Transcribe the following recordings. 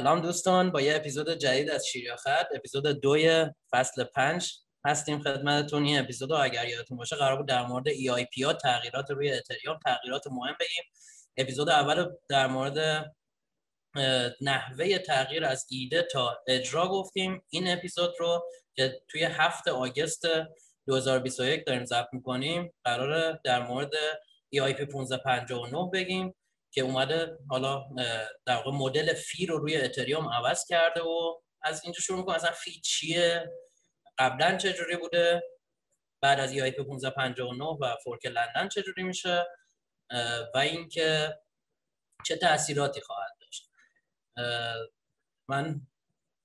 سلام دوستان با یه اپیزود جدید از شیریاخت اپیزود دوی فصل پنج هستیم خدمتتون. این اپیزود اگر یادتون باشه قرار بود در مورد EIP ها تغییرات روی اتریوم تغییرات مهم بگیم. اپیزود اول در مورد نحوه تغییر از ایده تا اجرا گفتیم. این اپیزود رو که توی هفت آگست 2021 داریم ضبط می‌کنیم قرار در مورد EIP 1559 بگیم. که اومده حالا در واقع مدل فی رو روی اتریوم عوض کرده و از اینجا شروع می‌کنم اصلا فی چیه؟ قبلا چجوری بوده؟ بعد از EIP 1559 و فورک لندن چجوری میشه؟ و اینکه چه تاثیراتی خواهد داشت. من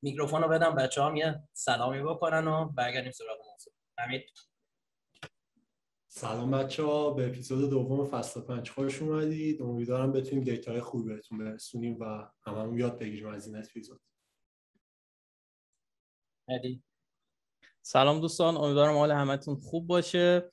میکروفون رو بدم بچه هم یه سلامی بکنن و برگردیم سراغ موضوع. حمید؟ سلام بچه ها به اپیزود دوم فصل پنج خوش اومدید. امیدوارم بتونیم دیتای خوبی بهتون برسونیم و هممون یاد بگیریم از این اپیزود. سلام دوستان امیدوارم حال همتون خوب باشه.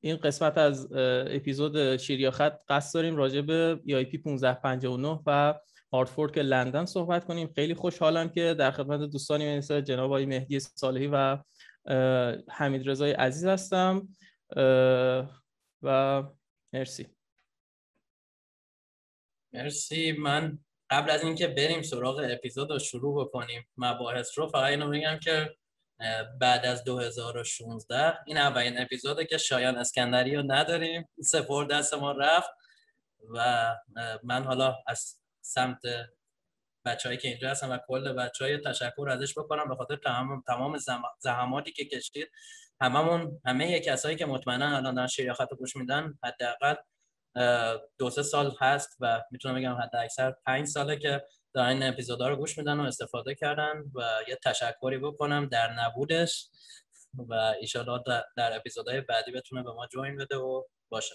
این قسمت از اپیزود شیریا خط قصد داریم راجع به EIP 1559 و هاردفورک لندن صحبت کنیم. خیلی خوشحالم که در خدمت دوستانی مثل جناب آقای مهدی صالحی و حمید رضای عزیز هستم. و مرسی. مرسی. من قبل از اینکه بریم سراغ اپیزود رو شروع بکنیم مباحث رو فقط اینو بگم که بعد از 2016 این اولین اپیزوده که شایان اسکندری رو نداریم. سپور دست ما رفت و من حالا از سمت بچههایی که اینجا هستن و کل بچه های تشکر ازش بکنم. به خاطر تمام تمام زحماتی که کشید هممون همه کسایی که مطمئنا الان دارن شیریا خط گوش میدن حداقل دو سه سال هست و می‌تونم بگم حد اکثر پنج ساله که دارن این اپیزودا رو گوش میدن و استفاده کردن و یه تشکری بکنم در نبودش و ایشالا در اپیزودهای بعدی بتونه به ما جوین بده و باشه.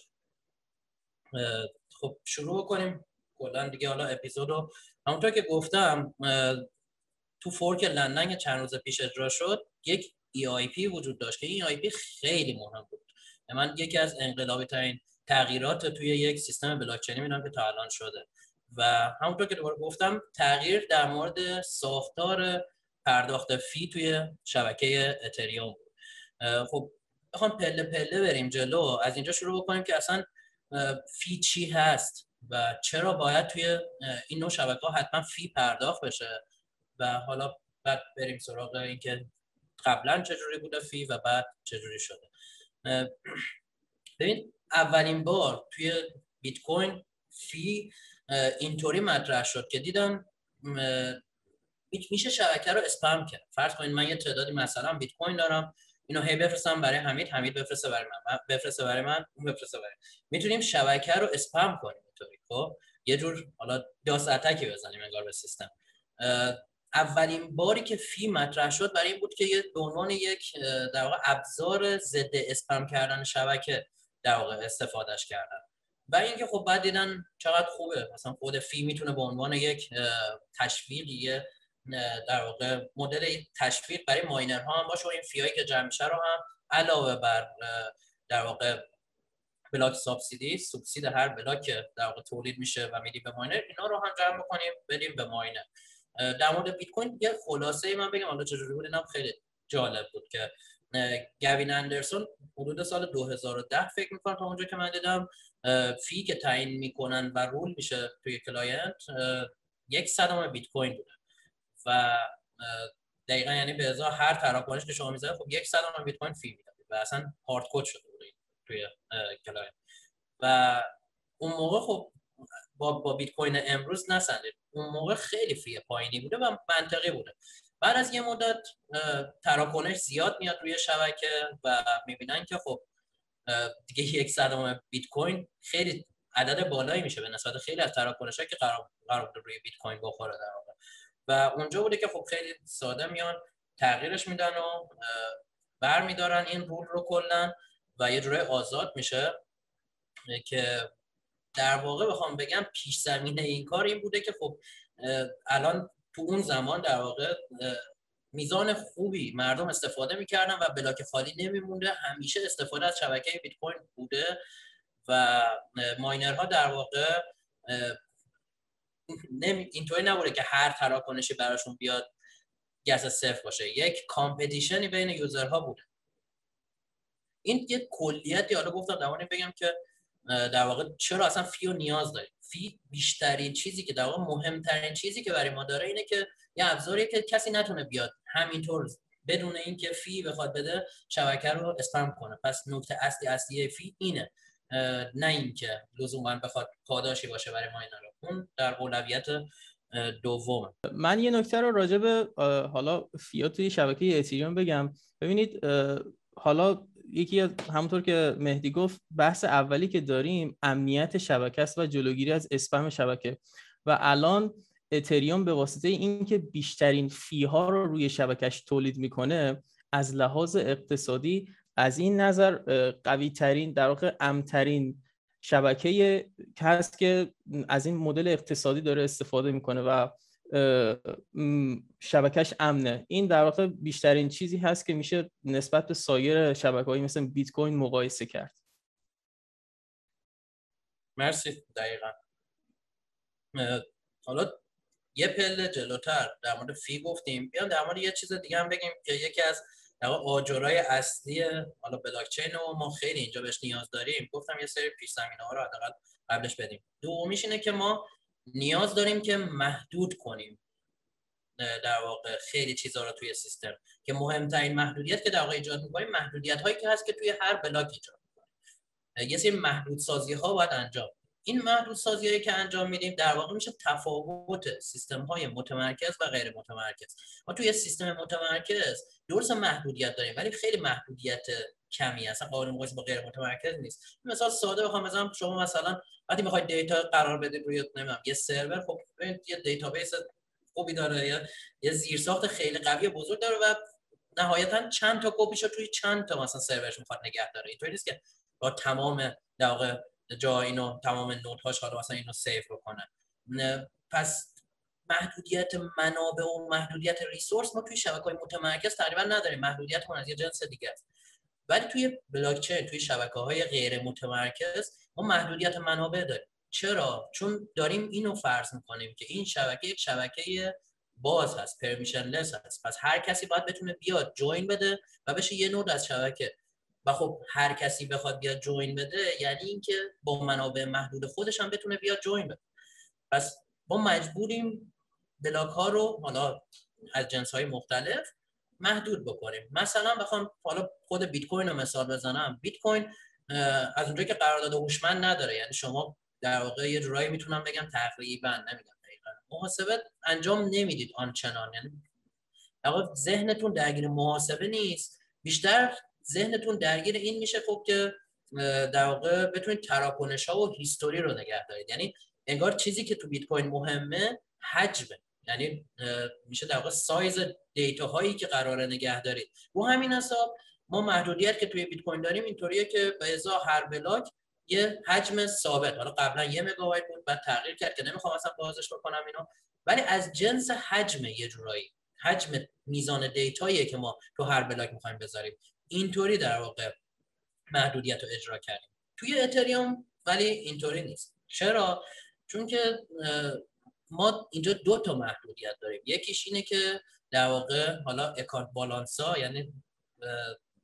خب شروع کنیم. کلا دیگه حالا اپیزودو همونطور که گفتم تو فورک لندن چند روز پیش اجرا شد یک EIP وجود داشت که این EIP خیلی مهم بود. من یکی از انقلابی ترین تغییرات توی یک سیستم بلاکچینی می‌دونم که تا الان شده. و همونطور که دوباره گفتم تغییر در مورد ساختار پرداخت فی توی شبکه اتریوم بود. خب بخوام پله پله بریم جلو. از اینجا شروع بکنیم که اصلا فی چی هست و چرا باید توی این نوع شبکه ها حتما فی پرداخت بشه؟ و حالا بعد بریم سراغ اینکه قبلا چجوری بوده فی و بعد چجوری شده. ببین اولین بار توی بیت کوین فی اینطوری مطرح شد که دیدم میشه شبکه رو اسپم کرد. فرض کنید من یه تعدادی مثلا بیت کوین دارم اینو هی بفرستم برای حمید حمید بفرسته برای من بفرسته برای من اون بفرسته برای می‌تونیم شبکه رو اسپم کنیم اینطوری خب؟ یه جور حالا داس اتکی بزنیم انگار به سیستم. اولین باری که فی مطرح شد برای این بود که به عنوان یک در واقع ابزار ضد اسپم کردن شبکه در واقع استفادهش کردن. و اینکه خب بعد دیدن چقدر خوبه. مثلا خود فی می‌تونه به عنوان یک تشویقی در واقع مدل تشویق برای ماینرها هم باشه و این فیایی که جمع رو هم علاوه بر در واقع block subsidy سوبسید هر block در واقع تولید میشه و میدیم به miner اینا رو هم جمع بکنیم بدیم به miner. در مورد بیت کوین یه خلاصه من بگم حالا چجوری بود؟ اینم خیلی جالب بود که گوین اندرسون حدود سال 2010 فکر می‌کنم تا اونجا که من دیدم fee که تعیین می‌کنن و rule میشه توی client یک صدم بیت کوین بوده. و دقیقا یعنی به ازا هر تراکنش که شما می‌زنید خب یک صدم بیت کوین fee می‌دادید و اصلا hard code شده بود توی client. و اون موقع خب با, بیت کوین امروز نسنجید اون موقع خیلی fee پایینی بوده و منطقی بوده. بعد از یه مدت تراکنش زیاد میاد روی شبکه و می‌بینن که خب دیگه یک صدم بیت کوین خیلی عدد بالایی میشه به نسبت خیلی از تراکنش که قرار قرار روی بیت کوین بخوره در واقع. و اونجا بوده که خب خیلی ساده میان تغییرش میدن و بر میدارن این رول رو کلا و یه جوره آزاد میشه که در واقع بخوام بگم پیش زمینه این کار این بوده که خب الان تو اون زمان در واقع میزان خوبی مردم استفاده می‌کردن و بلاک خالی نمیمونده. همیشه استفاده از شبکه بیت کوین بوده و ماینرها در واقع اینطوری نبوده که هر تراکنشی براشون بیاد gas صفر باشه. یک competition ی بین user ها بوده. این یه کلیتی حالا گفتم در بگم که در واقع چرا اصلا فیو نیاز داریم؟ fee بیشترین چیزی که در واقع مهمترین چیزی که برای ما داره اینه که یه ابزاری که کسی نتونه بیاد. همینطور بدون اینکه fee بخواد بده شبکه رو اسپم کنه. پس نکته اصلی اصلی fee اینه. نه اینکه لزوما بخواد پاداشی باشه برای ما اینا رو. اون در اولویت دوم من یه نکته رو راجع به حالا فیا توی شبکه اتریوم بگم. ببینید حالا یکی از همونطور که مهدی گفت بحث اولی که داریم امنیت شبکه است و جلوگیری از اسپم شبکه. و الان اتریوم به واسطه اینکه بیشترین فی ها رو روی شبکش تولید می‌کنه از لحاظ اقتصادی از این نظر قوی ترین در واقع امترین شبکه هست که از این مدل اقتصادی داره استفاده می‌کنه و شبکش امنه. این در واقع بیشترین چیزی هست که میشه نسبت به سایر شبکه هایی مثل بیت کوین مقایسه کرد. مرسی. دقیقا. حالا یه پله جلوتر در مورد فی گفتیم. بیام در مورد یه چیز دیگه هم بگیم که یکی از آجرای اصلی حالا بلاکچین و ما خیلی اینجا بهش نیاز داریم. گفتم یه سری پیش زمینه ها رو حداقل قبلش بدیم. دومیش اینه که ما نیاز داریم که محدود کنیم در واقع خیلی چیزها رو توی سیستم. که مهمترین محدودیت که در واقع ایجاد می‌کنیم محدودیت هایی که هست که توی هر بلاک ایجاد می‌کنیم. یه سری محدود سازی ها باید انجام این محدود سازی که انجام میدیم در واقع میشه تفاوت سیستم های متمرکز و غیر متمرکز. ما توی سیستم متمرکز درست محدودیت داریم ولی خیلی محدودیت کمی اصلا قابل مقایسه با غیر متمرکز نیست. مثال ساده بخوام بزنم شما مثلا وقتی می‌خواید data قرار بدید روی نمی‌دونم یه سرور خب یه database خوبی داره یا یه زیرساخت خیلی قوی بزرگ داره و نهایتا چند تا کپیشو توی چند تا مثلا سرورش می‌خواد نگه داره. اینطوری نیست که با تمام در جا اینو تمام node هاش حالا مثلا اینو save بکنه. پس محدودیت منابع و محدودیت ریسورس ما توی شبکه های متمرکز تقریبا نداریم. محدودیت از یه جنس دیگه است. ولی توی بلاکچین توی شبکه های غیر متمرکز ما محدودیت منابع داریم. چرا؟ چون داریم اینو فرض می‌کنیم که این شبکه یک شبکه باز هست پرمیشن لس هست. پس هر کسی باید بتونه بیاد جوین بده و بشه یه نود از شبکه. و خب هر کسی بخواد بیاد جوین بده یعنی اینکه با منابع محدود خودش هم بتونه بیاد جوین بده. پس ما مجبوریم بلاک ها رو حالا از جنس های مختلف محدود بکنیم. مثلا بخوام حالا خود بیت کوین رو مثال بزنم. بیت کوین از اونجایی که قرارداد هوشمند نداره یعنی شما در واقع یه جورایی می‌تونم بگم تقریبا نمیگم دقیقا. محاسبه انجام نمی‌دید آنچنان. یعنی ذهنتون درگیر محاسبه نیست. بیشتر ذهنتون درگیر این میشه خب که در واقع بتونید تراکنش ها و history رو نگه دارید. یعنی انگار چیزی که تو بیت کوین مهمه حجمه. یعنی میشه در واقع size data هایی که قراره نگه دارید. رو همین حساب ما محدودیت که توی بیت کوین داریم اینطوریه که به ازا هر block یه حجم ثابت. حالا قبلا یه مگابایت بود بعد تغییر کرد که نمی‌خوام اصلا بازش بکنم اینو. ولی از جنس حجم یه جورایی حجم میزان data ییه که ما تو هر block می‌خوایم بذاریم. اینطوری در واقع محدودیت رو اجرا کردیم. توی اتریوم ولی اینطوری نیست. چرا؟ چون که ما اینجا دو تا محدودیت داریم. یکیش اینه که در واقع حالا account balance ا یعنی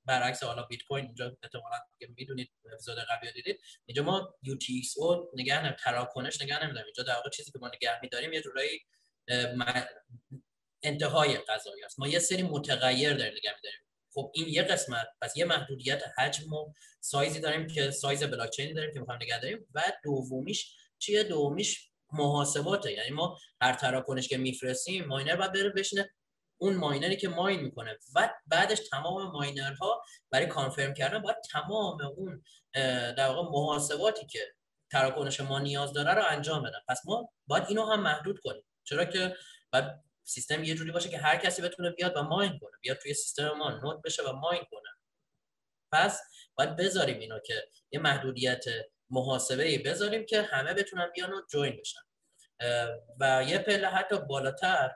برعکس حالا بیت کوین اینجا احتمالاً می‌دونید اپیزود قبلی دیدید. اینجا ما UTXO نگه نمی تراکنش نگه نمیداریم. اینجا در واقع چیزی که ما نگه میداریم یه جورایی انتهای قضیه است. ما یه سری متغیر داریم نگه میداریم. خب این یه قسمت پس یه محدودیت حجم و سایزی داریم که size blockchain داریم که می‌خوایم نگه داریم و دومیش چیه؟ دومیش محاسباته. یعنی ما هر تراکنش که میفرستیم miner باید بره بشینه. اون miner ی که mine می‌کنه و بعدش تمام miner ها برای confirm کردن باید تمام اون در واقع محاسباتی که تراکنش ما نیاز داره رو انجام بدن. پس ما باید اینو هم محدود کنیم. چرا که بعد سیستم یه جوری باشه که هر کسی بتونه بیاد و ماین کنه بیاد توی سیستم ما نود بشه و ماین کنه. پس باید بذاریم اینو که یه محدودیت محاسبه بذاریم که همه بتونن بیان و جوین بشن. و یه پله حتی بالاتر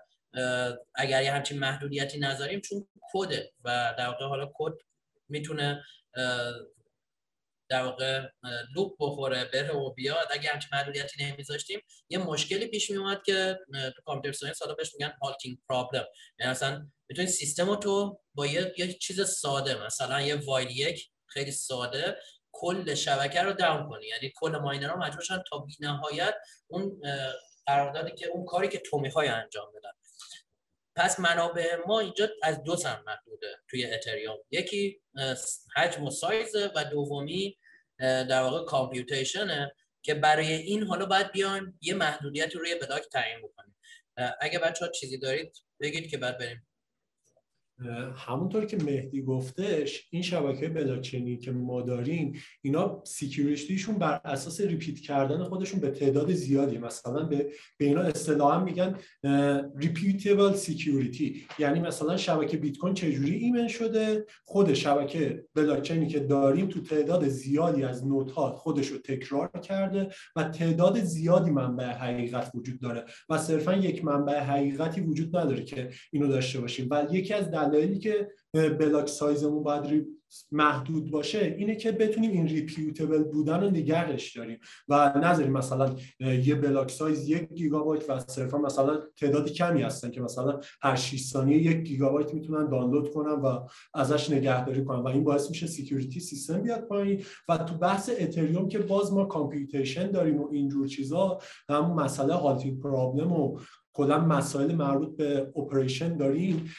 اگر یه همچین محدودیتی نذاریم چون کده و در واقع حالا کد می‌تونه در واقع لوپ بخوره بره و بیاد. اگه همچین محدودیتی نمیذاشتیم یه مشکلی پیش می اومد که تو computer science حالا بهش میگن halting problem یعنی مثلا می‌تونی سیستم رو تو با یه, یه چیز ساده مثلا یه while یک خیلی ساده کل شبکه رو down کنی. یعنی کل miner ها مجبورشن تا بی نهایت اون قراردادی که اون کاری که تو می‌خوای انجام بدن. پس منابع ما اینجا از دو سمت محدوده. توی اتریوم یکی حجم و سایز و دومی در واقع computation ه که برای این حالا باید بیایم یه محدودیت روی block تعیین بکنیم. اگه بچه ها چیزی دارید بگید که بعد بریم. همونطور که مهدی گفتش این شبکه بلاکچینی که ما داریم اینا security شون بر اساس repeat کردن خودشون به تعداد زیادی مثلا به, به اینا اصطلاحا میگن repeatable security یعنی مثلا شبکه بیت کوین چجوری ایمن شده؟ خود شبکه بلاکچینی که داریم تو تعداد زیادی از node ها خودش رو تکرار کرده و تعداد زیادی منبع حقیقت وجود داره. و صرفا یک منبع حقیقتی وجود نداره که اینو داشته باشیم. و یکی از دلایلی که block size مون باید محدود باشه اینه که بتونیم این repeatable بودن رو نگهش داریم. و نذاریم مثلا یه block size یک گیگابایت و صرفا مثلا تعدادی کمی هستن که مثلا هر 6 ثانیه یک گیگابایت می‌تونن دانلود کنن و ازش نگهداری کنن. و این باعث میشه security سیستم بیاد پایین. و تو بحث اتریوم که باز ما computation داریم و اینجور چیزا هم مسئله halting problem و کلا مسائل مربوط به operation داریم.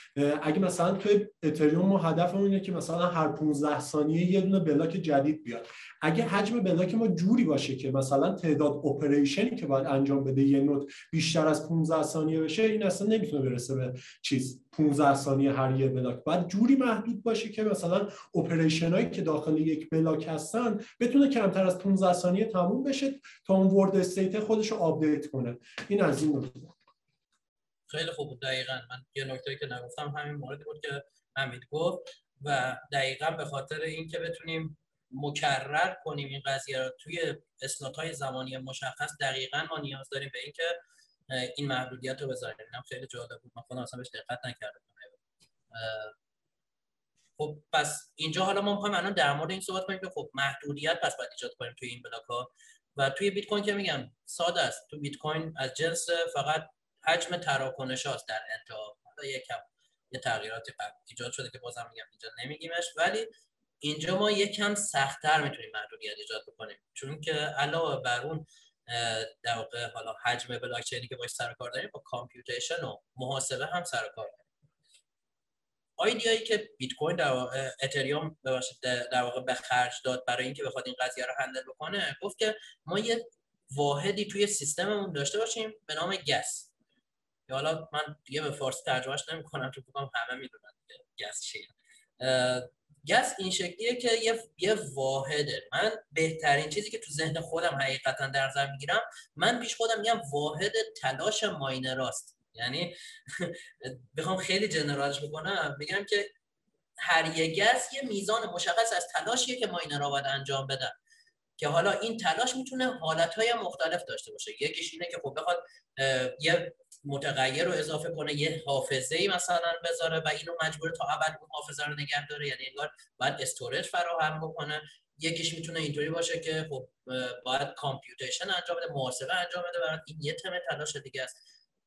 اگه مثلا توی اتریوم ما هدفمون اینه که مثلا هر 15 ثانیه یه دونه block جدید بیاد. اگه حجم block ما جوری باشه که مثلا تعداد operation ی که باید انجام بده یه node بیشتر از 15 ثانیه بشه این اصلا نمی‌تونه برسه به چیز 15 ثانیه هر یه block باید جوری محدود باشه که مثلا operation هایی که داخل یک block هستن بتونه کمتر از 15 ثانیه تموم بشه تا اون world state خودش رو آپدیت کنه. این از این خیلی خوب بود دقیقا. من یه نکته که نگفتم همین موردی بود که حمید گفت و دقیقا به خاطر اینکه بتونیم مکرر کنیم این قضیه رو توی slot های زمانی مشخص دقیقا ما نیاز داریم به اینکه این محدودیت رو بذاریم. اینم خیلی جالب بود. من خودم اصلا بهش دقت نکردم. خب پس اینجا حالا ما می‌خوایم الان در مورد این صحبت کنیم که خب محدودیت پس باید ایجاد کنیم توی این block ها و توی بیت کوین که میگم ساده است. تو بیت کوین از جنس فقط حجم تراکنش هاست در انتها حالا یکم یه تغییراتی ایجاد شده که بازم میگم اینجا نمیگیمش ولی اینجا ما یکم سختتر می‌تونیم محدودیت ایجاد بکنیم. چون که علاوه بر اون در واقع حالا حجم بلاک چینی که باش سر کار داریم با computation و محاسبه هم سر کار داریم. آیدیایی که بیت کوین در واقع اتریوم در واقع به خرج داد برای اینکه بخواد این قضیه رو هندل بکنه گفت که ما یه واحدی توی سیستممون داشته باشیم به نام گس. یا حالا من دیگه به فارسی ترجمهش نمی‌کنم چون فکر همه می‌دونن گس چیه. گس این شکلیه که یه, یه واحده. من بهترین چیزی که تو ذهن خودم حقیقتا در نظر می‌گیرم من پیش خودم میگم واحد تلاش ماینراست یعنی بخوام خیلی جنرالش بکنم میگم که هر یه گس یه میزان مشخص از تلاشیه که ماینرها باید انجام بدن. که حالا این تلاش می‌تونه حالتهای مختلف داشته باشه. یکیش اینه که خب بخواد یه متغیر رو اضافه کنه یه حافظه ای مثلا بذاره و اینو مجبور تا ابد اون حافظه رو نگه داره. یعنی انگار باید استورج فراهم بکنه. یکیش می‌تونه اینطوری باشه که خب باید کامپیوتیشن انجام بده محاسبه انجام بده. برای این یه تم تلاش دیگه است.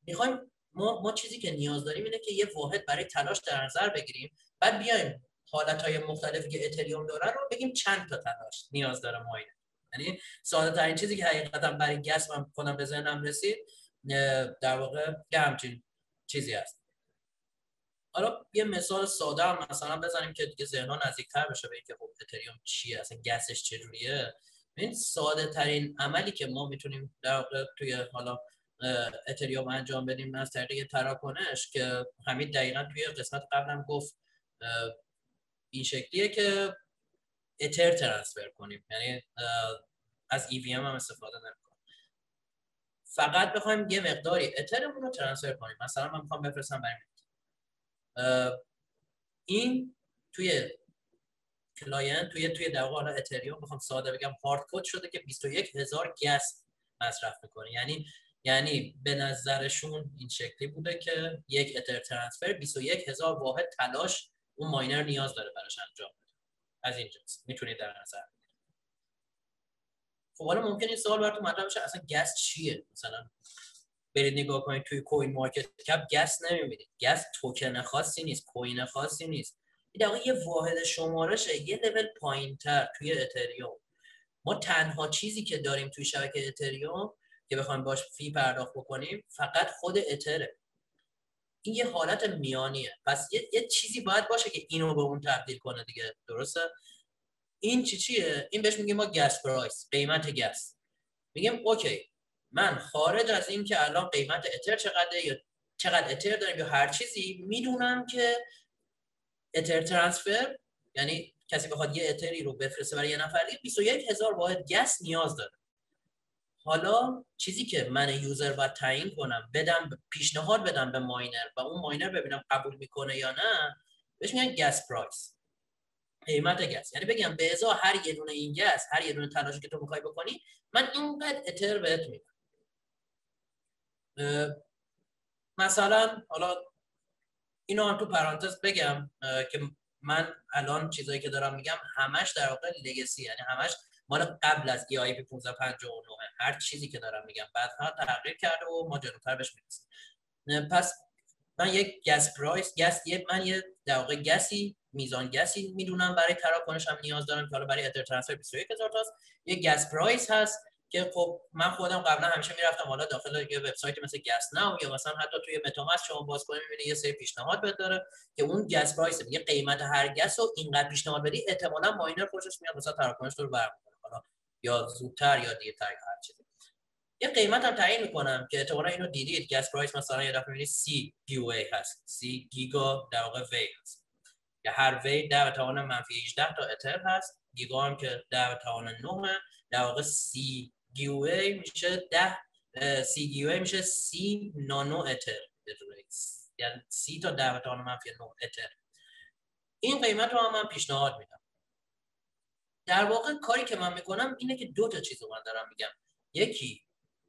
می‌خوایم ما ما چیزی که نیاز داریم اینه که یه واحد برای تلاش در نظر بگیریم. بعد بیایم حالت های مختلفی که اتریوم داره رو بگیم چند تا تلاش نیاز داره ماینر یعنی ساده ترین چیزی که حقیقتا برای گس من کنم به ذهنم رسید در واقع یه همچین چیزی هست. حالا یه مثال ساده هم مثلا بزنیم که دیگه ذهنها نزدیکتر بشه به اینکه خب اتریوم چیه اصلا گسش چجوریه. این ساده ترین عملی که ما می‌تونیم در واقع توی حالا اتریوم انجام بدیم از طریق تراکنش که همین دقیقا توی قسمت قبلم گفت این شکلیه که اتر ترانسفر کنیم. یعنی از EVM هم استفاده نکنیم. فقط بخوایم یه مقداری اترمون رو ترانسفر کنیم. مثلا من می‌خوام بفرستم برای این توی client توی توی در واقع اتریوم بخوام ساده بگم hard code شده که 21 هزار gas مصرف می‌کنه. یعنی یعنی به نظرشون این شکلی بوده که یک Ether transfer 21 هزار واحد تلاش اون ماینر نیاز داره براش انجام بده. از اینجاست. می‌تونید در نظر خب حالا ممکن این سوال براتون مطرح بشه اصلا gas چیه؟ مثلا برید نگاه کنید توی CoinMarketCap gas نمی‌بینید. gas توکن خاصی نیست coin خاصی نیست. این یه واحد شمارشه یه لول پایینتر توی اتریوم ما تنها چیزی که داریم توی شبکه اتریوم که بخوایم باش fee پرداخت بکنیم فقط خود اتره این یه حالت میانیه. پس یه, یه چیزی باید باشه که اینو به اون تبدیل کنه دیگه. درسته؟ این چی چیه؟ این بهش میگیم ما gas price قیمت gas میگیم اوکی من خارج از این که الان قیمت اتر چقدره یا چقدر اتر داریم یا هر چیزی می‌دونم که Ether transfer یعنی کسی بخواد یه اتری رو بفرسته برای یه نفر دیگه 21 هزار واحد gas نیاز داره. حالا چیزی که من user باید تعیین کنم بدم پیشنهاد بدم به ماینر و اون ماینر ببینم قبول می‌کنه یا نه بهش میگن gas price قیمت gas یعنی بگم به ازا هر یه دونه این gas هر یه دونه تلاشی که تو می‌خوای بکنی من اینقدر اتر بهت میدم. مثلا حالا اینو هم تو پرانتز بگم که من الان چیزایی که دارم میگم همش در واقع لگسی یعنی همش مال قبل از EIP 1559 هر چیزی که دارم میگم. بعدها تغییر کرده و ما جلوتر بهش می‌رسیم. پس من یک گس پرایس گس یه من یه در واقع گسی میزان گسی می‌دونم برای تراکنش هم نیاز دارم که حالا برای اتر ترانسفر 21000 تاست. یه گس پرایس هست که خب من خودم قبلا همیشه می‌رفتم حالا داخل یه وبسایت مثل Gas Now یا مثلا حتی توی MetaMask شما باز کنید می‌بینید یه سری پیشنهاد بهت داره که اون gas price میگه قیمت هر gas رو اینقدر پیشنهاد بدی احتمالاً ماینر خوشش میاد مثلا تراکنش رو برمی‌داره. حالا یا زودتر یا دیرتر هر چیزی. یه قیمت هم تعیین می‌کنم که احتمالاً اینو دیدید. gas price مثلا یه دفعه می‌بینید سی Gwei هست. سی giga در واقع Wei هست. که هر Wei 10 به توان منفی 18 تا اتر هست. giga هم که 10 به توان 9 در واقع سی Gwei میشه 10 سی Gwei میشه سی نانو اتر. یعنی سی تا 10 به توان منفی 9 اتر. این قیمت رو هم من پیشنهاد میدم. در واقع کاری که من می‌کنم اینه که دو تا چیز رو من دارم میگم. یکی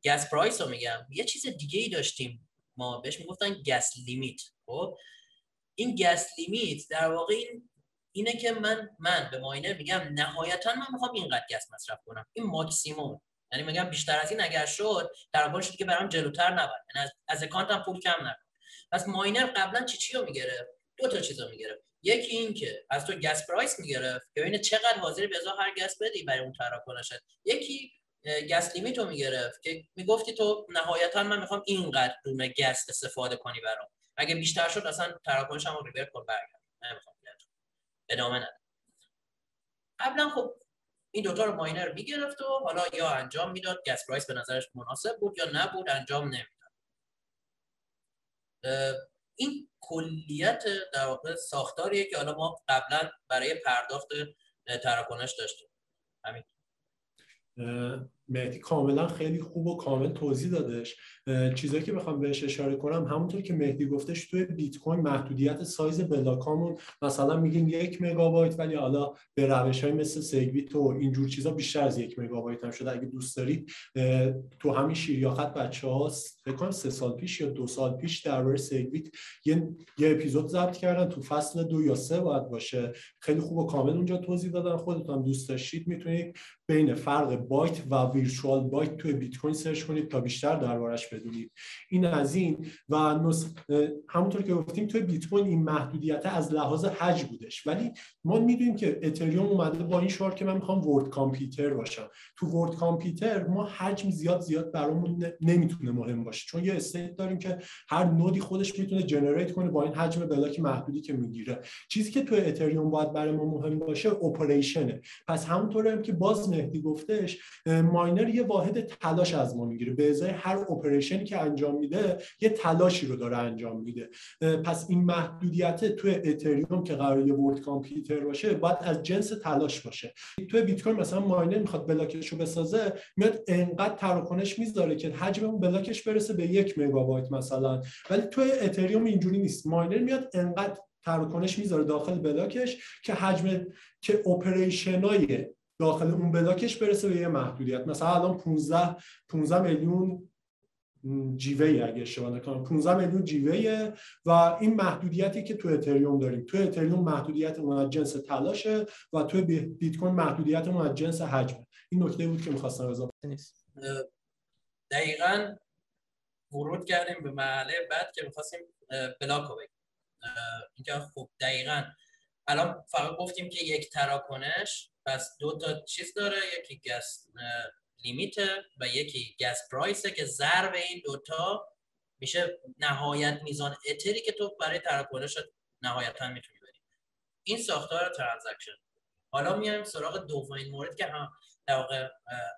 gas price رو میگم. یه چیز دیگه ای داشتیم. ما بهش می‌گفتن gas limit خب؟ این gas limit در واقع این اینه که من من به ماینر میگم نهایتا من می‌خوام اینقدر gas مصرف کنم. این ماکسیموم. یعنی میگم بیشتر از این اگر شد در شد که برام جلوتر نبر یعنی از, از اکانتم پول کم نکن پس ماینر قبلا چی چی رو می‌گرفت؟ دو تا چیز رو می‌گرفت. یکی این که از تو gas price می‌گرفت که ببینه چقدر حاضر به هر gas بدی برای اون تراکنشت یکی gas limit رو می‌گرفت که می‌گفتی تو نهایتا من می‌خوام اینقدر دونه gas استفاده کنی برام. اگه بیشتر شد اصلا تراکنش هم ریورت کن برگرد. نمی‌خوام ادامه نده قبلا خب این دوتا رو ماینر می‌گرفت و حالا یا انجام می‌داد. گس پرایس به نظرش مناسب بود یا نبود انجام نمی‌داد. این کلیت در واقع ساختاریه که حالا ما قبلا برای پرداخت تراکنش داشتیم. همین. مهدی کاملا خیلی خوب و کامل توضیح دادش. چیزایی که بخوام بهش اشاره کنم همونطور که مهدی گفتش توی بیت کوین محدودیت سایز block امون مثلا میگیم یک مگابایت ولی حالا به روش های مثل SegWit و اینجور چیزا بیشتر از یک مگابایت هم شده. اگه دوست دارید تو همین شیر یا خط بچه ها فکر کنم سه سال پیش یا دو سال پیش درباره SegWit یه, یه اپیزود ضبط کردن تو فصل دو یا سه باید باشه. خیلی خوب و کامل اونجا توضیح دادن. خودتون دوست داشتید می‌تونید بین فرق بایت و virtual byte توی بیت کوین search کنید تا بیشتر دربارش بدونید. این از این و نس... همونطور که گفتیم توی بیت کوین این محدودیت از لحاظ حجم بودش. ولی ما می‌دونیم که اتریوم اومده با این شعار که من می‌خوام world computer باشم. تو world computer ما حجم زیاد زیاد برامون نمی‌تونه مهم باشه. چون یه state داریم که هر node ی خودش می‌تونه generate کنه با این حجم بلاک محدودی که می‌گیره. چیزی که تو اتریوم باید برای ما مهم باشه operation ه پس همونطور هم که باز مهدی گفتش ماینر یه واحد تلاش از ما می‌گیره. به ازای هر operation ی که انجام میده یه تلاشی رو داره انجام میده. پس این محدودیت توی اتریوم که قرار یه world computer باشه باید از جنس تلاش باشه. توی بیت کوین مثلا ماینر می‌خواد بلاکش رو بسازه میاد انقدر تراکنش می‌ذاره که حجم اون بلاکش برسه به یک مگابایت مثلا. ولی توی اتریوم اینجوری نیست. ماینر میاد انقدر تراکنش می‌ذاره داخل بلاکش که حجم که اپریشنای داخل اون بلاکش برسه به یه محدودیت. مثلا الان 15 15 میلیون جیوه ای اگه اشتباه نکنم. 15 میلیون جیوه و این محدودیتی که تو اتریوم داریم. تو اتریوم محدودیت اون از جنس تلاشه و تو بیت کوین محدودیت اون از جنس حجم این نکته بود که می‌خواستم اضافه دقیقاً ورود کردیم به مرحله بعد که می‌خواستیم بلاک رو بگیم. اینکه خب دقیقاً الان فقط گفتیم که یک تراکنش پس دو تا چیز داره یکی gas limit و یکی gas price ه که ضرب این دوتا میشه نهایت میزان اتری که تو برای تراکنش نهایتا می‌تونی بری. این ساختار transaction حالا میایم سراغ دومین مورد که هم در واقع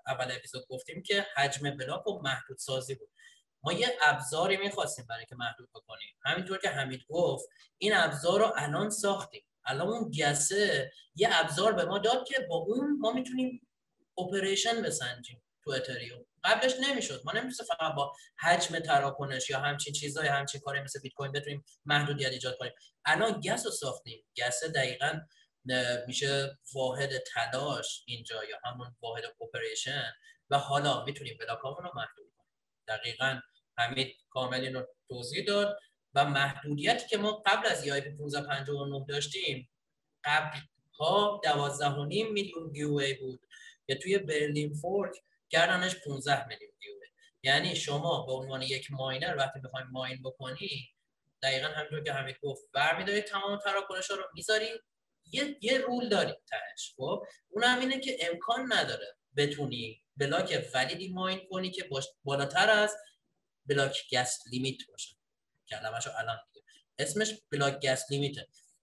اول اپیزود گفتیم که حجم بلاک و محدود سازی بود. ما یه ابزاری می‌خواستیم برای که محدود بکنیم. همینطور که حمید گفت این ابزار رو الان ساختیم. الان اون گسه یه ابزار به ما داد که با اون ما می‌تونیم اپریشن بسنجیم تو اتریوم قبلش نمی‌شد. ما نمیشه فقط با حجم تراکنش یا همچین چیزای همچین کاری مثل بیت کوین بتونیم محدودیت ایجاد کنیم. الان گس رو ساختیم. گس دقیقا میشه واحد تلاش اینجا یا همون واحد operation و حالا می‌تونیم بلاکامون رو محدود کنیم. دقیقا حمید کامل رو توضیح داد. و محدودیتی که ما قبل از EIP 1559 داشتیم قبل ها 12.5 میلیون gwei بود که توی برلین fork کردنش 15 میلیون gwei یعنی شما به عنوان یک ماینر وقتی بخواید mine بکنی دقیقا همینطور که حمید گفت برمیداری تمام تراکنش ها رو می‌ذاری یه, یه rule داری تهش خب؟ اونم اینه که امکان نداره بتونی بلاک valid ی mine کنی که بالاتر از block gas limit باشه. کلمه‌شو الان دیگه. اسمش block gas limit.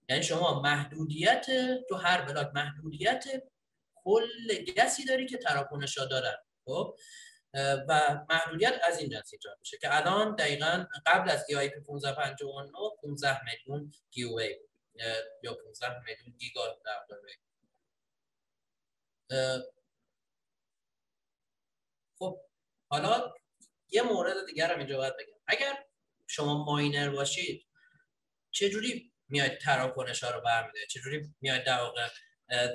یعنی شما محدودیت تو هر بلاک محدودیت کل gas ی داری که تراکنشا دارن. خب؟ و محدودیت از این جنس ایجاد میشه که الان دقیقا قبل از EIP 1559 15 میلیون گیوی یا 15 میلیون گیگا در خب حالا یه مورد دیگر هم اینجا باید بگم. اگر شما ماینر باشید چجوری میاید تراکنش ها رو برمیده چجوری میاید در واقع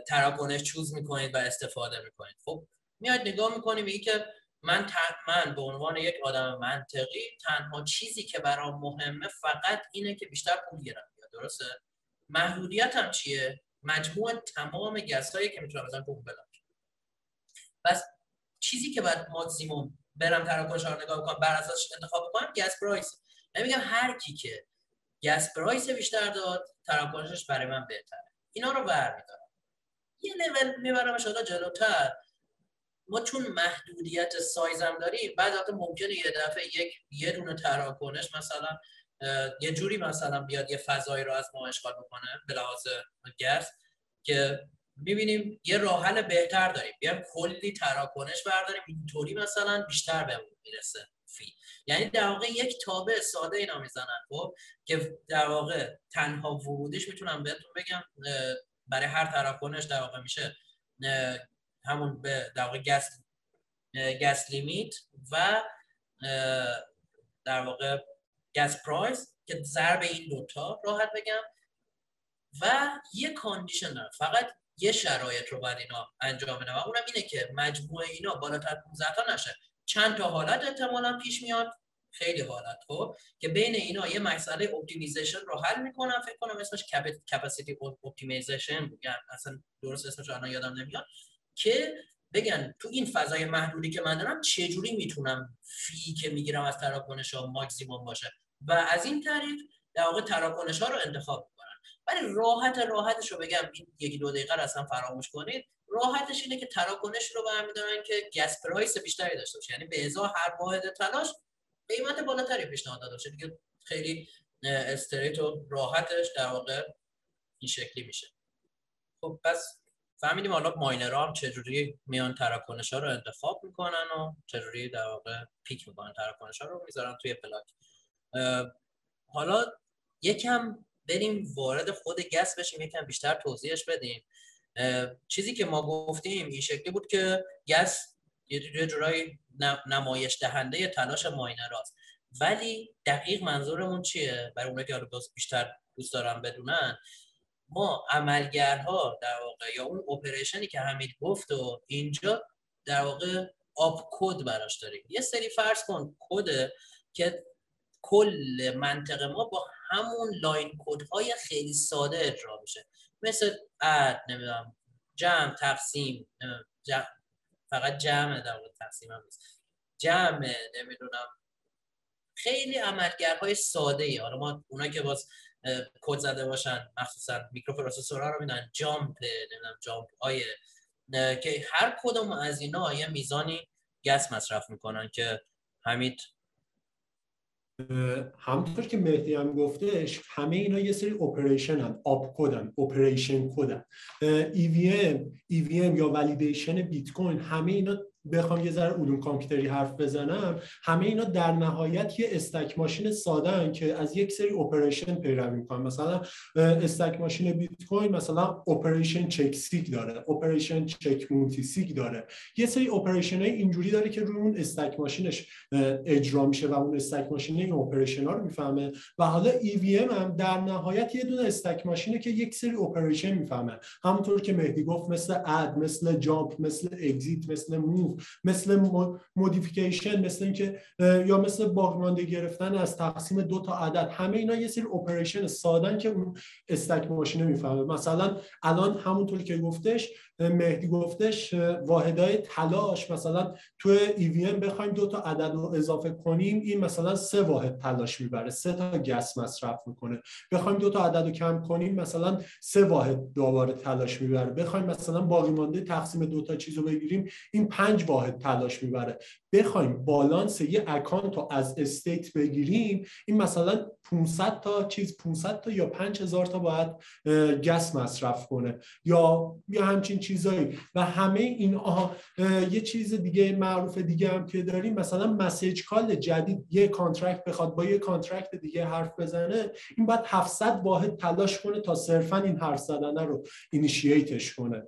تراکنش چوز می‌کنید و استفاده می‌کنید؟ خب میاد نگاه می‌کنید میگه که من من به عنوان یک آدم منطقی تنها چیزی که برام مهمه فقط اینه که بیشتر پول گیرم بیاد درسته؟ محدودیت هم چیه؟ مجموع تمام gas هایی که می‌تونم بزنم پول بدم. پس چیزی که باید ماکسیموم برم تراکنش رو نگاه کنم بر اساسش انتخاب کنم gas price. میگم هر کی که gas price بیشتر داد تراکنشش برای من بهتره. اینا رو برمیدارم. یه لول می‌برم شده جلوتر. ما چون محدودیت سایزم داریم بعد وقت ممکنه یه دفعه یک یه دونه تراکنش مثلا یه جوری مثلا بیاد یه فضایی رو از ما اشغال بکنه به لحاظ گس که می‌بینیم یه راه حل بهتر داریم. بیایم کلی تراکنش برداریم. اینطوری مثلا بیشتر بهمون می‌رسه فی یعنی در واقع یک تابع ساده اینا می‌زنن خب؟ که در واقع تنها ورودش می‌تونم بهتون بگم برای هر تراکنش در واقع میشه همون به در واقع gas gas limit و در واقع gas price که ضرب این دوتا راحت بگم. و یه condition دارم فقط یه شرایط رو باید اینا انجام بدن و اونم اینه که مجموعه اینا بالاتر 15 تا نشه. چند تا حالت احتمالا پیش میاد. خیلی حالت خب که بین اینا یه مسئله optimization رو حل می‌کنم فکر کنم اسمش capacity optimization بگن اصلا درست اسمش الان یادم نمیاد. که بگن تو این فضای محدودی که من دارم چجوری می‌تونم fee که می‌گیرم از تراکنش ها ماکسیموم باشه؟ و از این طریق در واقع تراکنش ها رو انتخاب می‌کنن. ولی راحت راحتش رو بگم این یکی دو دقیقه اصلا فراموش کنید. راحتش اینه که تراکنش رو برمیدارن که gas price بیشتری داشته باشه. یعنی به ازا هر واحد تلاش قیمت بالاتری پیشنهاد داده باشه. دیگه خیلی استریت و راحتش در واقع این شکلی میشه. خب پس فهمیدیم حالا ماینرها هم چجوری میان تراکنش ها رو انتخاب می‌کنن و چجوری در واقع پیک می‌کنن تراکنش ها رو می‌ذارن توی پلاک. حالا یکم بریم وارد خود گس بشیم یکم بیشتر توضیحش بدیم. چیزی که ما گفتیم این شکلی بود که گس یه جورایی نمایش دهنده تلاش ماینر هاست ولی دقیق منظورمون چیه؟ برای اونایی که بیشتر دوست دارم بدونن ما عملگرها در واقع یا اون operation ی که حمید گفت و اینجا در واقع opcode براش داریم. یه سری فرض کن کد که کل منطق ما با همون line کد های خیلی ساده اجرا میشه. مثل add نمی‌دونم جمع تقسیم جمع فقط جمع در تقسیم هم نیست. جمع نمی‌دونم. خیلی عملگرهای ساده ای حالا ما اونا که باز کد زده باشن مخصوصا میکروپروسسورها رو میدن jump نمی‌دونم jump های که هر کدوم از اینا یه میزانی gas مصرف می‌کنن که حمید همونطور که مهدی هم گفتش همه اینا یه سری operation هم opcode ن operation code ن EVM EVM یا validation بیت کوین همه اینا بخوام یه ذره علوم کامپیوتری حرف بزنم همه اینا در نهایت یه stack machine ساده که از یک سری operation پیروی می‌کنن. مثلا stack machine بیت کوین مثلا operation check sig داره operation check multisig داره. یه سری operation های اینجوری داره که روی اون stack machine ش اجرا میشه و اون stack machine این operation ها رو می‌فهمه. و حالا EVM هم در نهایت یه دونه stack machine ه که یک سری operation می‌فهمه. همونطور که مهدی گفت مثل add مثل jump مثل exit مثل move مثل modification مثل اینکه یا مثل باقیمانده گرفتن از تقسیم دو تا عدد. همه اینا یه سری operation سادن که اون stack machine ه می‌فهمه. مثلا الان همونطور که گفتش مهدی گفتش واحدهای تلاش مثلا تو EVM بخوایم دو تا عدد رو اضافه کنیم این مثلا سه واحد تلاش می‌بره سه تا gas مصرف می‌کنه. بخوایم دو تا عدد رو کم کنیم مثلا سه واحد دوباره تلاش می‌بره. بخوایم مثلا باقی مانده تقسیم دو تا چیز بگیریم این پنج واحد تلاش می‌بره. بخوایم بالانس یه account رو از state بگیریم این مثلا 500 تا چیز 500 تا یا 5000 تا باید gas مصرف کنه. یا یا همچین چیزایی و همه این آها یه چیز دیگه معروف دیگه هم که داریم مثلا message call جدید یه contract بخواد با یه contract دیگه حرف بزنه این باید 700 واحد تلاش کنه تا صرفا این حرف زدن رو initiate ش کنه.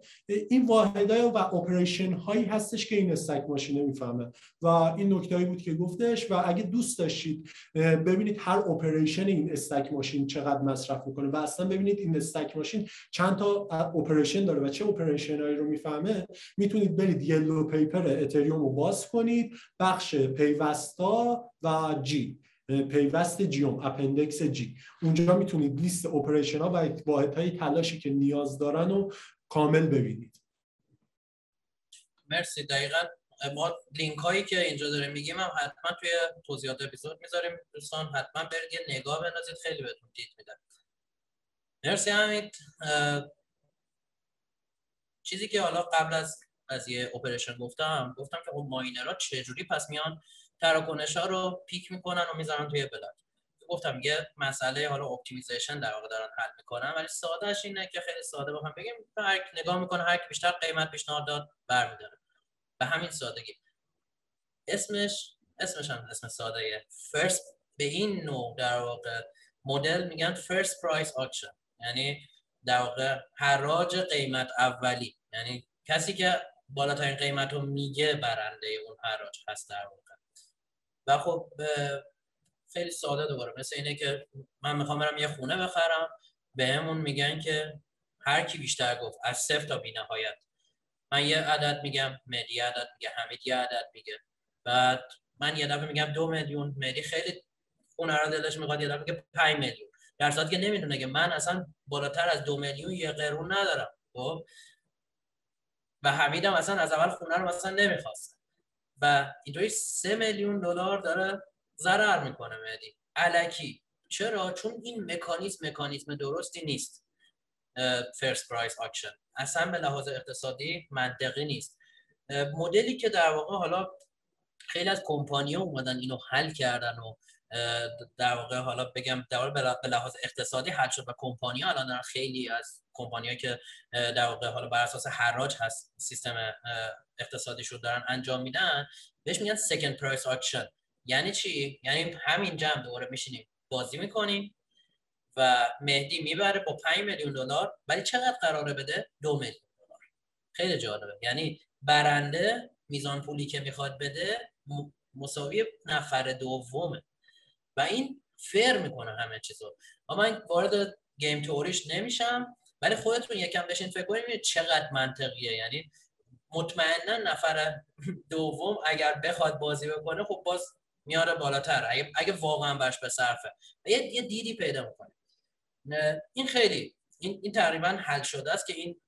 این واحدهای و operation هایی هستش که این stack machine ه می‌فهمه. و این نکته بود که گفتش و اگه دوست داشتید ببینید هر operation این stack machine چقدر مصرف می‌کنه و اصلا ببینید این stack machine چند تا operation داره و چه operation هایی رو می‌فهمه می‌تونید برید yellow paper اتریوم رو باز کنید بخش پیوستا و G پیوست G اُم appendix G اونجا می‌تونید لیست operation ها و واحد های تلاشی که نیاز دارن رو کامل ببینید. مرسی. دقیقا ما لینک هایی که اینجا داریم میگیم هم حتما توی توضیحات اپیزود می‌ذاریم. دوستان حتما برید یه نگاه بندازید خیلی بهتون دید میدن. مرسی حمید. چیزی که حالا قبل از قضیه operation گفتم گفتم که اون miner ها چجوری پس میان تراکنش ها رو pick می‌کنن و می‌ذارن توی block. گفتم یه مسئله حالا optimization در واقع دارن حل می‌کنن ولی سادهش اینه که خیلی ساده بخوام بگیم هر نگاه می‌کنه هر کی بیشتر قیمت پیشنهاد داد برمیداره. به همین سادگی. اسمش اسمش هم اسم ساده first به این نوع در واقع مدل میگن first price auction یعنی در واقع حراج قیمت اولی. یعنی کسی که بالاترین قیمت رو میگه برنده اون حراج هست در واقع. و خب خیلی ساده دوباره. مثل اینه که من می‌خوام برم یه خونه بخرم بهمون میگن که هر کی بیشتر گفت از صفر تا بی نهایت. من یه عدد میگم مدی عدد میگه حمید یه عدد میگه. بعد من یه دفعه میگم دو میلیون مدی خیلی خونه رو دلش می‌خواد یه دفعه میگه 5 میلیون. در صورتی که نمی‌دونه که من اصلا بالاتر از دو میلیون یه قرون ندارم خب؟ و حمیدم اصلا از اول خونه رو مثلا نمی‌خواست. و اینطوری سه میلیون دلار داره ضرر می‌کنه مهدی الکی چرا؟ چون این مکانیزم مکانیزم درستی نیست. first price auction اصلا به لحاظ اقتصادی منطقی نیست. مدلی که در واقع حالا خیلی از کمپانی‌ها اومدن اینو حل کردن و در واقع حالا بگم در واقع به لحاظ اقتصادی حل شد و کمپانی ها الان دارن خیلی از کمپانی که در واقع حالا بر اساس حراج هست سیستم اقتصادی شد دارن انجام میدن بهش میگن second price auction یعنی چی؟ یعنی همین جمع دوباره میشینیم بازی می‌کنیم و مهدی می‌بره با 5 میلیون دلار ولی چقدر قراره بده؟ دو میلیون دلار. خیلی جالبه. یعنی برنده میزان پولی که می‌خواد بده مساوی نفر دومه. و این فرق می‌کنه همه چیزو. اما من وارد گیم توریش نمیشم ولی خودتون یکم بشین فکر کنید چقدر منطقیه. یعنی مطمئنا نفر دوم اگر بخواد بازی بکنه خب باز میاره بالاتر. اگه, اگه واقعا برش به صرفه. یه, یه دیدی پیدا می‌کنه. این خیلی این, این تقریبا حل شده است که این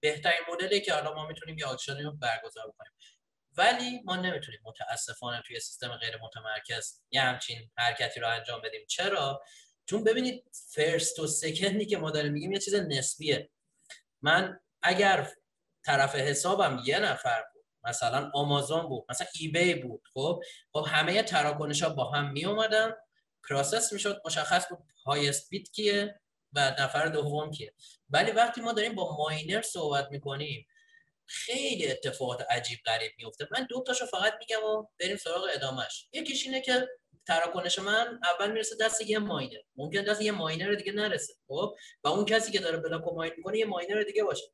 بهترین مدلی که حالا ما می‌تونیم یه آکشنی رو برگزار بکنیم ولی ما نمی‌تونیم متاسفانه توی سیستم غیر متمرکز یه همچین حرکتی رو انجام بدیم. چرا؟ چون ببینید first و second ی که ما داریم میگیم یه چیز نسبیه. من اگر طرف حسابم یه نفر بود مثلا آمازون بود مثلا eBay بود خب؟ خب همه تراکنش ها با هم می اومدن process می‌شد مشخص بود highest bid کیه و نفر دوم کیه. ولی وقتی ما داریم با miner صحبت می‌کنیم خیلی اتفاقات عجیب غریب میفته من دو تاشو فقط میگم و بریم سراغ ادامش یکیش اینه که تراکنش من اول می‌رسه دست یه miner. ممکن دست یه miner دیگه نرسه خب؟ و اون کسی که داره block mine می‌کنه یه miner دیگه باشه.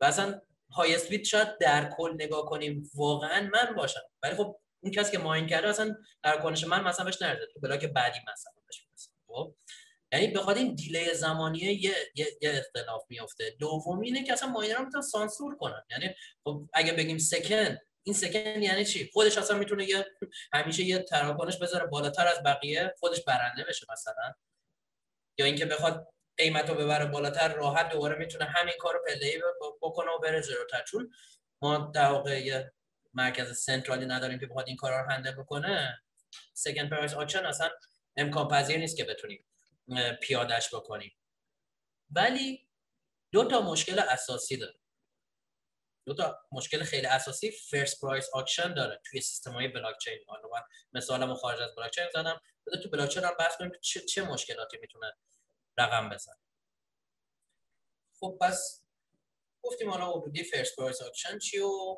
و اصلا highest bid شاید در کل نگاه کنیم واقعا من باشم. ولی خب اون کسی که mine کرده اصلا تراکنش من مثلا بهش نرسه. تو block بعدی مثلا بهش خب؟ یعنی بخواد این delay زمانی یه, یه, یه اختلاف میفته دومی اینه که اصلا miner ها می‌تونن سانسور کنن. یعنی خب اگه بگیم second این second یعنی چی؟ خودش اصلا می‌تونه یه همیشه یه تراکنش بذاره بالاتر از بقیه خودش برنده بشه مثلا. یا اینکه بخواد قیمت رو ببره بالاتر راحت دوباره می‌تونه همین کار رو play بکنه و بره جلوتر چون ما در واقع مرکز central ی نداریم که بخواد این کارا رو handle بکنه. second price auction اصلا امکان پذیر نیست که بتونیم پیادش بکنیم. ولی دو تا مشکل اساسی داره. دو تا مشکل خیلی اساسی first price auction داره. توی سیستم های بلاک چین حالا من مثالمو خارج از بلاک چین زدم. بده تو بلاک چین هم بحث کنیم چه, چه مشکلاتی می‌تونه رقم بزنه خب پس گفتیم حالا ورودی first price auction چی و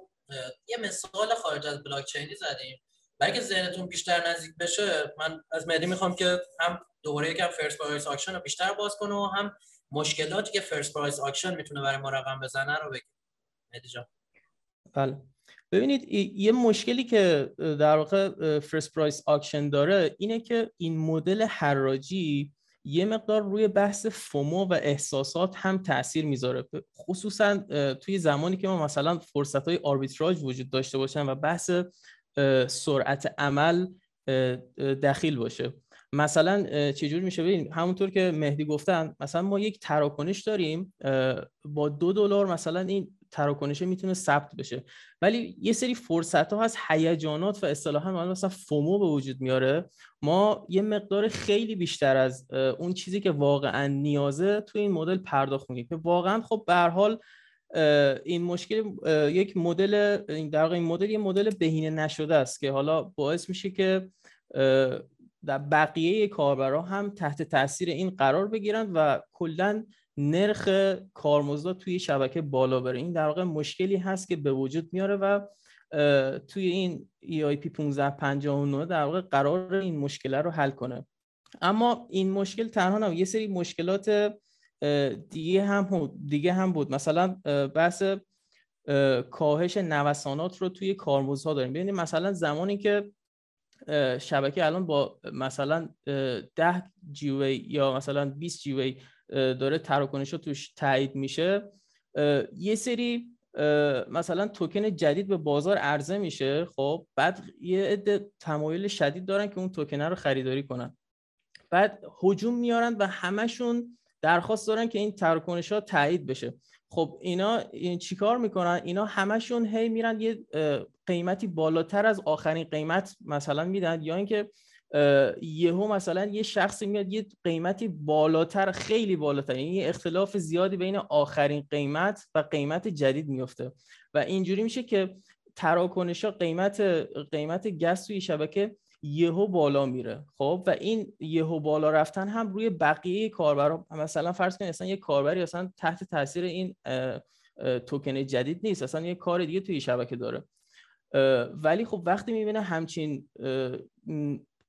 یه مثال خارج از بلاک چینی زدیم. و اگه ذهنتون بیشتر نزدیک بشه من از مهدی می‌خوام که هم دوباره یکم first price auction رو بیشتر باز کنه و هم مشکلاتی که first price auction می‌تونه برای ما رقم بزنه رو جان. بله. ببینید یه مشکلی که در واقع first price auction داره اینه که این مدل حراجی یه مقدار روی بحث FOMO و احساسات هم تاثیر می‌ذاره. خصوصا توی زمانی که ما مثلا فرصت های arbitrage وجود داشته باشن و بحث سرعت عمل دخیل باشه. مثلا چجور میشه؟ ببین همونطور که مهدی گفتن مثلا ما یک تراکنش داریم با دو دلار مثلا این تراکنش می‌تونه ثبت بشه. ولی یه سری فرصت ها هست هیجانات و اصطلاحا مثلا فومو به وجود میاره. ما یه مقدار خیلی بیشتر از اون چیزی که واقعا نیازه تو این مدل پرداخت می‌کنیم. که واقعا خب به حال این مشکل یک مدل در این مدل یه مدل بهینه نشده است که حالا باعث میشه که در بقیه کاربرا هم تحت تاثیر این قرار بگیرن و کلا نرخ کارمزد توی شبکه بالا بره. این در واقع مشکلی هست که به وجود میاره و توی این EIP 1559 در واقع قرار این مشکل رو حل کنه. اما این مشکل تنها نه یه سری مشکلات دیگه هم دیگه هم بود. مثلا بحث کاهش نوسانات رو توی کارمزدها داریم. ببینید مثلا زمانی که شبکه الان با مثلا 10 جیوی یا مثلا 20 جیوی داره تراکنش توش تایید میشه. یه سری مثلا توکن جدید به بازار عرضه میشه. خب بعد یه عده تمایل شدید دارن که اون توکن رو خریداری کنن. بعد هجوم میارن و همشون درخواست دارن که این تراکنش ها تایید بشه. خب اینا این چیکار می‌کنن؟ اینا همشون هی میرن یه قیمتی بالاتر از آخرین قیمت مثلا میدن یا اینکه یهو مثلا یه شخصی میاد یه قیمتی بالاتر خیلی بالاتر یعنی یه اختلاف زیادی بین آخرین قیمت و قیمت جدید میفته و اینجوری میشه که تراکنش قیمت قیمت گس توی شبکه یهو بالا میره خب؟ و این یهو بالا رفتن هم روی بقیه کاربرا. مثلا فرض کنید اصلا یه کاربری اصلا تحت تاثیر این توکن جدید نیست اصلا یه کار دیگه توی شبکه داره. ولی خب وقتی می‌بینه همچین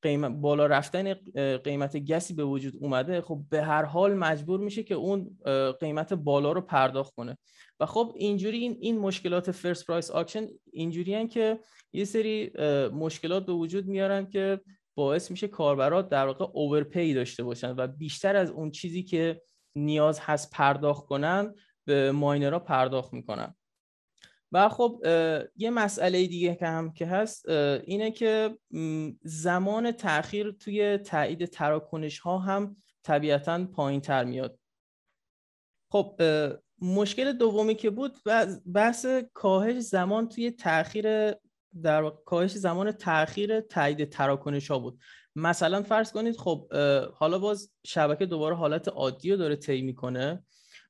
قیمت بالا رفتن قیمت gas ی به وجود اومده خب به هر حال مجبور میشه که اون قیمت بالا رو پرداخت کنه. و خب اینجوری این این مشکلات first price auction اینجوری که یه سری مشکلات به وجود میارن که باعث میشه کاربرا در واقع overpay داشته باشن و بیشتر از اون چیزی که نیاز هست پرداخت کنن به ماینرها پرداخت می‌کنن. و خب یه مسئله دیگه که هم که هست اینه که زمان تاخیر توی تایید تراکنش ها هم طبیعتا پایین تر میاد. خب مشکل دومی که بود بحث کاهش زمان توی تاخیر در کاهش زمان تاخیر تایید تراکنش ها بود. مثلا فرض کنید خب حالا باز شبکه دوباره حالت عادی رو داره طی می‌کنه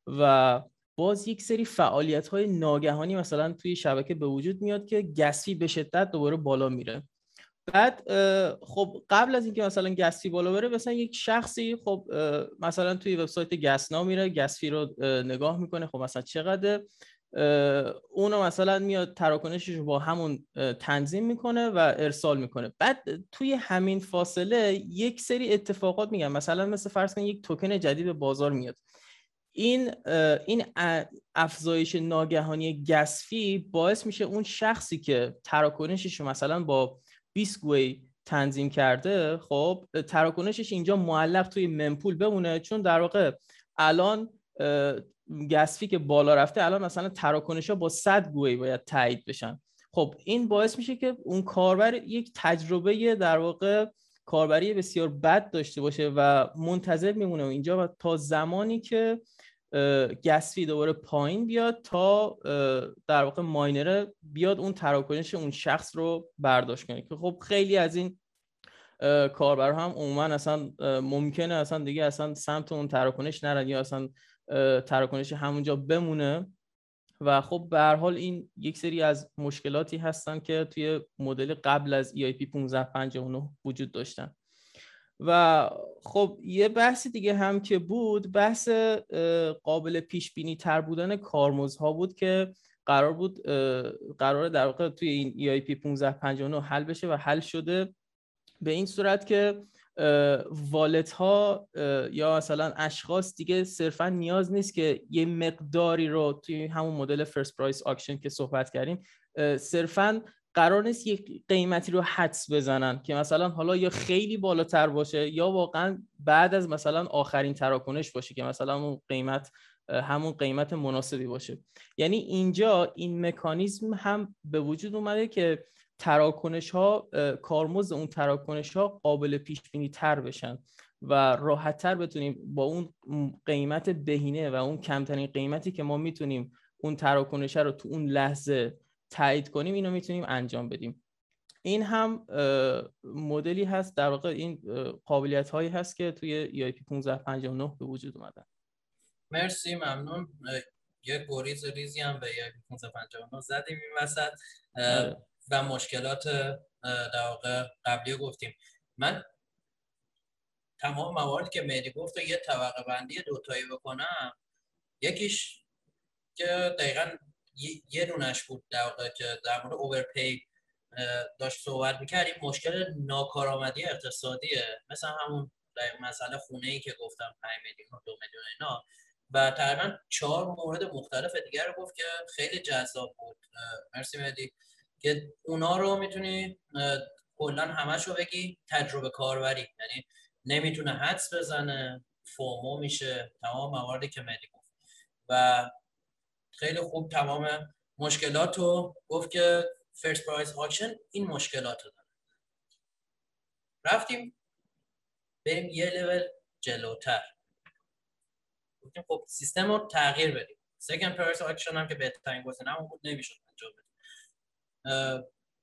و باز یک سری فعالیت های ناگهانی مثلا توی شبکه به وجود میاد که گسی به شدت دوباره بالا میره. بعد خب قبل از اینکه مثلا گسی بالا بره مثلا یک شخصی خب مثلا توی وبسایت گسنا میره گسفی رو نگاه می‌کنه خب مثلا چقدر اونو مثلا میاد تراکنشش رو با همون تنظیم می‌کنه و ارسال می‌کنه. بعد توی همین فاصله یک سری اتفاقات میگن مثلا مثل فرض کنید یک توکن جدید به بازار میاد. این این افزایش ناگهانی گسفی باعث میشه اون شخصی که تراکنشش رو مثلا با 20 گوی تنظیم کرده خب تراکنشش اینجا معلق توی ممپول بمونه. چون در واقع الان گسفی که بالا رفته الان مثلا تراکنش ها با 100 گوی باید تایید بشن. خب این باعث میشه که اون کاربر یک تجربه در واقع کاربری بسیار بد داشته باشه و منتظر میمونه اینجا و تا زمانی که گسفی دوباره پایین بیاد تا در واقع ماینره بیاد اون تراکنش اون شخص رو برداشت کنه. که خب خیلی از این کاربر هم عموما اصلا ممکنه اصلا دیگه اصلا سمت اون تراکنش نرن یا اصلا تراکنش همونجا بمونه. و خب به هر حال این یک سری از مشکلاتی هستن که توی مدل قبل از EIP 1559 وجود داشتن. و خب یه بحث دیگه هم که بود بحث قابل پیش بینی تر بودن کارمزدها بود که قرار بود قرار در واقع توی این EIP 1559 حل بشه و حل شده. به این صورت که wallet ها یا مثلا اشخاص دیگه صرفا نیاز نیست که یه مقداری رو توی همون مدل first price auction که صحبت کردیم صرفا قرار نیست یک قیمتی رو حدس بزنن که مثلا حالا یا خیلی بالاتر باشه یا واقعا بعد از مثلا آخرین تراکنش باشه که مثلا اون قیمت همون قیمت مناسبی باشه. یعنی اینجا این مکانیزم هم به وجود اومده که تراکنش ها کارمزد اون تراکنش ها قابل پیش بینی تر بشن و راحت تر بتونیم با اون قیمت بهینه و اون کمترین قیمتی که ما می‌تونیم اون تراکنش رو تو اون لحظه تایید کنیم اینو می‌تونیم انجام بدیم. این هم مدلی هست در واقع این قابلیت هایی هست که توی EIP 1559 به وجود اومدن. مرسی ممنون. یک گریز ریزی هم به EIP 1559 زدیم این وسط. و مشکلات در واقع قبلی گفتیم. من تمام موارد که مهدی گفت یه طبقه بندی دوتایی بکنم یکیش که دقیقا یه دونش بود در واقع که در مورد اوورپی داشت صحبت می‌کردیم مشکل ناکارآمدی اقتصادیه. مثل همون مسئله خونه ای که گفتم 5 میلیون و 2 میلیون اینا. و تقریبا چهار مورد مختلف دیگر رو گفت که خیلی جذاب بود. مرسی مهدی. که اونا رو می‌تونی کلا همش رو بگی تجربه کاربری. یعنی نمی‌تونه حدس بزنه FOMO میشه. تمام مواردی که مهدی گفت. و خیلی خوب تمام مشکلات رو گفت که first price auction این مشکلات رو داره. رفتیم بریم یه لول جلوتر. گفتیم خب سیستم رو تغییر بدیم. second price auction هم که بهترین گزینه بود نمی‌شد.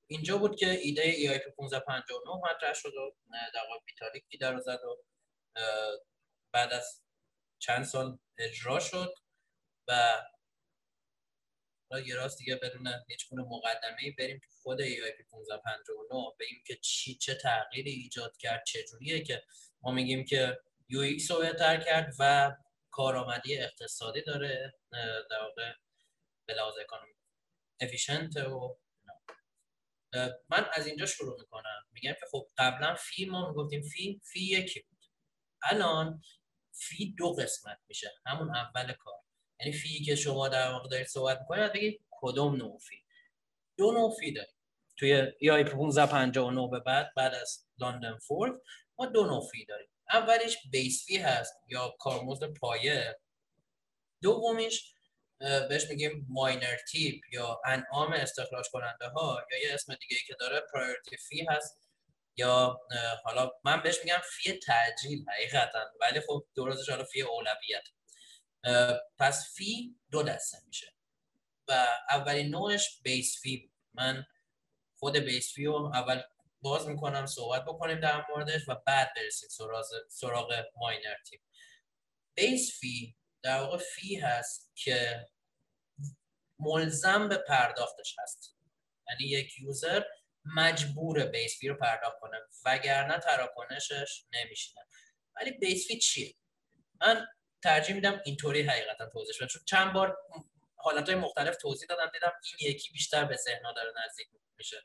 اینجا بود که ایده EIP 1559 مطرح شد و در واقع ویتالیک ایده رو زد و بعد از چند سال اجرا شد و یه راست دیگه بدون هیچ گونه مقدمه ای بریم تو خود EIP 1559 بگیم که چی چه تغییری ایجاد کرد چه جوریه که ما میگیم که UX رو بهتر کرد و کارآمدی اقتصادی داره در واقع به لحاظ economy efficient و من از اینجا شروع می‌کنم. میگم که خب قبلا fee ما می‌گفتیم fee fee یکی بود. الان fee دو قسمت میشه همون اول کار. یعنی fee که شما در واقع دارید صحبت می‌کنید بگید کدوم نوع fee؟ دو نوع fee داریم. توی EIP 1559 به بعد بعد از London fork ما دو نوع fee داریم. اولیش base fee هست یا کارمزد پایه. دومیش بهش میگیم miner tip یا انعام استخراج کننده ها یا یه اسم دیگه ای که داره priority fee هست یا حالا من بهش میگم fee تعجیل حقیقتا ولی خب درستش حالا fee اولویت. پس fee دو دسته میشه و اولین نوعش base fee بود. من خود base fee رو اول باز می‌کنم صحبت بکنیم در موردش و بعد برسیم سراغ, سراغ miner tip. base fee در واقع fee هست که ملزم به پرداختش هست. یعنی یک user مجبور base fee رو پرداخت کنه وگرنه تراکنشش نمیشینه. ولی base fee چیه؟ من ترجیح میدم اینطوری حقیقتا توضیحش بدم چون چند بار حالت مختلف توضیح دادم دیدم این یکی بیشتر به ذهن داره نزدیک میشه.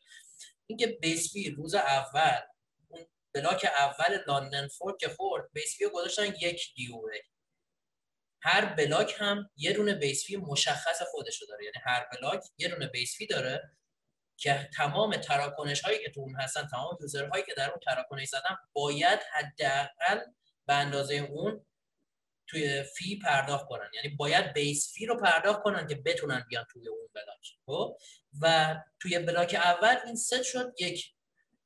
اینکه base fee روز اول اون بلاک اول London fork که خورد base fee گذاشتن یک گیووی هر بلاک هم یه دونه base fee مشخص خودش رو داره. یعنی هر بلاک یه دونه base fee داره که تمام تراکنش هایی که تو اون هستن تمام user هایی که در اون تراکنش زدن باید حداقل به اندازه اون توی fee پرداخت کنن. یعنی باید base fee رو پرداخت کنن که بتونن بیان توی اون بلاک. خب؟ و توی بلاک اول این ست شد یک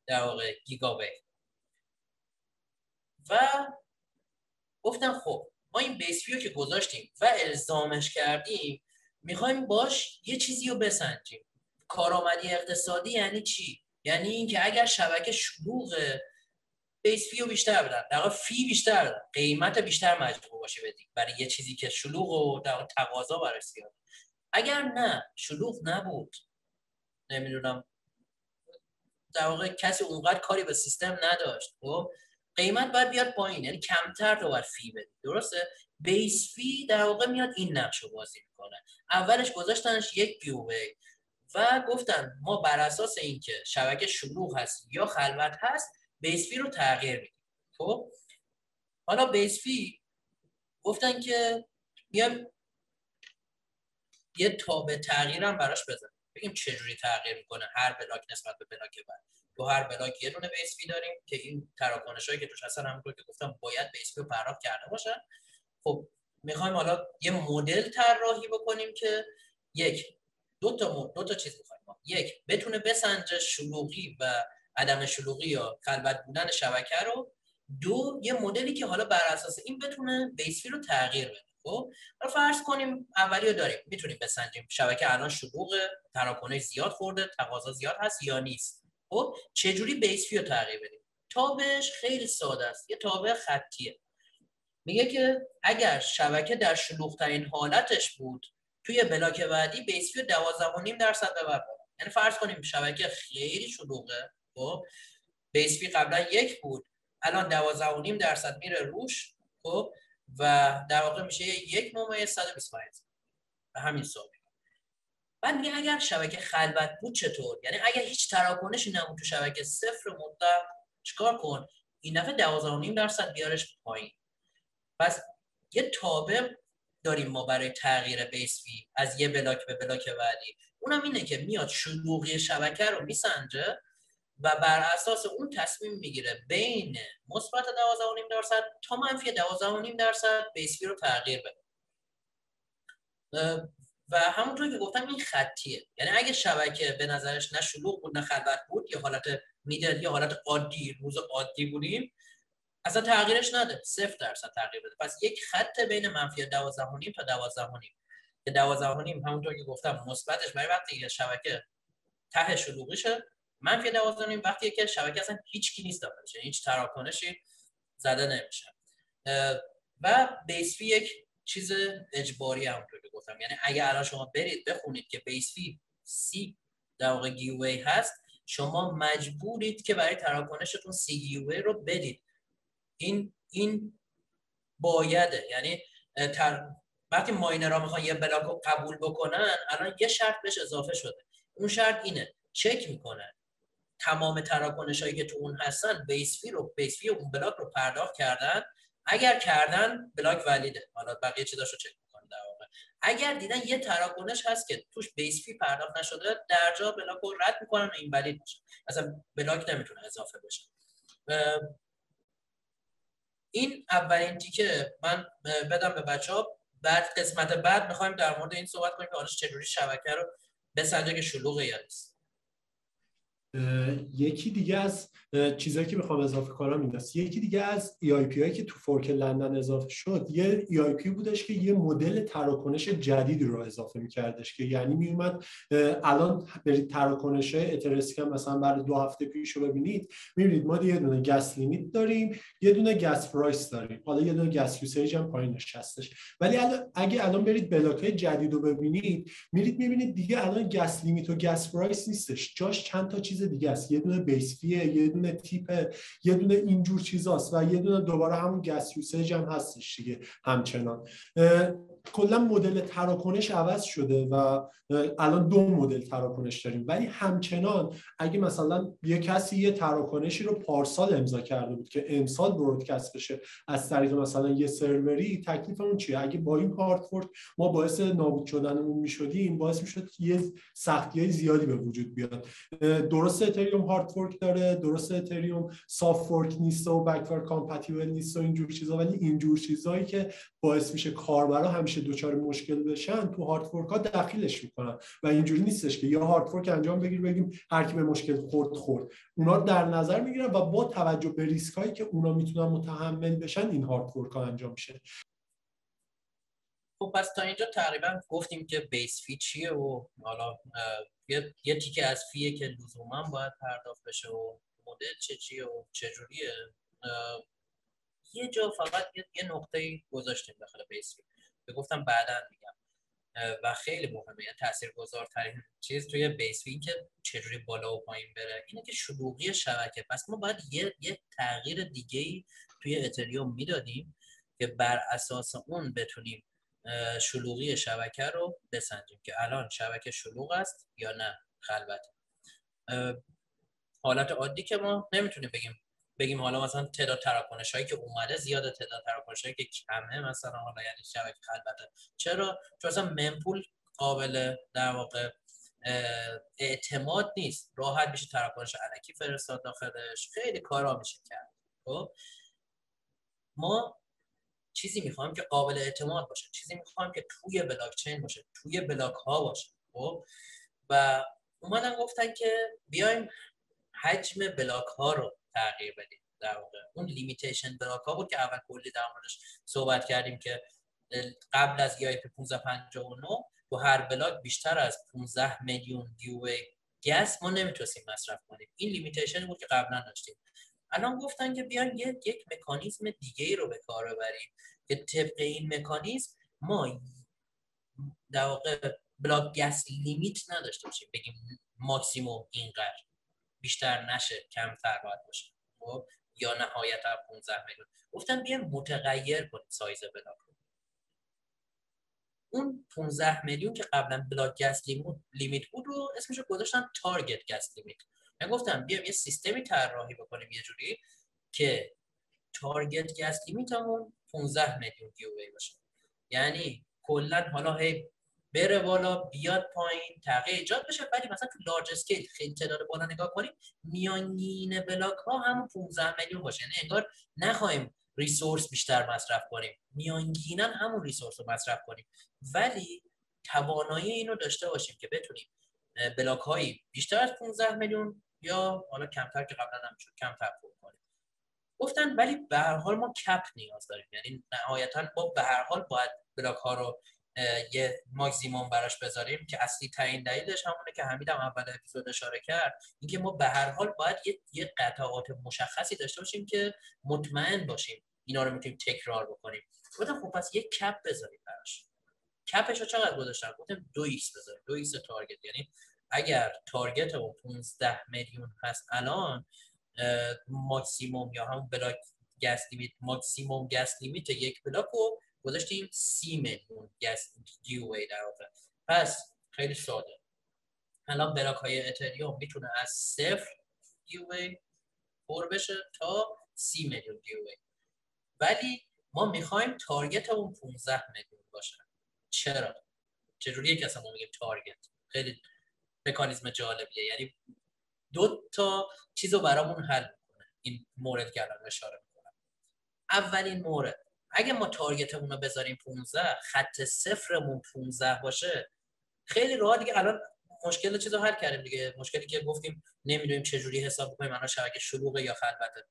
در واقع گیگابیت و گفتن خب ما این base fee رو که گذاشتیم و الزامش کردیم می‌خوایم باش یه چیزی رو بسنجیم. کارآمدی اقتصادی یعنی چی؟ یعنی اینکه اگر شبکه شلوغ base fee رو بیشتر بدن در fee بیشتر بدن قیمت بیشتر مجبور باشه بدی برای یه چیزی که شلوغ و در تقاضا براش زیاد اگر نه شلوغ نبود. نمی‌دونم. در واقع کسی اونقدر کاری به سیستم نداشت خب؟ قیمت باید بیاد پایین یعنی کمتر تو باید فی بدی. درسته؟ بیس فی در واقع میاد این نقش رو بازی می‌کنه. اولش گذاشتنش یک گیووی و گفتن ما بر اساس اینکه شبکه شلوغ هست یا خلوت هست بیس فی رو تغییر میدیم. خب؟ حالا بیس فی گفتن که بیایم یه تابع تغییرم براش بزنیم. بگیم چجوری تغییر می‌کنه؟ هر بلاک نسبت به بلاک بعد. تو هر بلاک یه دونه بیس فی داریم که این تراکنش هایی که توش هستن همونطور که گفتم باید بیس فی رو پرداخت کرده باشن. خب می‌خوایم حالا یه مدل طراحی بکنیم که یک دو تا دو تا چیز می‌خوایم. یک بتونه بسنجه شلوغی و عدم شلوغی یا خلوت بودن شبکه رو. دو یه مدلی که حالا بر اساس این بتونه بیس فی رو تغییر بده. خب فرض کنیم اولی رو داریم. می‌تونیم بسنجیم. شبکه الان شلوغ تراکنش زیاد خورده تقاضا زیاد هست یا نیست؟ خب چجوری بیس فی رو تغییر بدیم؟ تابش خیلی ساده است. یه تابع خطیه. میگه که اگر شبکه در شلوغترین حالتش بود توی بلاک بعدی بیس فی 12.5 درصد ببر یعنی فرض کنیم شبکه خیلی شلوغه. خب بیس فی قبلا یک بود الان 12.5 درصد میره روش. خب و در واقع میشه یک ممیز 125 به همین صورت بعد میگه اگر شبکه خلوت بود چطور؟ یعنی اگر هیچ تراکنشی نبود تو شبکه صفر مطلق چیکار کن؟ این دفعه 12.5 درصد بیارش پایین. پس یه تابع داریم ما برای تغییر بیس فی از یه بلاک به بلاک بعدی. اونم اینه که میاد شلوغی شبکه رو میسنجه و بر اساس اون تصمیم می‌گیره بین مثبت 12.5 درصد تا منفی 12.5 درصد بیس فی رو تغییر بده. و همونطور که گفتم این خطیه. یعنی اگه شبکه به نظرش نه شلوغ بود نه خلوت بود یا حالت میدل یا حالت عادی روز عادی بودیم اصلا تغییرش نده. صفر درصد تغییر بده. پس یک خط بین منفی 12.5 تا 12.5 که 12.5 همونطور که گفتم مثبتش برای وقتی که شبکه ته شلوغیشه منفی 12.5 وقتی که شبکه اصلا هیچ کی نیست داخلش یعنی هیچ تراکنشی زده نمیشه. و base fee یک چیز اجباری همونطور که گفتم. یعنی اگر الان شما برید بخونید که base fee سی در واقع Gwei هست شما مجبورید که برای تراکنشتون سی Gwei رو بدید. این این بایده. یعنی تر... وقتی ماینرها می‌خوان یه بلاک رو قبول بکنن الان یه شرط بهش اضافه شده. اون شرط اینه چک می‌کنن تمام تراکنش هایی که تو اون هستن base fee رو base fee اون بلاک رو پرداخت کردن. اگر کردن بلاک valid ه. حالا بقیه چیزاشو چک می‌کنه در واقع. اگر دیدن یه تراکنش هست که توش base fee پرداخت نشده در جا بلاک رو رد می‌کنن و invalid میشه. اصلا بلاک نمی‌تونه اضافه بشه. این اولین تیکه. من بدم به بچه ها بعد قسمت بعد می‌خوایم در مورد این صحبت کنیم که آنش چجوری شبکه رو بسنجه که شلوغه یا نیست. یکی دیگه از چیزایی که می‌خوام اضافه کنم این است. یکی دیگه از EIP هایی که تو fork لندن اضافه شد یه EIP بودش که یه مدل تراکنش جدید رو اضافه میکردش که یعنی میومد الان برید تراکنش اتراسکن مثلا برای دو هفته پیش رو ببینید می‌بینید ما یه دونه gas limit داریم یه دونه gas price داریم. حالا یه دونه gas usage هم پایینش هستش ولی اگه الان برید بلاک های جدید رو ببینید میرید می‌بینید دیگه الان gas limit و gas price نیستش. جاش چند تا دیگه است. یه دونه base یه دونه tip یه دونه اینجور چیزاست و یه دونه دوباره همون gas usage هم هستش دیگه همچنان. کلا مدل تراکنش عوض شده و الان دو مدل تراکنش داریم. ولی همچنان اگه مثلا یه کسی یه تراکنشی رو پارسال امضا کرده بود که امسال broadcast بشه از طریق مثلا یه سروری تکلیفمون چیه؟ اگه با این هارد ما باعث نابود شدنمون می‌شدیم باعث می‌شد یه سختی های زیادی به وجود بیاد. درست اتریوم hard fork داره درست اتریوم soft fork نیست و backward compatible نیست و اینجور چیزا ولی اینجور چیزایی که باعث میشه کاربرا همیشه دچار مشکل بشن تو hard fork ها دخیلش می‌کنن. و اینجوری نیستش که یه hard fork انجام بگیر بگیم هر کی به مشکل خورد خورد. اونا در نظر می‌گیرن و با توجه به ریسک هایی که اونا می‌تونن متحمل بشن این hard fork ها انجام میشه. خب پس تا اینجا تقریبا گفتیم که base fee چیه و حالا یه, یه تیکه از fee ـه که لزوما باید پرداخت بشه و مدل چه چیه و چجوریه یه جا فقط یه, نقطه گذاشتیم داخل base fee که گفتم بعدا میگم. و خیلی مهمه یعنی تاثیرگذارترین چیز توی base fee که چجوری بالا و پایین بره. اینه که شلوغی شبکه. پس ما باید یه, یه تغییر دیگه ای توی اتریوم می‌دادیم که بر اساس اون بتونیم شلوغی شبکه رو بسنجیم که الان شبکه شلوغ است یا نه؟ خلوت حالت عادی که ما نمی‌تونیم بگیم بگیم حالا مثلا تعداد تراکنش هایی که اومده زیاده تعداد تراکنش هایی که کمه مثلا حالا یعنی شبکه خلوته چرا؟ چون مثلا منپول قابل در واقع اعتماد نیست. راحت میشه تراکنش علکی فرستاد داخلش. خیلی کارا میشه کرد. خب؟ ما چیزی می‌خوایم که قابل اعتماد باشه. چیزی می‌خوایم که توی بلاک چین باشه توی بلاک ها باشه. خب؟ و اومدن گفتن که بیایم حجم بلاک ها رو تغییر بدیم. در واقع اون limitation بلاک ها بود که اول کلی در موردش صحبت کردیم که قبل از EIP 1559 تو هر بلاک بیشتر از 15 میلیون دیوی gas ما نمی‌تونستیم مصرف کنیم. این limitation بود که قبلا داشتیم. الان گفتن که بیان یک یک مکانیزم دیگه ای رو به کار ببریم که طبق این مکانیزم ما در واقع block gas limit نداشته باشیم. بگیم ماکسیموم اینقدر. بیشتر نشه کمتر باید باشه. خب؟ یا نهایت 15 میلیون. گفتن بیان متغیر کنیم سایز بلاک رو. اون 15 میلیون که قبلا block gas limit بود رو اسمش رو گذاشتن target gas limit. من گفتم بیایم یه سیستمی طراحی بکنیم یه جوری که target gas limit مون 15 میلیون gwei باشه. یعنی کلا حالا هی بره بالا بیاد پایین تغییر ایجاد بشه. ولی مثلا تو large scale خیلی تعداد بالا نگاه کنیم میانگین بلاک ها همون 15 میلیون باشه. یعنی انگار نخواهیم resource بیشتر مصرف کنیم. میانگینا همون resource رو مصرف کنیم. ولی توانایی اینو داشته باشیم که بتونیم بلاک هایی بیشتر از 15 میلیون یا حالا کمتر که قبلا هم شد کمتر پر کنیم. گفتن ولی به هر حال ما کپ نیاز داریم. یعنی نهایتا ما به هر حال باید بلاک ها رو یه ماکسیموم براش بذاریم که اصلی ترین دلیلش همونه که حمید هم اول اپیزود اشاره کرد اینکه ما به هر حال باید یه, یه قطعات مشخصی داشته باشیم که مطمئن باشیم اینا رو می‌تونیم تکرار بکنیم. گفتم خب پس یه cap بذاریم براش. cap ش رو چقدر گذاشتم؟ گفتم دو x بذاریم دو x target. یعنی اگر target اون 15 میلیون هست الان ماکسیموم یا هم block gas limit ماکسیموم gas limit یک بلاک رو گذاشتیم 30 میلیون gas gwei در واقع. پس خیلی ساده. الان بلاک های اتریوم می‌تونه از صفر gwei پر بشه تا 30 میلیون گیووی ولی ما می‌خوایم تارگت اون 15 میلیون باشه چرا؟ چجوریه که اصلا ما میگیم تارگت خیلی مکانیزم جالبیه. یعنی دو تا چیز رو برامون حل می‌کنه. این مورد که الان اشاره می‌کنم. اولین مورد. اگه ما تارگتمون رو بذاریم 15 خط صفرمون 15 باشه خیلی راحت دیگه الان مشکل چیزو حل کردیم دیگه. مشکلی که گفتیم نمی‌دونیم چه جوری حساب کنیم الان شبکه شلوغه یا خلوته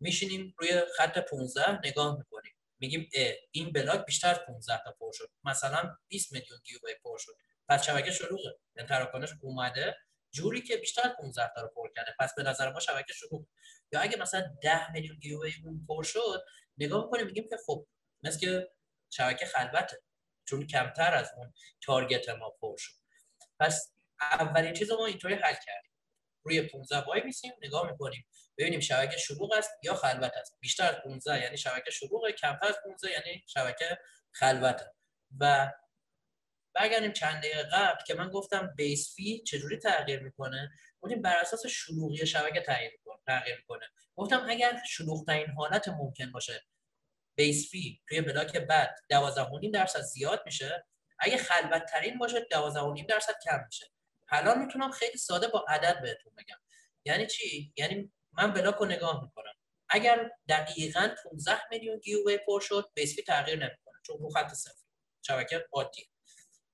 میشینیم روی خط 15 نگاه می‌کنیم. میگیم این بلاک بیشتر از 15 تا پر شد. مثلا 20 میلیون گیگابایت پر شد. پس شبکه شلوغه. یعنی تراکنش اومده. جوری که بیشتر از 15 تا رو پر کرده. پس به نظر ما شبکه شلوغ یا اگه مثلا 10 میلیون گیگابایت پر شد نگاه می‌کنیم میگیم که خب مثل که شبکه خلوته چون کمتر از اون تارگت ما پر شد. پس اولین چیز ما اینطوری حل کردیم. روی 15 وای میسیم نگاه می‌کنیم ببینیم شبکه شلوغ است یا خلوت است. بیشتر از 15 یعنی شبکه شلوغه کمتر از 15 یعنی شبکه خلوته و برگردیم چند دقیقه قبل که من گفتم بیس فی چجوری تغییر می‌کنه؟ گفتیم بر اساس شلوغی شبکه تغییر می‌کنه تغییر می‌کنه گفتم اگر شلوغ ترین حالت ممکن باشه base fee توی بلاک بعد 12.5 درصد زیاد میشه. اگه خلوت ترین باشه 12.5 درصد کم میشه. حالا می‌تونم خیلی ساده با عدد بهتون بگم. یعنی چی؟ یعنی من بلاک رو نگاه می‌کنم. اگر دقیقا 15 میلیون gwei پر شد base fee تغییر نمی‌کنه چون رو خط صفر. شبکه عادی.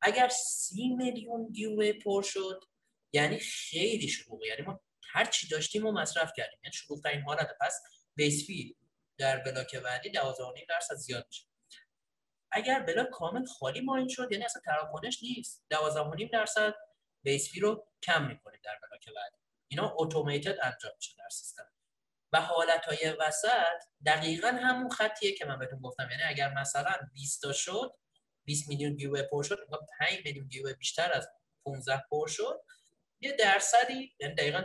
اگر 30 میلیون gwei پر شد یعنی خیلی شلوغه. یعنی ما هر چی داشتیم و مصرف کردیم. یعنی شلوغ ترین حالت پس base fee در بلاک بعدی 12.5 درصد زیاد میشه. اگر بلاک کامل خالی mine شد یعنی اصلا تراکنش نیست. 12.5 درصد base fee رو کم می‌کنیم در بلاک بعدی. اینا automated انجام میشه در سیستم. و حالت های وسط دقیقا همون خطیه که من بهتون گفتم. یعنی اگر مثلا 20 تا شد 20 میلیون gwei پر شد 5 میلیون gwei بیشتر از 15 پر شد یه درصدی یعنی دقیقا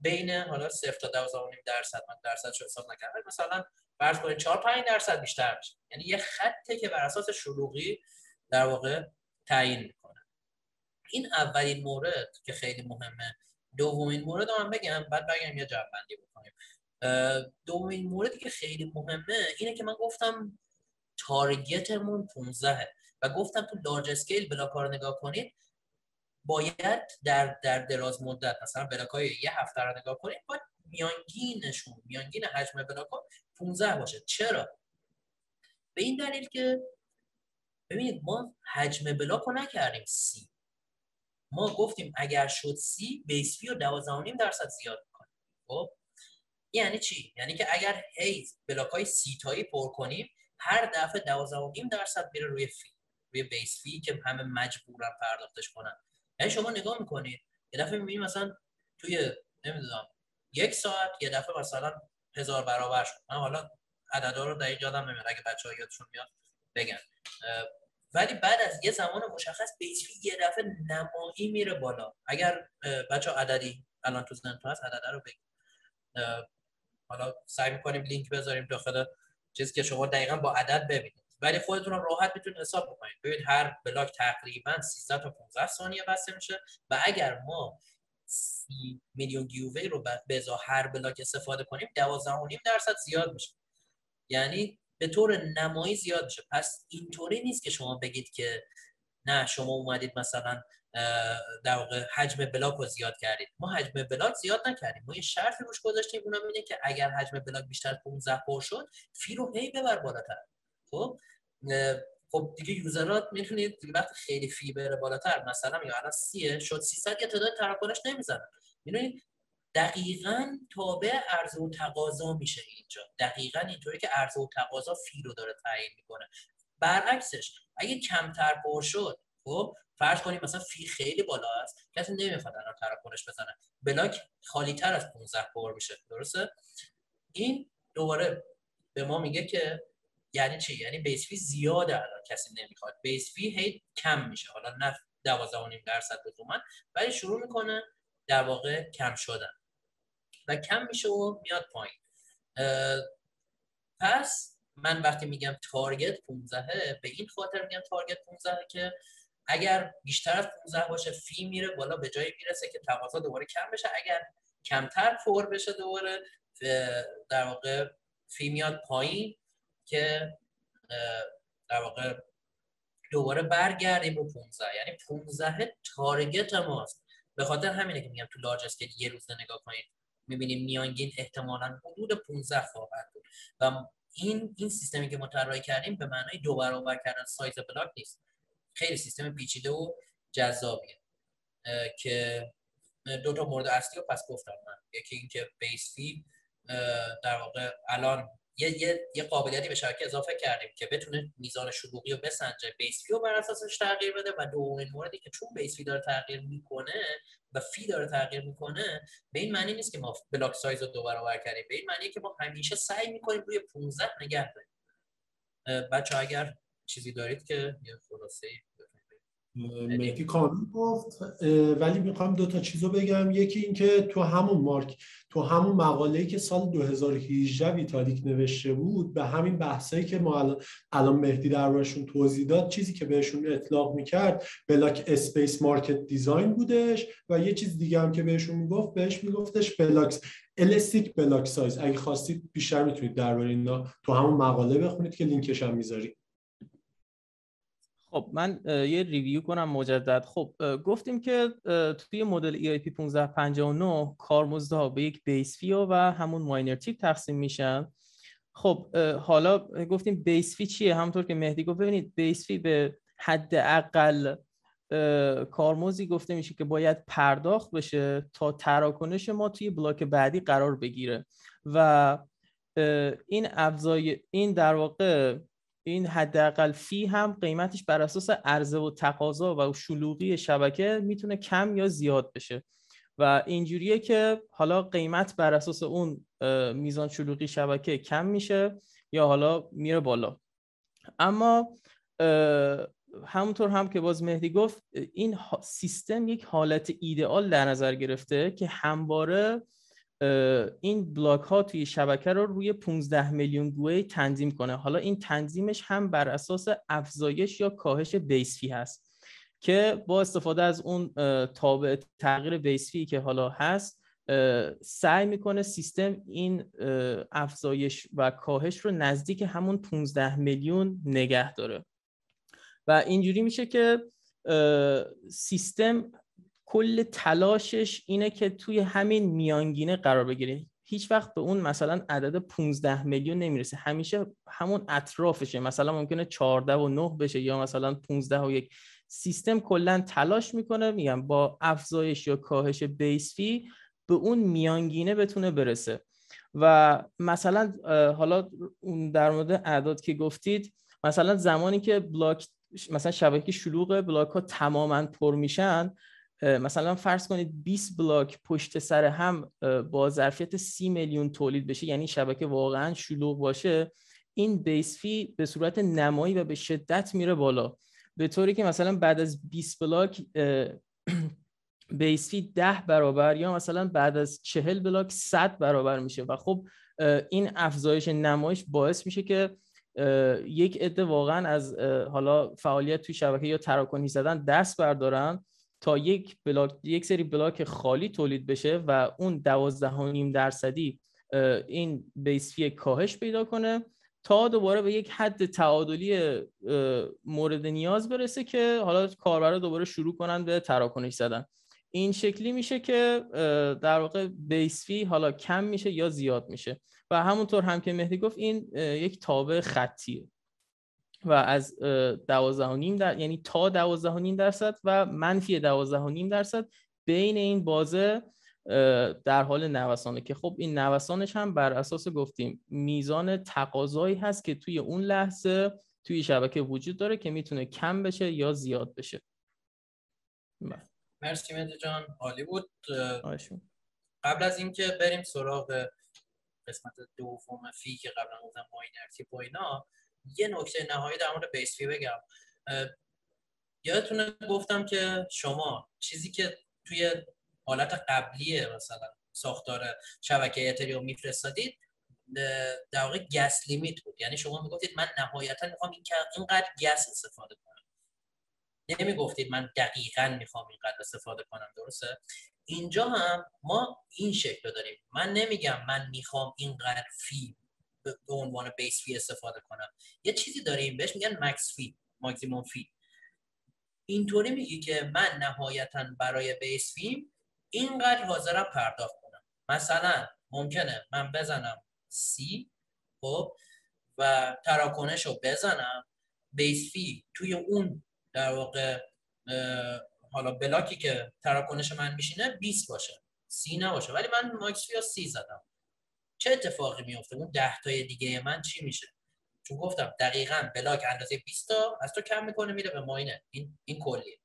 بین حالا 0 تا 12.5 درصد من درصد شو حساب نکردم مثلا فرض کنید 4 5 درصد بیشتر میشه. یعنی یه خطه که بر اساس شلوغی در واقع تعیین می‌کنه. این اولین مورد که خیلی مهمه. دومین مورد هم بگم بعد بگم یه جوابندی بکنیم. دومین موردی که خیلی مهمه اینه که من گفتم تارگتمون 15 و گفتم تو large scale بلاک رو نگاه کنید باید در در دراز مدت مثلا بلاک های یه هفته رو نگاه کنید باید میانگینشون میانگین حجم بلاک ها 15 باشه. چرا؟ به این دلیل که ببینید ما حجم بلاک رو نکردیم سی. ما گفتیم اگر شد سی base fee رو 12.5 درصد زیاد کنیم خب؟ یعنی چی؟ یعنی که اگر هی بلاک های سی تایی پر کنیم هر دفعه 12.5 درصد میره روی فی روی بیس فی که همه مجبورن پرداختش کنن. یعنی شما نگاه می‌کنید یه دفعه می‌بینید مثلا توی نمی‌دونم یک ساعت یه دفعه مثلا هزار برابر شد. من حالا عددا رو دقیق یادم نمیاد اگه بچه‌ها یادشون میاد بگن. ولی بعد از یه زمان مشخص فی یه دفعه نمایی میره بالا. اگر بچه عددی الان تو زنتو هست عدد رو بگید. حالا سعی می‌کنیم لینک بذاریم داخل چیزی که شما دقیقا با عدد ببینید. ولی خودتون راحت می‌تونید حساب بکنید. ببینید هر بلاک تقریبا 13 تا 15 ثانیه بسته میشه و اگر ما 30 میلیون gwei رو به هر بلاک استفاده کنیم 12.5 درصد زیاد میشه. یعنی به طور نمایی زیاد میشه. پس اینطوری نیست که شما بگید که نه شما اومدید مثلا در واقع حجم بلاک رو زیاد کردید. ما حجم بلاک زیاد نکردیم. ما یه شرطی روش گذاشتیم. اونم اینه که اگر حجم بلاک بیشتر از 15 پر شد فی رو هی ببر بالاتر. خب؟ خب دیگه یوزرات می‌تونید دیگه وقتی خیلی فی بره بالاتر مثلا یا الان 30 شد 300 یا تعداد تراکنش نمی‌زنن می‌دونید دقیقا تابع عرضه و تقاضا میشه اینجا. دقیقا اینطوری که عرضه و تقاضا فی رو داره تعیین می‌کنه. برعکسش اگه کمتر پر شد خب فرض کنیم مثلا فی خیلی بالا است کسی نمی‌خواد الان تراکنش بزنه. بلاک خالی تر از 15 پر میشه درسته؟ این دوباره به ما میگه که یعنی چی؟ یعنی بیس فی زیاده الان کسی نمی‌خواد. بیس فی هی کم میشه. حالا نه 12.5 درصد لزوما ولی شروع می‌کنه در واقع کم شدن. و کم میشه و میاد پایین. پس من وقتی میگم تارگت 15 به این خاطر میگم تارگت 15 که اگر بیشتر از 15 باشه فی میره بالا به جایی می‌رسه که تقاضا دوباره کم بشه. اگر کمتر پر بشه دوباره. در واقع fee میاد پایین. که در واقع دوباره برگردیم رو 15 یعنی 15 target ماست. به خاطر همینه که میگم تو large scale یه روز نگاه کنید می‌بینیم میانگین احتمالا حدود 15 خواهد بود. و این این سیستمی که ما طراحی کردیم به معنای دو برابر کردن سایز بلاک نیست. خیلی سیستم پیچیده و جذابیه. که دو تا مورد اصلی رو پس گفتم من. یکی اینکه base fee در واقع الان یه, یه،, یه قابلیتی به شبکه اضافه کردیم که بتونه میزان شلوغی رو بسنجه base fee رو بر اساسش تغییر بده و دومین موردی که چون base fee داره تغییر می‌کنه و fee داره تغییر می‌کنه به این معنی نیست که ما block size رو دو برابر کردیم. به این معنی که ما همیشه سعی می‌کنیم روی 15 نگه داریم. بچه اگر چیزی دارید که یه خلاصه مهدی کامل گفت ولی می‌خوام دو تا چیزو بگم. یکی اینکه تو همون مارک تو همون مقاله‌ای که سال 2018 ویتالیک نوشته بود به همین بحثایی که ما الان, مهدی دربارشون توضیح داد چیزی که بهشون اطلاق می‌کرد block space market design بودش و یه چیز دیگه هم که بهشون می‌گفت بهش میگفتش بلاکس elastic block size اگه خواستید بیشتر می‌تونید درباره اینا تو همون مقاله بخونید که لینکش هم می‌ذاریم. خب من یه review کنم مجدد. خب گفتیم که توی مدل EIP 1559 کارمزدها به یک base fee و همون miner tip تقسیم میشن. خب حالا گفتیم base fee چیه؟ همونطور که مهدی گفت ببینید base fee به حد اقل کارمزدی گفته میشه که باید پرداخت بشه تا تراکنش ما توی بلاک بعدی قرار بگیره. و این افزای این در واقع این حداقل فی هم قیمتش بر اساس عرضه و تقاضا و شلوغی شبکه می‌تونه کم یا زیاد بشه. و اینجوریه که حالا قیمت بر اساس اون میزان شلوغی شبکه کم میشه یا حالا میره بالا. اما همونطور هم که باز مهدی گفت این سیستم یک حالت ایدئال در نظر گرفته که همواره این بلاک ها توی شبکه رو روی 15 میلیون گوه تنظیم کنه. حالا این تنظیمش هم بر اساس افزایش یا کاهش بیس فی هست که با استفاده از اون تابع تغییر بیس فی که حالا هست سعی می‌کنه سیستم این افزایش و کاهش رو نزدیک همون 15 میلیون نگه داره. و اینجوری میشه که سیستم کل تلاشش اینه که توی همین میانگینه قرار بگیره. هیچ وقت به اون مثلا عدد 15 میلیون نمی‌رسه. همیشه همون اطرافشه. مثلا ممکنه 14 و 9 بشه یا مثلا 15 و یک. سیستم کلا تلاش می‌کنه میگم با افزایش یا کاهش بیس فی به اون میانگینه بتونه برسه. و مثلا حالا در مورد اعداد که گفتید مثلا زمانی که بلاک مثلا شبکه شلوغ بلاک ها تماما پر میشن مثلا فرض کنید 20 بلاک پشت سر هم با ظرفیت 30 میلیون تولید بشه یعنی شبکه واقعا شلوغ باشه این base fee به صورت نمایی و به شدت میره بالا. به طوری که مثلا بعد از 20 بلاک base fee 10 برابر یا مثلا بعد از 40 بلاک 100 برابر میشه. و خب این افزایش نماییش باعث میشه که یک عده واقعا از حالا فعالیت توی شبکه یا تراکنی زدن دست بردارن. تا یک بلاک یک سری بلاک خالی تولید بشه و اون دوازده درصدی این بیس فی کاهش پیدا کنه تا دوباره به یک حد تعادلی مورد نیاز برسه که حالا کاربرا دوباره شروع کنن به تراکنش زدن. این شکلی میشه که در واقع بیس فی حالا کم میشه یا زیاد میشه. و همونطور هم که مهدی گفت این یک تابع خطیه. و از دوازده و نیم در... یعنی تا دوازده و نیم درصد و منفی دوازده و نیم درصد بین این بازه در حال نوسانه که خب این نوسانش هم بر اساس گفتیم میزان تقاضایی هست که توی اون لحظه توی شبکه وجود داره که می‌تونه کم بشه یا زیاد بشه. بله. مرسی مهدی جان عالی بود. قبل از اینکه بریم سراغ قسمت دوم فی که قبلا گفتم ماینرتی و اینا یه نکته نهایی در مورد بیس فی بگم یادتونه گفتم که شما چیزی که توی حالت قبلی مثلا ساختار شبکه اتریوم میفرستادید در واقع گس لیمیت بود. یعنی شما می‌گفتید من نهایتا می‌خوام این اینقدر گس استفاده کنم. نمی‌گفتید من دقیقا می‌خوام اینقدر استفاده کنم درسته؟ اینجا هم ما این شکل داریم. من نمیگم من می‌خوام اینقدر fee به عنوان base fee استفاده کنم. یه چیزی داریم بهش میگن max fee maximum fee. اینطوری میگی که من نهایتا برای base fee اینقدر حاضرم پرداخت کنم. مثلا ممکنه من بزنم سی خب و تراکنش رو بزنم base fee توی اون در واقع حالا بلاکی که تراکنش من میشینه 20 باشه. سی نباشه. ولی من ماکس فی 30 زدم. چه اتفاقی میفته اون 10 تای دیگه من چی میشه؟ چون گفتم دقیقا بلاک اندازه 20 تا از تو کم می‌کنه میره به ماینه این این کلیه.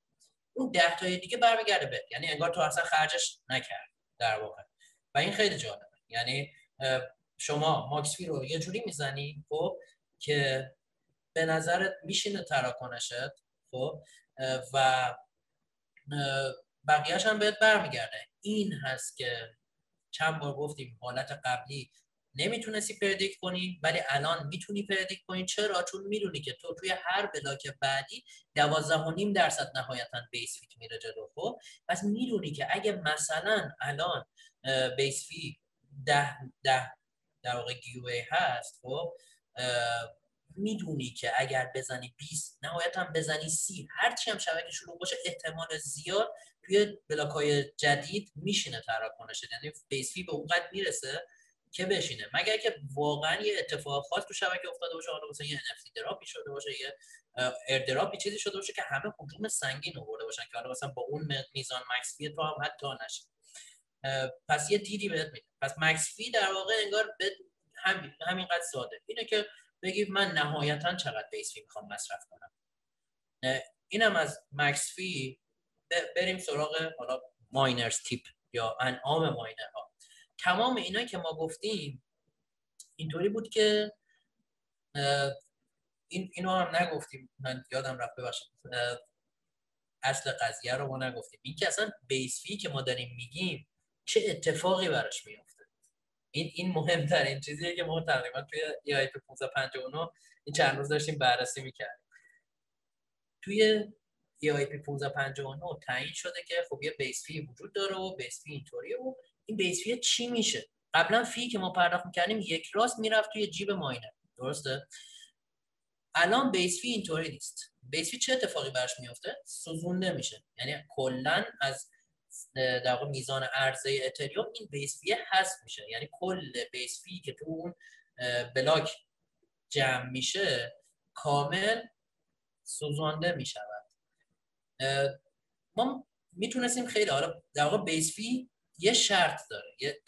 اون 10 تای دیگه برمیگرده به یعنی انگار تو اصلا خرجش نکرد در واقع. و این خیلی جالبه. یعنی شما ماکس فی رو یه جوری می‌زنی خب که به نظرت میشینه تراکنشت خب و بقیهش هم بهت برمیگرده. این هست که چند بار گفتیم حالت قبلی نمی‌تونستی predict کنی ولی الان می‌تونی predict کنی. چرا؟ چون می‌دونی که تو توی هر بلاک بعدی نیم درصد نهایتا base fee ت میره جلو خب؟ پس می‌دونی که اگه مثلا الان base fee ده, ده در واقع گیوی هست خب؟ می‌دونی که اگر بزنی 20 نهایتا بزنی 30 هرچی هم شبکه شروع باشه احتمال زیاد توی بلاک های جدید میشینه تراکنش یعنی بیس فی به اونقدر می‌رسه که بشینه. مگر که واقعا یه اتفاق خاص تو شبکه افتاده باشه حالا مثلا یه NFT دراپی شده باشه یه ایردراپی چیزی شده باشه که همه هجوم سنگین آورده باشن که حالا مثلا با اون میزان مکس فی تو هم حتی نشه. پس یه دیدی بهت میده پس مکس فی در واقع انگار به همین همینقدر ساده. اینه که بگی من نهایتا چقدر بیس فی می‌خوام مصرف کنم. اینم از مکس فی بریم سراغ حالا ماینرز تیپ یا انعام ماینر ها تمام اینا که ما گفتیم اینطوری بود که این اینو هم نگفتیم. من یادم رفت ببخشید. اصل قضیه رو ما نگفتیم. این که اصلا base fee که ما داریم میگیم چه اتفاقی براش میفته این این مهمترین چیزیه که ما تقریبا توی EIP 1559 این چند روز داشتیم بررسی می‌کردیم. توی EIP 1559 تعیین شده که خب یه base fee وجود داره و base fee اینطوریه و این base fee چی میشه؟ قبلا fee که ما پرداخت می‌کردیم یک راست می‌رفت توی جیب ماینر. درسته؟ الان base fee اینطوری نیست. base fee چه اتفاقی براش میفته سوزونده میشه. یعنی کلا از در واقع میزان عرضه اتریوم این base fee حذف میشه. یعنی کل base fee که تو اون بلاک جمع میشه کامل سوزانده می‌شود. ما می‌تونستیم خیلی حالا در واقع base fee یه شرط داره. یه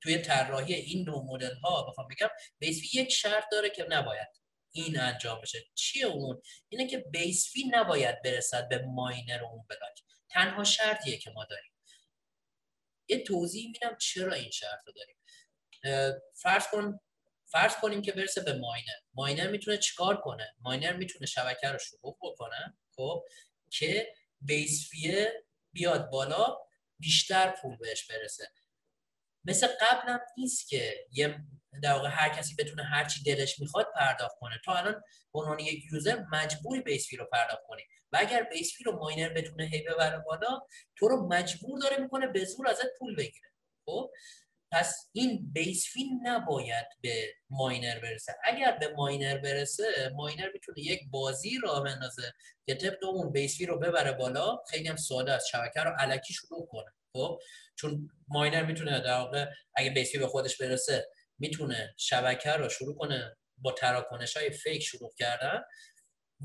توی طراحی این نوع مدل ها بخوام بگم base fee یک شرط داره که نباید این انجام بشه. چیه اون؟ اینه که base fee نباید برسد به ماینر اون بلاک. تنها شرطیه که ما داریم. یه توضیح میدم چرا این شرط رو داریم. فرض کن فرض کنیم که برسه به ماینر. ماینر می‌تونه چیکار کنه؟ ماینر می‌تونه شبکه رو شلوغ بکنه خب؟ که base fee ه بیاد بالا بیشتر پول بهش برسه. مثل قبلم نیست که یه در واقع هر کسی بتونه هر چی دلش می‌خواد پرداخت کنه. تو الان به عنوان یک user مجبوری base fee رو پرداخت کنی. و اگر base fee رو ماینر بتونه هی ببره بالا تو رو مجبور داره می‌کنه به زور ازت پول بگیره. خب؟ پس این base fee نباید به ماینر برسه. اگر به ماینر برسه ماینر می‌تونه یک بازی رو بندازه که طبق اون base fee رو ببره بالا خیلی هم ساده است. شبکه رو الکی شلوغ کنه. خب؟ چون ماینر می‌تونه در واقع اگه base fee به خودش برسه می‌تونه شبکه رو شلوغ کنه با تراکنش های fake شلوغ کردن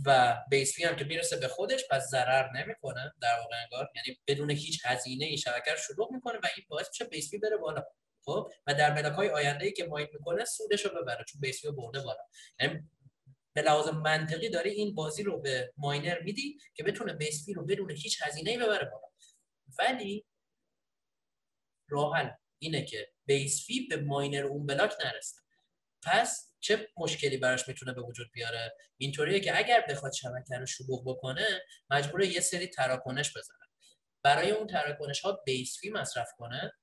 و base fee هم که می‌رسه به خودش پس ضرر نمی‌کنه. در واقع انگار یعنی بدون هیچ هزینه این شبکه رو شلوغ می‌کنه و این باعث میشه base fee بره بالا. خب و در بلاک های آینده ای که mine می‌کنه سودش رو ببره چون base fee برده بالا. یعنی به لحاظ منطقی داری این بازی رو به ماینر میدی که بتونه base رو بدون هیچ هزینه ای ببره بالا. ولی راه اینه که base fee به ماینر اون بلاک نرسه. پس چه مشکلی براش می‌تونه به وجود بیاره؟ اینطوریه که اگر بخواد شبکه رو شلوغ بکنه مجبوره یه سری تراکنش بزنه. برای اون تراکنش ها base fee مصرف کنه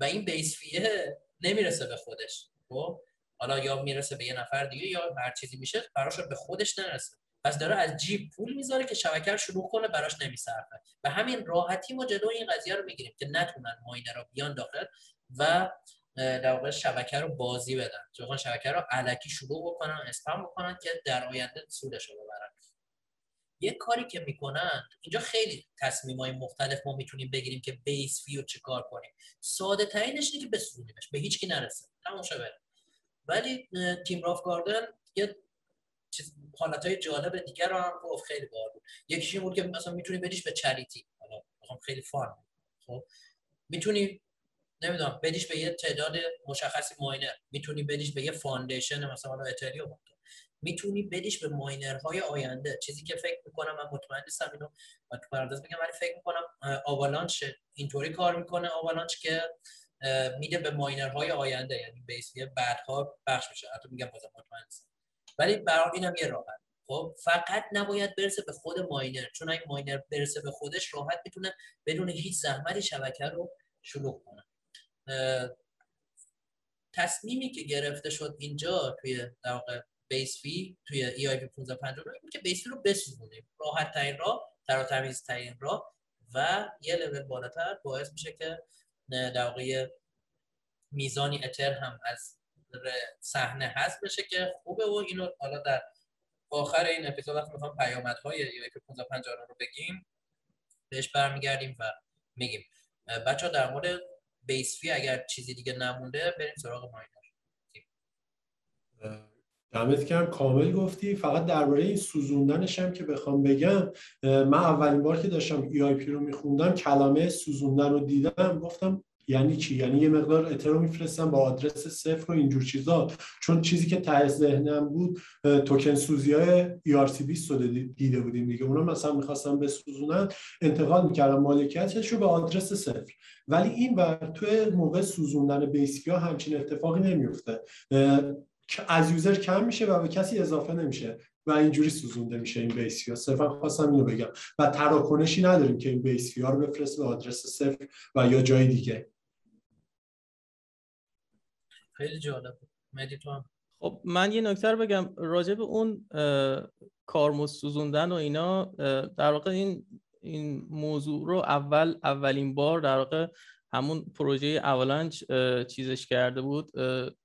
و این base fee ه نمی‌رسه به خودش خب؟ حالا یا می‌رسه به یه نفر دیگه یا هر چیزی میشه براش به خودش نرسه. پس داره از جیب پول می‌ذاره که شبکه رو شلوغ کنه براش نمیصرفه. و همین راحتی ما جلوی این قضیه رو می‌گیریم که نتونن ماینر رو بیان داخل و در واقع شبکه رو بازی بدن. چون شبکه رو علکی شروع بکنن اسپم بکنن که در آینده سودش رو یه کاری که می‌کنن اینجا خیلی تصمیم های مختلف ما می‌تونیم بگیریم که بیس فی رو چیکار کنیم. ساده ترینش اینه که بسونیمش به هیچ کی نرسه. تمام بره ولی تیم راف گاردن یه حالت های جالب دیگر رو هم گفت خیلی بار بود. یکیش بود که مثلا می‌تونی بدیش به چریتی. حالا خیلی فان خب می‌تونی نمی‌دونم بدیش به یه تعداد مشخصی ماینر. می‌تونی بدیش به یه فاندیشن مثلا اتریوم می‌تونی بدیش به ماینرهای آینده. چیزی که فکر می‌کنم من مطمئن نیستم اینو من تو پرانتز میگم ولی فکر می‌کنم آوالانچ اینطوری کار می‌کنه آوالانچ که میده به ماینرهای آینده. یعنی بیسیه بعدها بخش میشه. حتی میگم بازم مطمئن نیستم ولی برای اینم یه راحت. خب فقط نباید برسه به خود ماینر. چون اگه ماینر برسه به خودش راحت می‌تونه بدون هیچ زحمتی شبکه رو شلوغ کنه. تصمیمی که گرفته شد اینجا توی در base fee توی EIP 1559 بود که base fee رو بسوزونیم راحت ترین راه تمیز ترین راه و یه لول بالاتر باعث میشه که در واقع میزانی اتر هم از صحنه هست بشه که خوبه و اینو حالا در آخر این اپیزود وقتی می‌خوام پیامدهای EIP 1559 رو بگیم بهش برمیگردیم و میگیم. بچه‌ها در مورد base fee اگر چیزی دیگه نمونده بریم سراغ ماینر. دمت گرم کامل گفتی. فقط درباره این سوزوندنش هم که بخوام بگم من اولین بار که داشتم EIP رو میخوندم کلمه سوزوندن رو دیدم. گفتم یعنی چی؟ یعنی یه مقدار اتر رو میفرستم با آدرس صفر و اینجور چیزا. چون چیزی که ته ذهنم بود توکن سوزی های ERC20 رو دیده بودیم دیگه. اونا مثلا می‌خواستم بسوزونن. انتقال می‌کردم مالکیتش رو به آدرس صفر. ولی این بر توی موقع سوزوندن بیسکی ها همچین اتفاقی نمیفته از یوزر کم میشه و به کسی اضافه نمیشه و اینجوری سوزونده میشه این بیس ها صرفا خواستم اینو بگم. و تراکنشی نداریم که این بیس ها رو بفرست به آدرس صفر و یا جای دیگه. خیلی جالب. خب من یه نکته رو بگم. راجع به اون کارمز سوزوندن و اینا در واقع این این موضوع رو اول اولین بار در واقع همون پروژه اولانچ چیزش کرده بود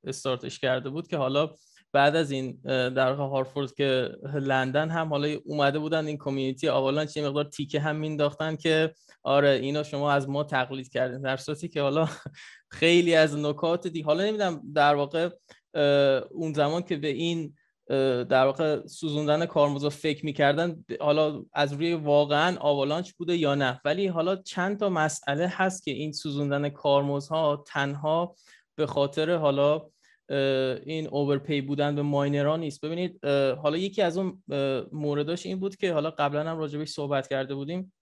استارتش کرده بود که حالا بعد از این در هارفورد که لندن هم حالا اومده بودن این کمیونیتی آوالانچ یه مقدار تیکه هم مینداختن که آره اینا شما از ما تقلید کردین. در صورتی که حالا خیلی از نکات دی حالا نمی‌دونم در واقع اون زمان که به این در واقع سوزوندن کارمزا فکر می‌کردن حالا از روی واقعا آوالانچ بوده یا نه. ولی حالا چند تا مسئله هست که این سوزوندن کارمزها تنها به خاطر حالا این اوورپی بودن به ماینران نیست. ببینید حالا یکی از اون مورداش این بود که حالا قبلا هم راجبش صحبت کرده بودیم.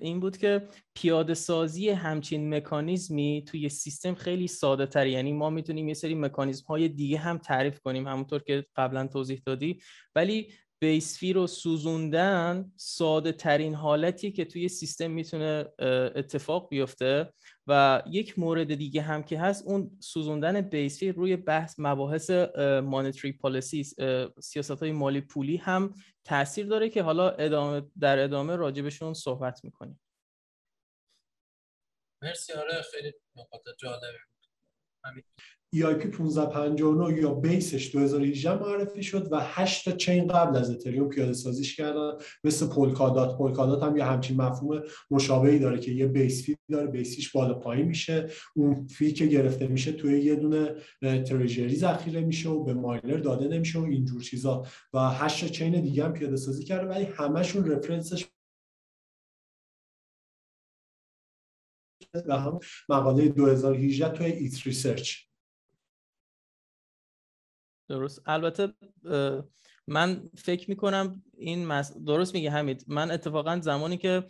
این بود که پیاده سازی همچین مکانیزمی توی سیستم خیلی ساده تر یعنی ما می‌تونیم یه سری مکانیزم های دیگه هم تعریف کنیم همونطور که قبلا توضیح دادی. ولی بیسفی رو سوزوندن ساده ترین حالتی که توی سیستم می‌تونه اتفاق بیفته. و یک مورد دیگه هم که هست اون سوزوندن بیسفی روی بحث مباحث مانیتری پالیسی سیاست های مالی پولی هم تاثیر داره که حالا ادامه در ادامه راجبشون صحبت می‌کنیم. مرسی آره خیلی نکات جالبه EIP 1559 یا بیسش 2018 معرفی شد و 8 تا چین قبل از اتریوم پیاده سازیش کردن. مثل Polkadot. Polkadot هم یه همچین مفهوم مشابهی داره که یه base fee داره بیسیش بالا پایین میشه. اون fee که گرفته میشه توی یه دونه treasury ذخیره میشه و به ماینر داده نمیشه و اینجور چیزا. و 8 chain دیگه هم پیاده سازی کرده ولی همشون reference ش و هم مقاله 2018 توی eth research. درست. البته من فکر می‌کنم این مس... درست میگه حمید. من اتفاقا زمانی که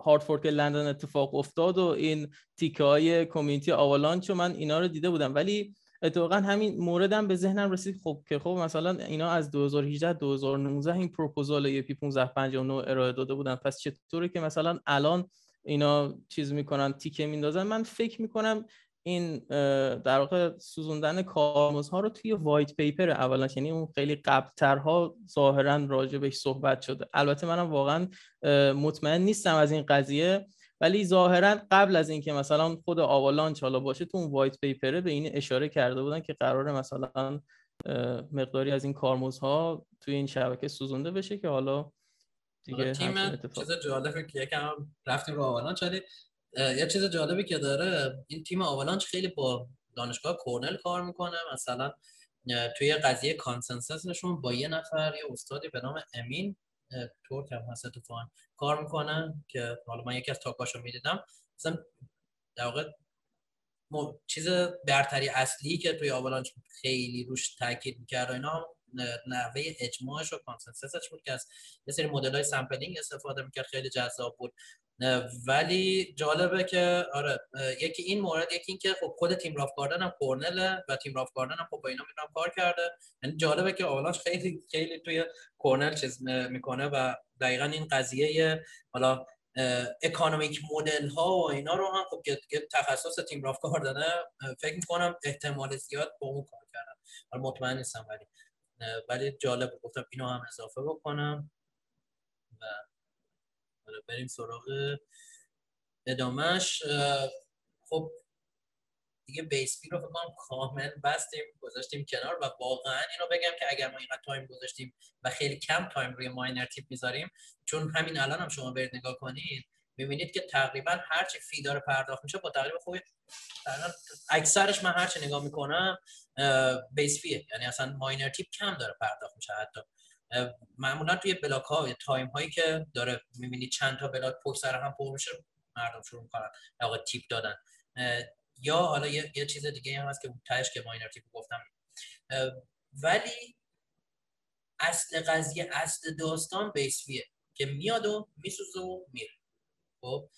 hard fork لندن اتفاق افتاد و این تیکه های community Avalanche من اینا رو دیده بودم. ولی اتفاقا همین موردم به ذهنم رسید. خب که خب مثلا اینا از 2018 2019 این proposal EIP 1559 ارائه داده بودن. پس چطوره که مثلا الان اینا چیز می‌کنن تیکه میندازن؟ من فکر می‌کنم این در واقع سوزوندن کارمزها رو توی وایت پیپر اولا یعنی اون خیلی قبلترها ظاهرا راجع صحبت شده. البته منم واقعا مطمئن نیستم از این قضیه ولی ظاهرا قبل از اینکه مثلا خود آوالانچ حالا باشه تو اون وایت پیپره به این اشاره کرده بودن که قراره مثلا مقداری از این کارمزها توی این شبکه سوزونده بشه که حالا دیگه تیم چیز جالبه که یکم رفتیم رو Avalanche ولی یه چیز جالبی که داره این تیم Avalanche خیلی با دانشگاه کورنل کار می‌کنه. مثلا توی قضیه consensus شون با یه نفر یه استادی به نام امین ترک هم هست اتفاقا کار می‌کنن که حالا من یکی از talk هاشو می‌دیدم. مثلا در واقع چیز برتری اصلی که توی Avalanche خیلی روش تاکید می‌کرد اینا نحوه اجماعش و consensus ش بود که از یه سری مدل های sampling استفاده می‌کرد خیلی جذاب بود. ولی جالبه که آره یکی این مورد یکی این که خب خود تیم راف گاردن هم کورنله و تیم راف گاردن هم خب با اینا می‌تونم کار کرده. یعنی جالبه که Avalanche خیلی خیلی توی کورنل چیز می‌کنه و دقیقا این قضیه حالا economic model ها و اینا رو هم خب که تخصص تیم راف گاردنه فکر می‌کنم احتمال زیاد با اون کار کردن. حالا مطمئن نیستم ولی ولی جالب گفتم اینو هم اضافه بکنم و بریم سراغ ادامهش خب دیگه base fee رو فکر کامل بستیم گذاشتیم کنار و واقعا اینو بگم که اگر ما اینقدر time گذاشتیم و خیلی کم time روی miner tip می‌ذاریم چون همین الان هم شما برید نگاه کنید می‌بینید که تقریبا هرچی fee داره پرداخت میشه با تقریبا خوبی. اکثرش من هرچی نگاه می‌کنم base fee ه یعنی اصلا miner tip کم داره پرداخت میشه حتی. معمولا توی block ها time هایی که داره می‌بینید چند تا block پشت سر هم پر میشه مردم شروع می‌کنن آقا tip دادن. یا حالا یه, یه چیز دیگه هم هست که تهش که miner tip گفتم. ولی اصل قضیه اصل داستان base fee ه که میاد و میسوزه و میره. خب؟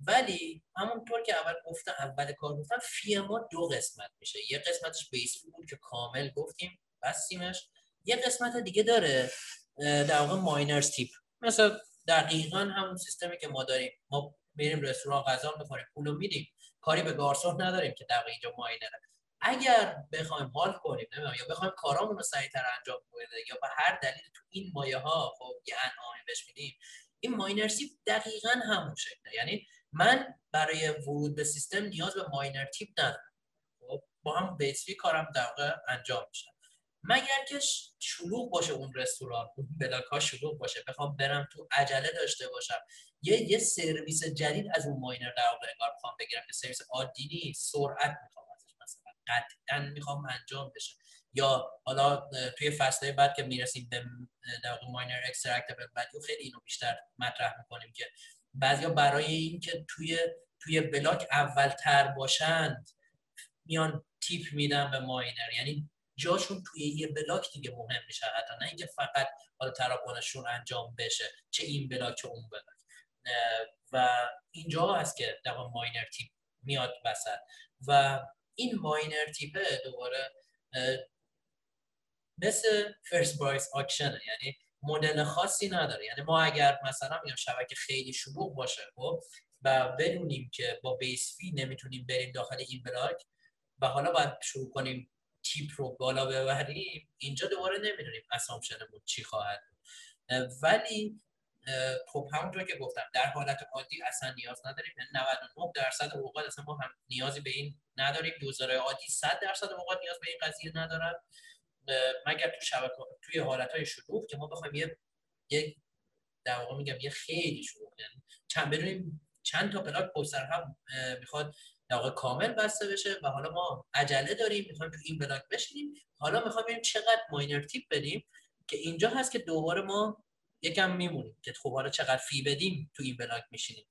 ولی همونطور که اول گفتم اول کار گفتم فی ما دو قسمت میشه. یه قسمتش بیس بود که کامل گفتیم بستیمش. یه قسمت دیگه داره در واقع ماینرز تیپ. مثلا دقیقا همون سیستمی که ما داریم. ما میریم رستوران غذا می‌خوریم پولو میدیم. کاری به گارسون نداریم که در اینجا ماینره. اگر بخوایم حال کنیم نمی‌دونم یا بخوایم کارامون رو سریعتر انجام بدیم یا به هر دلیل تو این مایه ها خب یه انعامی بهش میدیم این ماینر تیپ دقیقا همون شکله. یعنی من برای ورود به سیستم نیاز به ماینر تیپ ندارم. خب با هم بیسفی کارم در انجام میشه. مگر که شلوغ باشه اون رستوران اون بلاک ها شلوغ باشه. بخوام برم تو عجله داشته باشم. یه یه سرویس جدید از اون ماینر در واقع انگار بخوام بگیرم که سرویس عادی نیست. سرعت می‌خوام ازش مثلا. قطعا می‌خوام انجام بشه. یا حالا توی فصل بعد که می‌رسیم به در واقع miner extractable value خیلی اینو بیشتر مطرح می‌کنیم که بعضیا برای اینکه توی توی block اول‌تر باشند میان tip میدن به ماینر. یعنی جاشون توی یه block دیگه مهم میشه حتی نه اینکه فقط حالا تراکنششون انجام بشه چه این block چه اون block. و اینجا هست که در miner tip میاد وسط. و این miner tip ه دوباره مثل first price auction ه یعنی مدل خاصی نداره. یعنی ما اگر مثلا میگم شبکه خیلی شلوغ باشه خب و بدونیم که با base fee نمی‌تونیم بریم داخل این block و حالا باید شروع کنیم tip رو بالا ببریم اینجا دوباره نمی‌دونیم assumption مون چی خواهد ولی خب همونطور که گفتم در حالت عادی اصلا نیاز نداریم. 99 یعنی درصد اوقات اصلا ما هم نیازی به این نداریم. user های عادی 100 درصد اوقات نیاز به این قضیه ندارن. مگر تو شبکه توی حالت های شلوغ که ما بخوایم یه یک در واقع میگم یه خیلی شلوغ یعنی چند بدونیم چند تا block پشت هم می‌خواد واقع کامل بسته بشه و حالا ما عجله داریم می‌خوایم تو این block بشینیم. حالا می‌خوایم ببینیم چقدر miner tip بدیم که اینجا هست که دوباره ما یکم میمونیم که خب حالا چقدر fee بدیم تو این block میشینیم.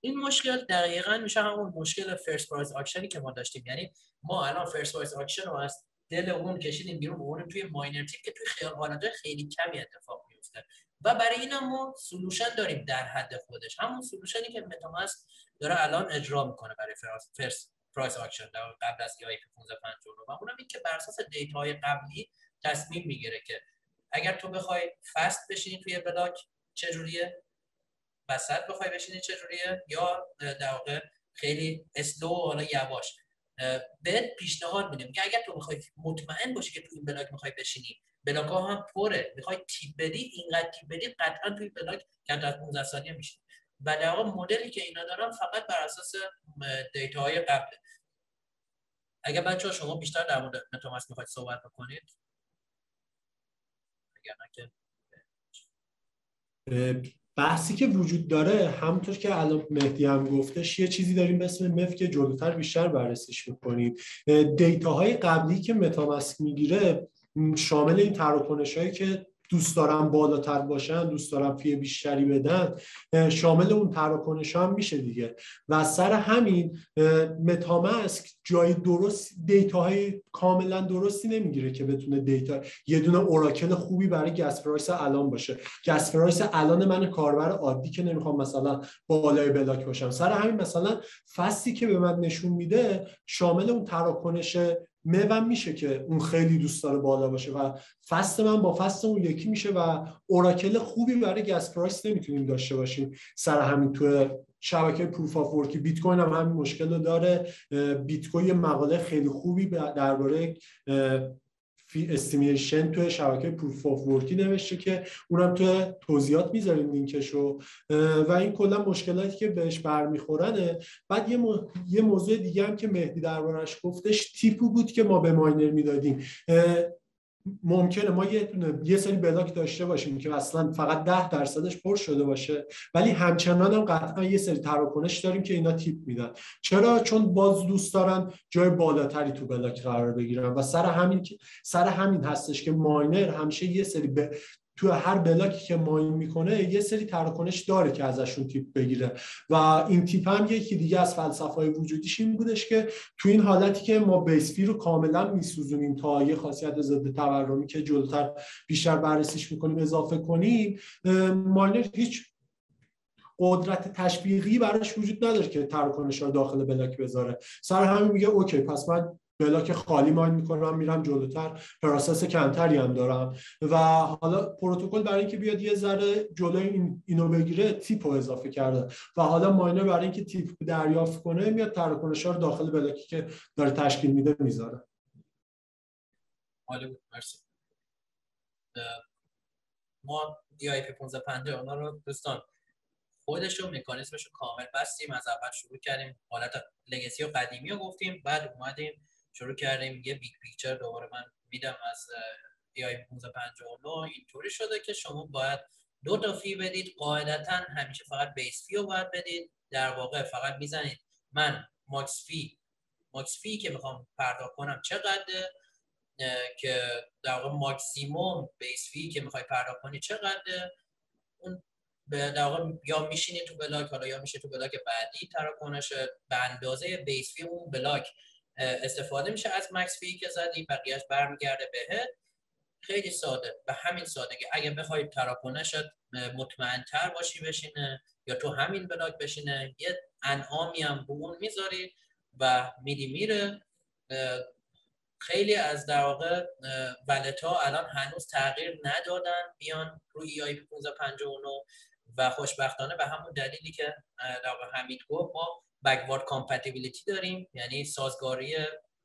این مشکل دقیقا میشه همون مشکل first price auction ی که ما داشتیم. یعنی ما الان first price auction رو از دل اون کشیدیم بیرون اون توی miner tip که توی خیال خیلی کمی اتفاق میفته و برای این ما solution داریم در حد خودش. همون solution ی که MetaMask داره الان اجرا می‌کنه برای first price auction قبل از EIP 1559 و اونم این که بر اساس های قبلی تصمیم می‌گیره که اگر تو بخوای fast بشینی توی block چجوریه وسط بخوای بشینی چجوریه یا در واقع خیلی slow حالا یواش. به پیشنهاد میدیم که اگر تو می‌خوای مطمئن باشی که تو این بلاک می‌خوای بشینی بلاک ها هم پره. می‌خوای tip بدی اینقدر tip بدی قطعا توی بلاک کمتر از 15 ثانیه میشین و در واقع مدلی که اینا دارن فقط بر اساس دیتا های قبله. اگر بچه شما بیشتر در مورد MetaMask می‌خواید صحبت بکنید. بحثی که وجود داره همونطور که الان مهدی هم گفتش یه چیزی داریم به اسم مف که جلوتر بیشتر بررسیش می‌کنیم. دیتاهای قبلی که متاماسک می‌گیره شامل این تراکنش هایی که دوست دارم بالاتر باشن دوست دارم فی بیشتری بدن شامل اون تراکنش هم میشه دیگه. و سر همین متامسک جای درست دیتاهای کاملا درستی نمی‌گیره که بتونه دیتا یه دونه oracle خوبی برای gas price الان باشه. gas price الان من کاربر عادی که نمی‌خوام مثلا بالای بلاک باشم. سر همین مثلا fast ی که به من نشون میده شامل اون تراکنش موم میشه که اون خیلی دوست داره بالا باشه و fast من با fast اون یکی میشه و oracle خوبی برای gas price نمی‌تونیم داشته باشیم. سر همین تو شبکه proof of work ی بیت کوین هم همین مشکل رو داره. بیت کوین مقاله خیلی خوبی درباره estimation توی شبکه proof of work ی نوشته که اونم توی توضیحات می‌ذاریم لینکشو. و این کلا مشکلاتی که بهش برمیخورنه. بعد یه, یه موضوع دیگه هم که مهدی دربارش گفتش tip ی بود که ما به ماینر می‌دادیم. ممکنه ما یه یه سری بلاک داشته باشیم که اصلا فقط ده درصدش پر شده باشه ولی همچنان هم قطعا یه سری تراکنش داریم که اینا tip میدن. چرا؟ چون باز دوست دارن جای بالاتری تو بلاک قرار بگیرن و سر همین سر همین هستش که ماینر همیشه یه سری به تو هر بلاکی که ماین می‌کنه یه سری تراکنش داره که ازشون تیپ بگیره. و این تیپ هم یکی دیگه از فلسفه های وجودیش این بودش که تو این حالتی که ما بیسفی رو کاملا میسوزونیم تا یه خاصیت ضد تورمی که جلوتر بیشتر بررسیش می‌کنیم اضافه کنیم ماینر هیچ قدرت تشویقی براش وجود نداره که تراکنش رو داخل بلاک بذاره. سر همین میگه okay پس من بلاک خالی mine می‌کنم میرم جلوتر. process کمتری هم دارم. و حالا پروتکل برای اینکه بیاد یه ذره جلوی این اینو بگیره tip رو اضافه کرده. و حالا ماینر برای اینکه tip دریافت کنه میاد تراکنش رو داخل بلاکی که داره تشکیل میده می‌ذاره. عالی مرسی. ما دی آی پی 1550 اونا رو دوستان خودش رو مکانیزمش رو کامل بستیم از اول شروع کردیم. حالت legacy و قدیمی رو گفتیم بعد اومدیم شروع کردیم یه big picture دوباره من میدم از EIP 1559 اینطوری شده که شما باید دو تا fee بدید قاعدتا همیشه فقط base fee رو باید بدید. در واقع فقط می‌زنید من max fee max fee که می‌خوام پرداخت کنم چقدره؟ که در واقع ماکسیموم base fee که می‌خوای پرداخت کنی چقدره؟ اون در واقع یا میشینی تو بلاک حالا یا میشه تو بلاک بعدی تراکنش به اندازه base fee اون بلاک استفاده میشه از max fee که زدی بقیهش برمیگرده بهت. خیلی ساده. به همین سادگی اگه بخوای تراکنشت مطمئن تر باشی بشینه یا تو همین بلاک بشینه یه انعامی هم می‌ذاری و میدی میره. خیلی از در واقع ها الان هنوز تغییر ندادن بیان روی ای آی 1559 و خوشبختانه به همون دلیلی که در واقع حمید گفت ما بکوارد کامپتیبیلیتی داریم. یعنی سازگاری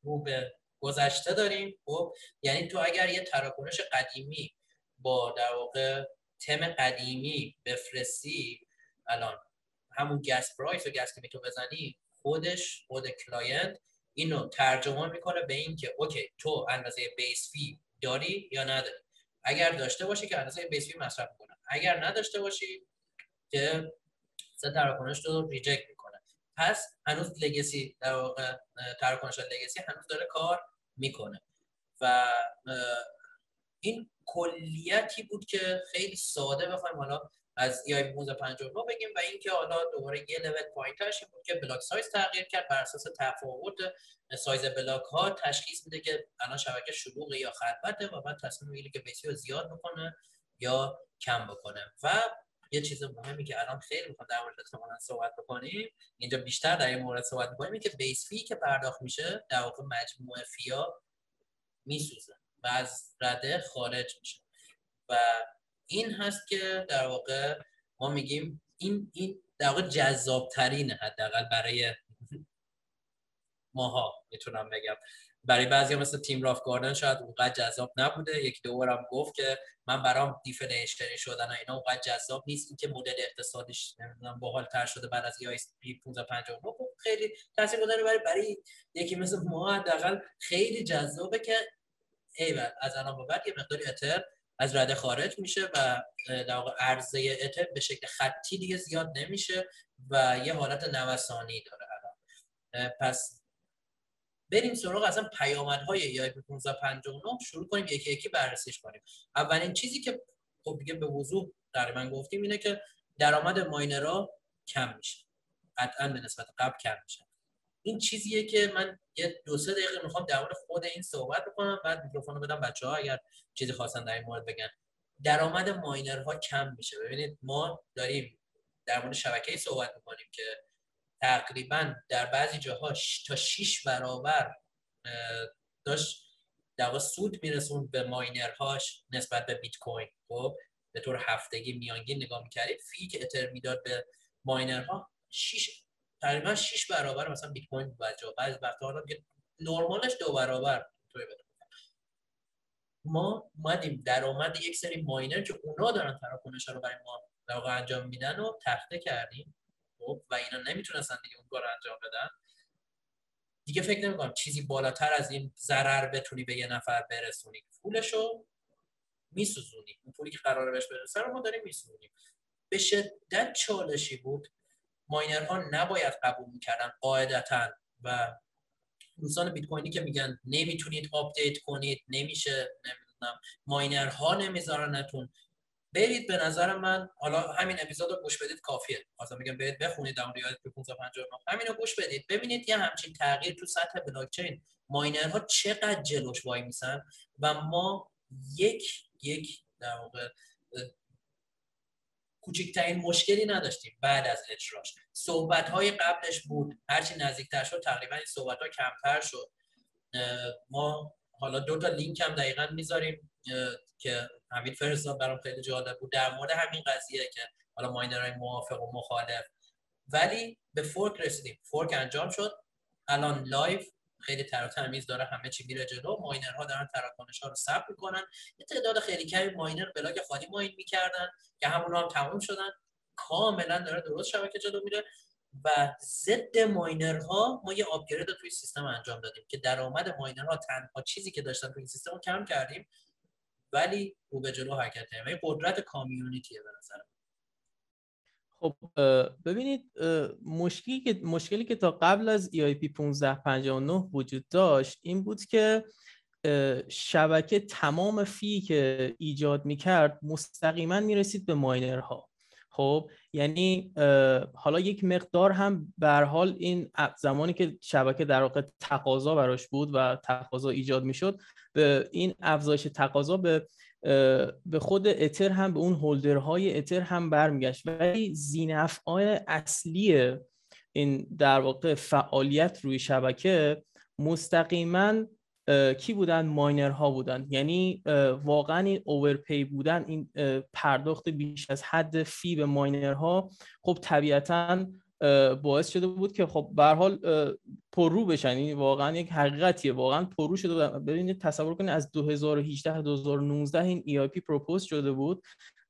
رو به گذشته داریم. خب یعنی تو اگر یه تراکنش قدیمی با در واقع تم قدیمی بفرستی الان همون gas price و gas که تو بزنی خودش خود client اینو ترجمه می‌کنه به این که okay تو اندازه base fee داری یا نداری؟ اگر داشته باشی که اندازه base fee مصرف کنه. اگر نداشته باشی که سه تراکنش رو reject پس هنوز legacy در واقع تراکنش legacy هنوز داره کار می‌کنه. و این کلیتی بود که خیلی ساده بخوایم حالا از EIP 1559 بگیم و اینکه حالا دوباره یه لول پایینترش بود که block size تغییر کرد بر اساس تفاوت سایز بلاک ها تشخیص میده که الان شبکه شلوغ یا خلوته و بعد تصمیم می‌گیره که base fee زیاد بکنه یا کم بکنه. و یه چیز مهمی که الان خیلی می‌خوام در مورد صحبت بکنیم اینجا بیشتر در این مورد صحبت می‌کنیم که base fee که پرداخت میشه در واقع مجموعه fee ها میسوزه و از رده خارج میشه. و این هست که در واقع ما میگیم این این در واقع جذاب ترینه حداقل برای ماها می‌تونم بگم. برای بعضی مثل تیم رافگاردن شاید اونقدر جذاب نبوده. یک دو بارم گفت که من برام deflationary شدن اینا اونقدر جذاب نیست. این که مدل اقتصادیش نمی‌دونم باحال تر شده بعد از EIP 1559 خب خیلی تاثیرگذاره برای برای یکی مثل ما حداقل خیلی جذابه که ایول از الان به بعد یه مقداری اتر از رده خارج میشه و در واقع عرضه اتر به شکل خطی دیگه زیاد نمیشه و یه حالت نوسانی داره الان. پس بریم سراغ اصلا پیامدهای ای 1559 شروع کنیم یکی یکی بررسیش کنیم. اولین چیزی که خب دیگه به وضوح تقریبا گفتیم اینه که درآمد ماینرها کم میشه. قطعا به نسبت قبل کم میشه. این چیزیه که من یه دو سه دقیقه می‌خوام در مورد خود این صحبت بکنم بعد میکروفون بدم بچه ها اگر چیزی خواستن در این مورد بگن. درآمد ماینرها کم میشه. ببینید ما داریم در مورد شبکه صحبت می‌کنیم که تقریبا در بعضی جاها تا 6 برابر داشت در سود میرسون به ماینرهاش نسبت به بیت کوین خب به طور هفتگی میانگین نگاه می‌کردید فی که اتر می‌داد به ماینرها 6 تقریبا 6 برابر مثلا بیت کوین بود بعضی بعضی وقتا حالا نرمالش دو برابر ما اومدیم درآمد یک سری ماینر که اونا دارن تراکنش رو برای ما در انجام میدن و تخته کردیم. خب و اینا نمی‌تونستن دیگه اون کار انجام بدن. دیگه فکر نمی‌کنم چیزی بالاتر از این ضرر بتونی به یه نفر برسونی. پولشو میسوزونی. اون پولی که قراره بهش برسه رو ما داریم میسوزونیم. به شدت چالشی بود. ماینرها نباید قبول می‌کردن قاعدتا. و دوستان بیت کوینی که میگن نمی‌تونید update کنید نمیشه نمی‌دونم ماینرها نمیذارنتون. برید به نظر من حالا همین اپیزود رو گوش بدید کافیه. مثلا میگم برید بخونید درباره EIP 1559 همین رو گوش بدید. ببینید یه همچین تغییر تو سطح بلاک چین ماینرها چقدر جلوش وای میسن و ما یک یک در واقع کوچکترین مشکلی نداشتیم بعد از اجراش. صحبت های قبلش بود. هرچی نزدیکتر شد تقریبا این صحبت ها کمتر شد. ما حالا دو تا لینک هم دقیقا می‌ذاریم که حمید فرستاد برام خیلی جالب بود. در مورد همین قضیه که حالا ماینرهای موافق و مخالف. ولی به fork رسیدیم. fork انجام شد. الان live خیلی تر تمیز داره. همه چی میره جلو. ماینرها دارن تراکنش ها رو ثبت می‌کنن. یه تعداد خیلی کمی ماینر بلاک خالی mine می‌کردن که همون هم تموم شدن. کاملا داره درست شبکه جلو میره. و ضد ماینرها ما یه upgrade توی سیستم انجام دادیم که درآمد ماینرها تنها چیزی که داشتن توی سیستم رو کم کردیم ولی رو به جلو حرکت کردیم. قدرت community ه به نظر خب ببینید مشکلی که مشکلی که تا قبل از EIP 1559 وجود داشت این بود که شبکه تمام فی که ایجاد می‌کرد مستقیما می‌رسید به ماینرها. خب یعنی حالا یک مقدار هم به حال این زمانی که شبکه در واقع تقاضا براش بود و تقاضا ایجاد می‌شد به این افزایش تقاضا به به خود اتر هم به اون هولدرهای اتر هم برمیگشت. ولی زینفعان اصلی این در واقع فعالیت روی شبکه مستقیما کی بودن؟ ماینر ها بودن. یعنی واقعا این اوورپی بودن این پرداخت بیش از حد فی به ماینر ها خب طبیعتا باعث شده بود که خب به حال پررو بشن. این یعنی واقعا یک حقیقتیه. واقعا پررو شده بود ببینید تصور کنید از 2018 2019 این EIP پروپوز شده بود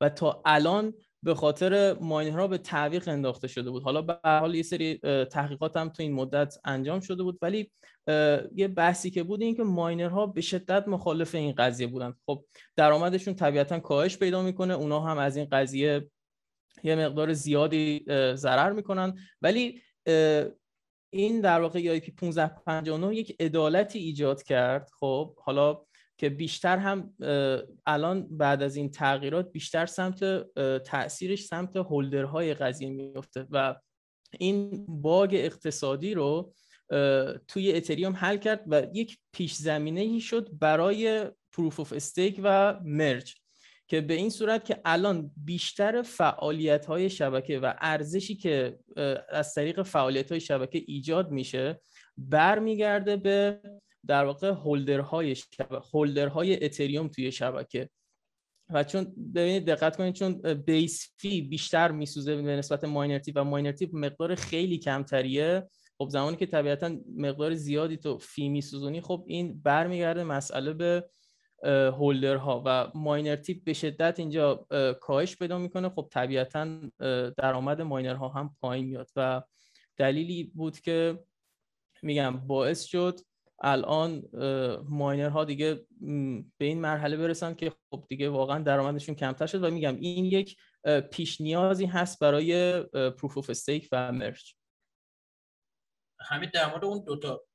و تا الان به خاطر ماینرها به تعویق انداخته شده بود. حالا به حال یه سری تحقیقات هم تو این مدت انجام شده بود ولی یه بحثی که بود این که ماینرها به شدت مخالف این قضیه بودن. خب درآمدشون طبیعتا کاهش پیدا می‌کنه اونا هم از این قضیه یه مقدار زیادی ضرر می‌کنن. ولی این در واقع یا 1559 یک عدالتی ایجاد کرد. خب حالا که بیشتر هم الان بعد از این تغییرات بیشتر سمت تاثیرش سمت هولدرهای قضیه میفته و این باگ اقتصادی رو توی اتریوم حل کرد و یک پیش زمینه ای شد برای پروف اف استیک و مرج که به این صورت که الان بیشتر فعالیت های شبکه و ارزشی که از طریق فعالیت های شبکه ایجاد میشه برمیگرده به در واقع هولدرهای شبکه هولدرهای اتریوم توی شبکه. و چون ببینید دقت کنید چون بیس فی بیشتر میسوزه به نسبت ماینرتی و ماینرتی مقدار خیلی کمتریه. خب زمانی که طبیعتا مقدار زیادی تو فی میسوزونی خب این برمیگرده مسئله به هولدرها و ماینر تیپ به شدت اینجا کاهش پیدا می‌کنه. خب طبیعتا درآمد ماینرها هم پایین میاد. و دلیلی بود که میگم باعث شد الان ماینر ها دیگه به این مرحله برسن که خب دیگه واقعا درآمدشون کمتر شد و میگم این یک پیش نیازی هست برای proof of stake و merge همین در مورد اون دوتا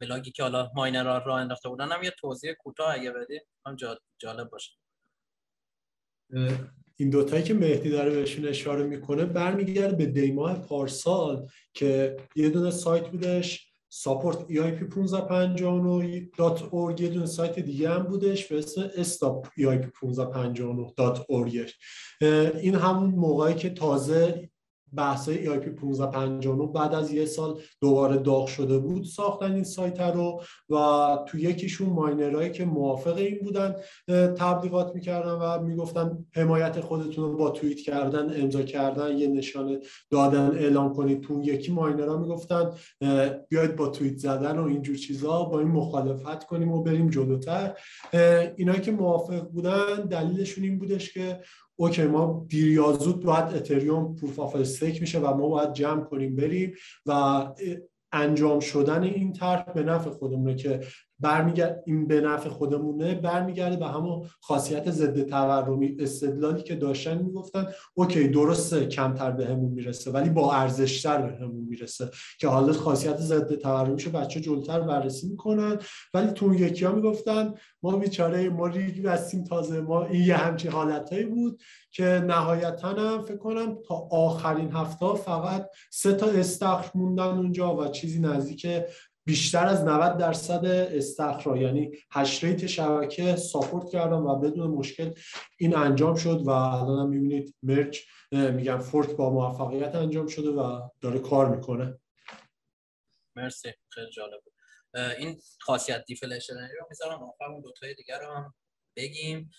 بلاگی که حالا ماینر ها راه انداخته بودن هم یه توضیح کوتاه اگه بدی هم جالب باشه. این دوتایی که مهدی داره بهشون اشاره می‌کنه برمیگرده به دیماه پارسال که یه دونه سایت بودش. Support EIP 1559.org یه دونه سایت دیگه هم بودش به اسم stop EIP 1559.org این همون موقعی که تازه بحث ای آی پی 1559 بعد از یه سال دوباره داغ شده بود ساختن این سایت رو و تو یکیشون ماینرهایی که موافق این بودن تبلیغات می‌کردن و می‌گفتن حمایت خودتون رو با توییت کردن امضا کردن یه نشانه دادن اعلام کنید. تو یکی ماینرها می‌گفتن بیاید با توییت زدن و اینجور چیزها با این مخالفت کنیم و بریم جلوتر. اینایی که موافق بودن دلیلشون این بودش که اوکی ما دیر یا زود باید اتریوم proof of stake میشه و ما باید جمع کنیم بریم و انجام شدن این طرح به نفع خودمونه که برمیگرد این به نفع خودمونه برمیگرده به همون خاصیت ضد تورمی استدلالی که داشتن می‌گفتن. اوکی درسته کمتر بهمون می‌رسه ولی با ارزشتر بهمون می‌رسه که حالا خاصیت ضد تورمیشو بچه جلوتر بررسی می‌کنن. ولی تو یکی ها می‌گفتن ما بیچاره ما ریگ بستیم تازه ما این یه همچین حالتهایی بود که نهایتا هم فکر کنم تا آخرین هفته فقط سه تا استخر موندن اونجا و چیزی نزدیک بیشتر از 90 درصد استخرا یعنی hash rate شبکه support کردم و بدون مشکل این انجام شد و الان هم می‌بینید merge میگم fork با موفقیت انجام شده و داره کار می‌کنه. مرسی خیلی جالب. این خاصیت deflationary رو می‌ذارم آخر اون دوتای دیگر رو هم بگیم.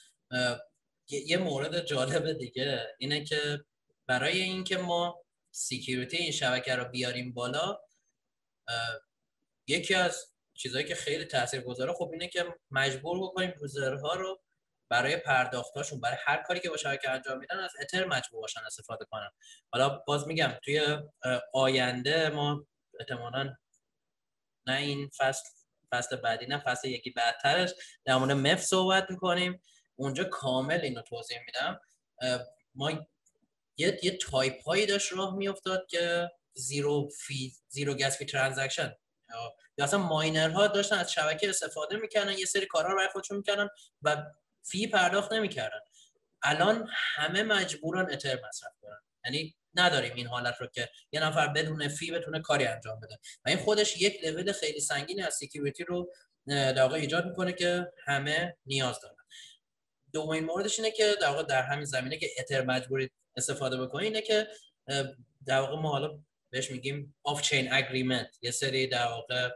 یه مورد جالب دیگه اینه که برای اینکه ما security این شبکه رو بیاریم بالا یکی از چیزهایی که خیلی تاثیرگذاره خب اینه که مجبور بکنیم user ها رو برای پرداختاشون برای هر کاری که با شبکه انجام میدن از اتر مجبور باشن استفاده کنن. حالا باز میگم توی آینده ما احتمالا نه این فصل فصل بعدی نه فصل یکی بعدترش در مورد MEV صحبت می‌کنیم. اونجا کامل اینو توضیح میدم. ما یه, یه تایپ هایی داشت راه میافتاد که zero fee zero gas fee transaction یا اصلا ماینرها داشتن از شبکه استفاده می‌کردن یه سری کارها رو برای خودشون می‌کردن و fee پرداخت نمی‌کردن. الان همه مجبورن اتر مصرف کنن. یعنی نداریم این حالت رو که یه نفر بدون fee بتونه کاری انجام بده. و این خودش یک لول خیلی سنگینی از security رو در ایجاد می‌کنه که همه نیاز دارن. دومین موردش اینه که در واقع در همین زمینه که اتر مجبوری استفاده بکنه اینه که در واقع ما حالا بهش میگیم off-chain agreement یه سری در واقع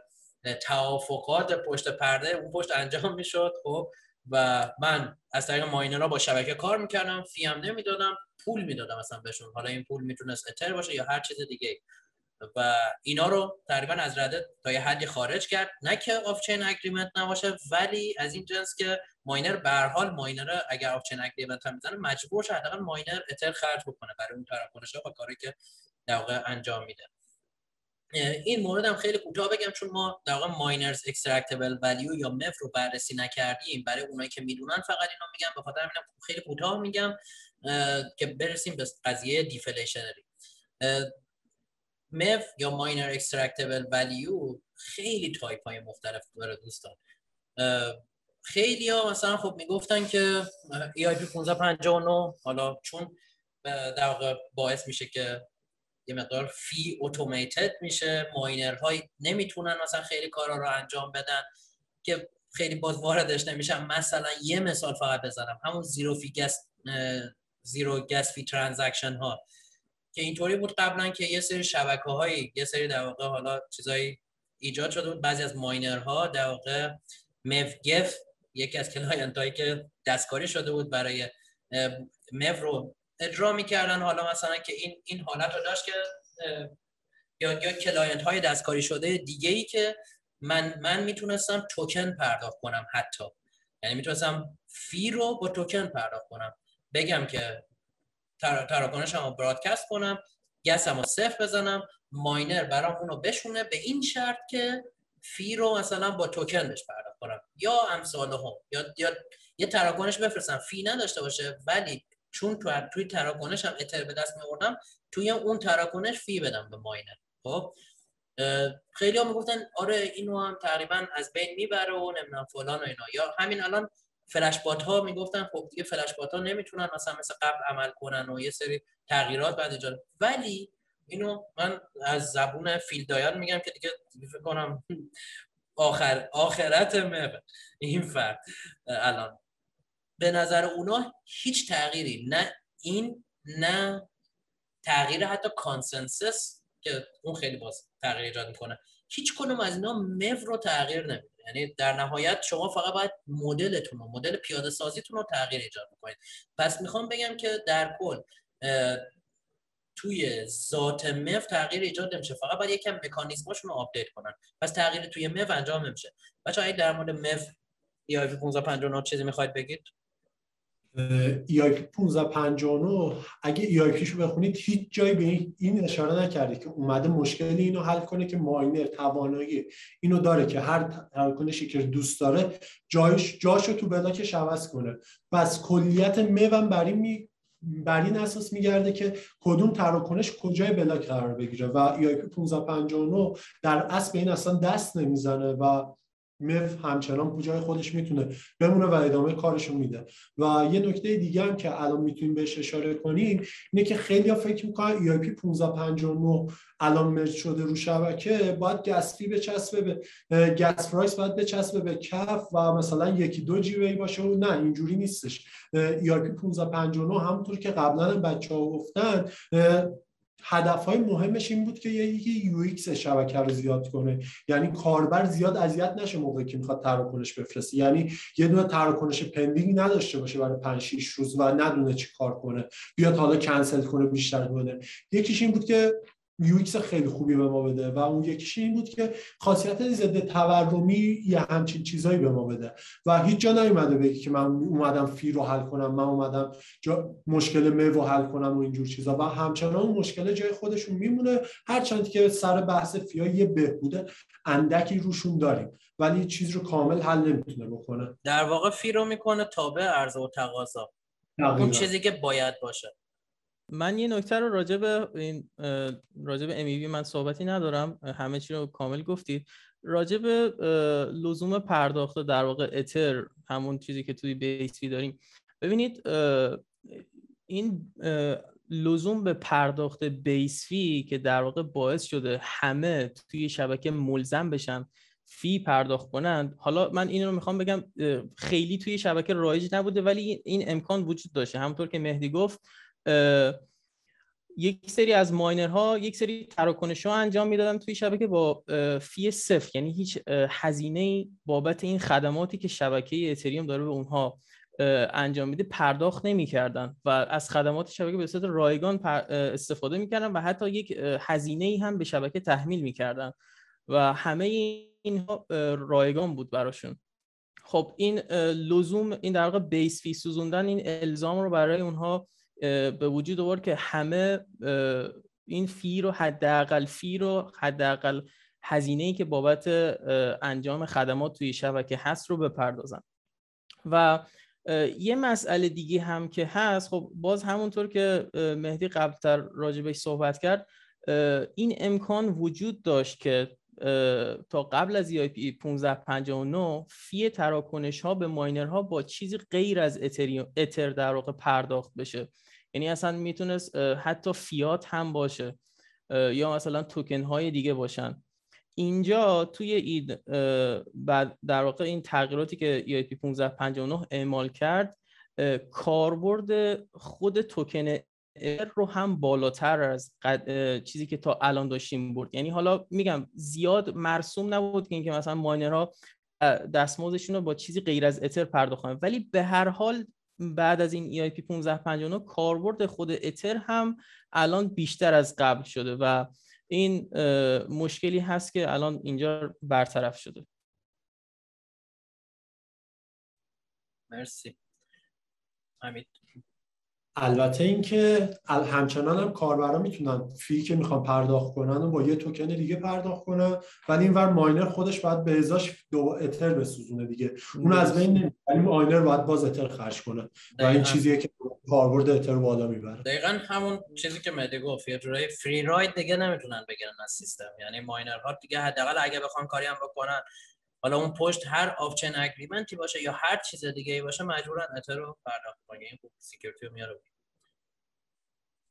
توافقات پشت پرده اون پشت انجام می‌شد خب؟ و من از طریق ماینرها با شبکه کار می‌کردم fee هم نمی‌دادم پول می‌دادم مثلا بهشون. حالا این پول می‌تونست اتر باشه یا هر چیز دیگه و اینا رو تقریبا از رده تا یه حدی خارج کرد. نه که off-chain agreement نباشه ولی از این جنس که ماینر به هر حال ماینر اگر off-chain agreement هم می‌زنه مجبور شه حداقل ماینر اتر خرج بکنه برای اون ها و کاری که در واقع انجام میده. این مورد هم خیلی کوتاه بگم چون ما در واقع miners extractable value یا MEV رو بررسی نکردیم برای اونایی که می‌دونن فقط اینو میگم. به خاطر خیلی کوتاه میگم که برسیم به قضیه deflationary MEV یا miner extractable value خیلی تایپ های مختلف داره دوستان. خیلی ها مثلا خب می‌گفتن که EIP 1559 حالا چون در واقع باعث میشه که یه مقدار fee automated میشه. ماینر های نمی‌تونن مثلا خیلی کارا رو انجام بدن که خیلی باز واردش نمیشن. مثلا یه مثال فقط بزنم. همون zero fee gas zero gas fee transaction ها. که اینطوری بود قبلا که یه سری شبکه های یه سری در واقع حالا چیزایی ایجاد شده بود. بعضی از ماینر ها در واقع Geth یکی از client هایی که دستکاری شده بود برای MEV رو اجرا می‌کردن. حالا مثلا که این این حالت رو داشت که یا یا client های دستکاری شده دیگه ای که من من می‌تونستم توکن پرداخت کنم حتی. یعنی می‌تونستم fee رو با توکن پرداخت کنم. بگم که تراکنش رو broadcast کنم gas م رو صفر بزنم ماینر برام اونو بشونه به این شرط که فی رو مثلا با توکن بهش پرداخت کنم. یا امثال هم یا یا یه تراکنش بفرستم. فی نداشته باشه ولی چون تو توی تراکنش هم اتر به دست میوردم توی اون تراکنش فی بدم به ماینر. خب؟ خیلی ها می‌گفتن آره اینو هم تقریبا از بین می‌بره و نمی‌دونم فلان و اینا. یا همین الان فلش بات ها می‌گفتن خب دیگه فلش بات ها نمی‌تونن مثلا مثل قبل عمل کنن و یه سری تغییرات بعد ایجاد. ولی اینو من از زبون فیلدایان میگم که دیگه فکر کنم آخر آخرت مب این فرد. الان. به نظر اونا هیچ تغییری. نه این نه تغییر حتی کانسنسس که اون خیلی باز تغییر ایجاد می‌کنه. هیچ کنم از اینا مو رو تغییر نمیده. یعنی در نهایت شما فقط باید مدلتون رو مدل پیاده سازیتون رو تغییر ایجاد می‌کنید پس می‌خوام بگم که در کل توی ذات MEV تغییر ایجاد نمیشه. فقط باید یکم مکانیزماشون رو آپدیت کنن. پس تغییر توی MEV انجام نمیشه. بچه‌ها اگه در مورد MEV ای 1559 چیزی می‌خواید بگید. EIP 1559 اگه EIP شو بخونید هیچ جایی به این اشاره نکرده که اومده مشکلی اینو حل کنه که ماینر توانایی اینو داره که هر تراکنشی که دوست داره جایش جاشو تو بلاکش عوض کنه. پس کلیت موم بر این می بر این اساس میگرده که کدوم تراکنش کجای بلاک قرار بگیره. و EIP 1559 در اصل به این اصلا دست نمی‌زنه و مف همچنان کجای خودش می‌تونه بمونه و ادامه کارشون میده. و یه نکته دیگه هم که الان می‌تونیم بهش اشاره کنیم اینه که خیلی ها فکر می‌کنن EIP 1559 الان مرج شده رو شبکه باید گسفی بچسبه به gas price باید بچسبه به کف و مثلا یکی دو جی باشه و نه اینجوری نیستش. EIP 1559 همونطور که قبلا بچه ها گفتن هدف های مهمش این بود که یکی UX شبکه رو زیاد کنه. یعنی کاربر زیاد اذیت نشه موقعی که می‌خواد تراکنش بفرسته. یعنی یه دونه تراکنش pending نداشته باشه برای 5 6 روز و ندونه چی کار کنه. بیاد حالا کنسل کنه بیشتر کنه یکیش این بود که یو خیلی خوبی به ما بده و اون یکیش این بود که خاصیت ضد تورمی یه همچین چیزایی به ما بده. و هیچ جا نیومده بگی که من اومدم فی رو حل کنم من اومدم جا مشکل مه رو حل کنم و اینجور چیزا. و همچنان اون مشکل جای خودشون میمونه. هرچند که سر بحث فیا یه بهبوده اندکی روشون داریم. ولی چیز رو کامل حل نمی‌تونه بکنه. در واقع فی رو می‌کنه تابع عرضه و تقاضا. اون چیزی که باید باشه. من یه نکته رو راجع به این راجع به امیوی من صحبتی ندارم. همه چی رو کامل گفتید. راجع به لزوم پرداخت در واقع اتر همون چیزی که توی بیس داریم. ببینید این لزوم به پرداخت بیس فی که در واقع باعث شده همه توی شبکه ملزم بشن فی پرداخت کنند. حالا من این رو می‌خوام بگم خیلی توی شبکه رایج نبوده ولی این امکان وجود داشته. همونطور که مهدی گفت یک سری از ماینرها یک سری تراکنش ها انجام می‌دادن توی شبکه با فی صفر. یعنی هیچ هزینه بابت این خدماتی که شبکه اتریوم داره به اونها انجام میده پرداخت نمی‌کردن و از خدمات شبکه به صورت رایگان استفاده می‌کردن و حتی یک هزینه ای هم به شبکه تحمیل می‌کردن و همه اینها رایگان بود براشون. خب این لزوم این در واقع بیس فی سوزوندن این الزام رو برای اونها به وجود آورد که همه این فی رو حداقل فی رو حداقل هزینه ای که بابت انجام خدمات توی شبکه هست رو بپردازن. و یه مسئله دیگه هم که هست خب باز همونطور که مهدی قبلتر راجبش صحبت کرد این امکان وجود داشت که تا قبل از EIP 1559 فی تراکنش ها به ماینر ها با چیزی غیر از اتر در واقع پرداخت بشه. یعنی اصلا می‌تونست حتی فیات هم باشه یا مثلا توکن های دیگه باشن. اینجا توی این بعد در واقع این تغییراتی که EIP 1559 اعمال کرد کاربرد خود توکن رو هم بالاتر از چیزی که تا الان داشتیم برد. یعنی حالا میگم زیاد مرسوم نبود که اینکه مثلا ماینرها دستمزدشون رو با چیزی غیر از اتر پرداخت ولی به هر حال بعد از این EIP 1559 کاربرد خود اتر هم الان بیشتر از قبل شده و این مشکلی هست که الان اینجا برطرف شده. مرسی. حمید. البته اینکه همچنان هم کاربرا می‌تونن فی که می‌خوان پرداخت کنن و با یه توکن دیگه پرداخت کنن ولی اینور ماینر خودش باید به ازاش دو اتر بسوزونه دیگه. اون از بین نمیره ولی ماینر باید باز اتر خرج کنه و این چیزیه که کاربرد اتر بالا می‌بره. دقیقا همون چیزی که مهدی گفت یه جورایی free ride دیگه نمی‌تونن بگیرن از سیستم. یعنی ماینرها دیگه حداقل اگه بخوان کاری هم بکنن حالا اون پشت هر off-chain agreement ی باشه یا هر چیز دیگه ای باشه مجبورن اتر رو پرداخت کنن. این خوب security رو میاره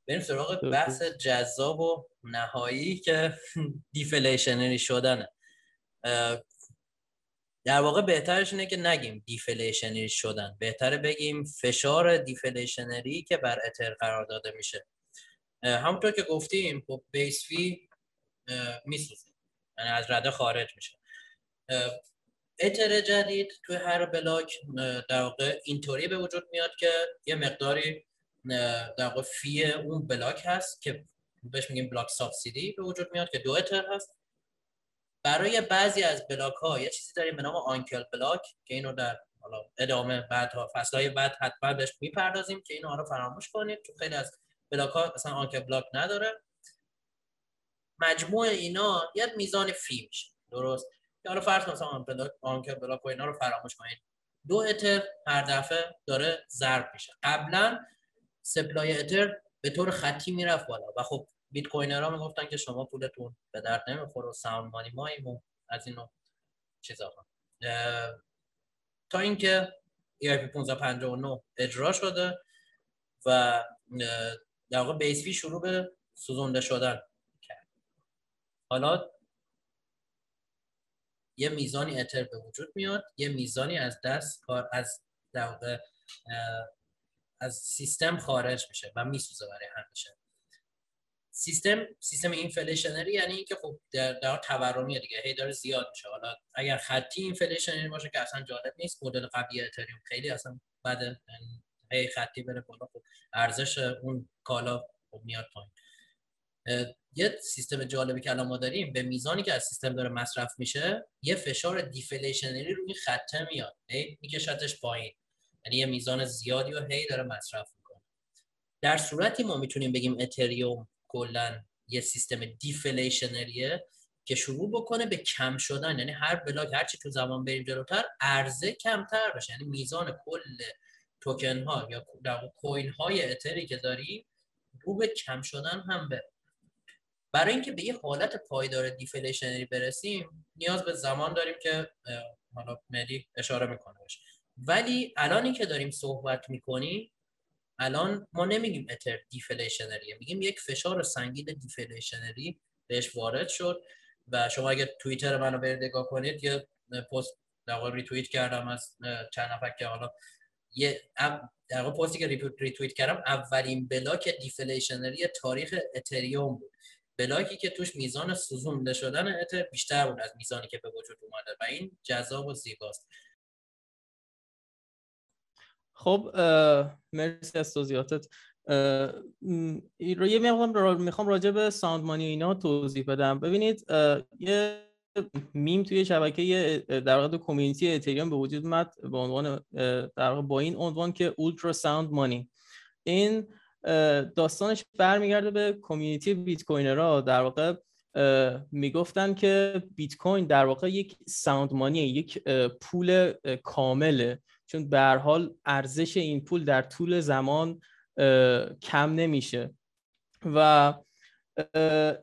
بریم سراغ بحث جذاب و نهایی که deflationary شدنه. در واقع بهترش اینه که نگیم deflationary شدن. بهتره بگیم فشار deflationary که بر اتر قرار داده میشه. همونطور که گفتیم خب base fee میسوزه. یعنی از رده خارج میشه. اتر جدید توی هر block در واقع اینطوری به وجود میاد که یه مقداری در واقع fee اون block هست که بهش میگیم block subsidy به وجود میاد که دو اتر هست. برای بعضی از block ها یه چیزی داریم به نام uncle block که اینو در حالا ادامه بعد ها های بعد حتما بهش می‌پردازیم که اینو رو فراموش کنید. چون خیلی از block ها مثلا uncle block نداره. مجموع اینا یه میزان fee میشه. درست. حالا فرض مثلا uncle block و اینا رو فراموش کنید. دو اتر هر دفعه داره ضرب میشه. قبلا supply اتر به طور خطی می‌رفت بالا. و خب بیت کوینرها می‌گفتن که شما پولتون به درد نمی‌خوره و sound money ماییم از اینو چیزا تا اینکه EIP 1559 اجرا شده و در واقع بیس فی شروع به سوزونده شدن کرد. حالا یه میزانی اتر به وجود میاد یه میزانی از دست کار از در از سیستم خارج میشه و میسوزه برای همیشه سیستم سیستم inflationary یعنی اینکه خب در, در تورمیه دیگه هی داره زیاد میشه. حالا اگر خطی inflationary باشه که اصلا جالب نیست مدل قبلی اتریوم خیلی اصلا بعد هی خطی بره بالا خب ارزش اون کالا خب میاد پایین. یه سیستم جالبی که الان ما داریم به میزانی که از سیستم داره مصرف میشه یه فشار deflationary روی خطه میاد میکشتش پایین. یعنی یه میزان زیادی و هی داره مصرف می‌کنه. در صورتی ما می‌تونیم بگیم اتریوم کلا یه سیستم deflationary ه که شروع بکنه به کم شدن. یعنی هر block هر چی تو زمان بریم جلوتر عرضه کمتر بشه. یعنی میزان کل توکن ها یا coin های اتری که داری رو به کم شدن هم بره. برای اینکه به یه حالت پایدار deflationary برسیم نیاز به زمان داریم که حالا مهدی اشاره می‌کنه ولی الانی که داریم صحبت می‌کنیم الان ما نمیگیم اتر deflationary ه میگیم یک فشار سنگین deflationary بهش وارد شد و شما اگه توییتر منو برید نگاه کنید یه پست در ریتوییت کردم از چند نفر که حالا یه در پستی که ریتوییت کردم اولین block deflationary تاریخ اتریوم بود. block ی که توش میزان سوزونده شدن اتر بیشتر بود از میزانی که به وجود اومده و این جذاب و زیباست. خب مرسی از توضیحاتت. یه مقدار می‌خوام راجع به sound money اینا توضیح بدم. ببینید یه میم توی شبکه در واقع community اتریوم به وجود اومد به عنوان در با این عنوان که ultra sound money این داستانش برمیگرده به community بیت کوینرها در واقع می‌گفتن که بیت کوین در واقع یک sound money یک پول کامله. چون به حال ارزش این پول در طول زمان کم نمیشه. و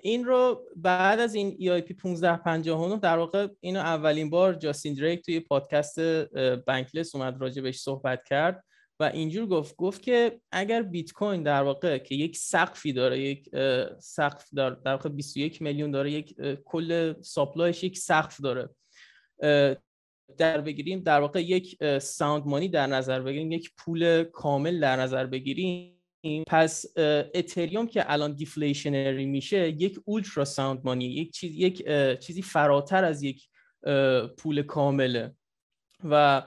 این رو بعد از این EIP 1559 در واقع اینو اولین بار جاستین دریک توی پادکست بنکلس اومد راجع بهش صحبت کرد. و اینجور گفت گفت که اگر بیت کوین در واقع که یک سقفی داره یک سقف داره در واقع 21 میلیون داره یک کل supply ش یک سقف داره در بگیریم در واقع یک sound money در نظر بگیریم یک پول کامل در نظر بگیریم پس اتریوم که الان deflationary میشه یک ultra sound money یک چیز یک چیزی فراتر از یک پول کامله و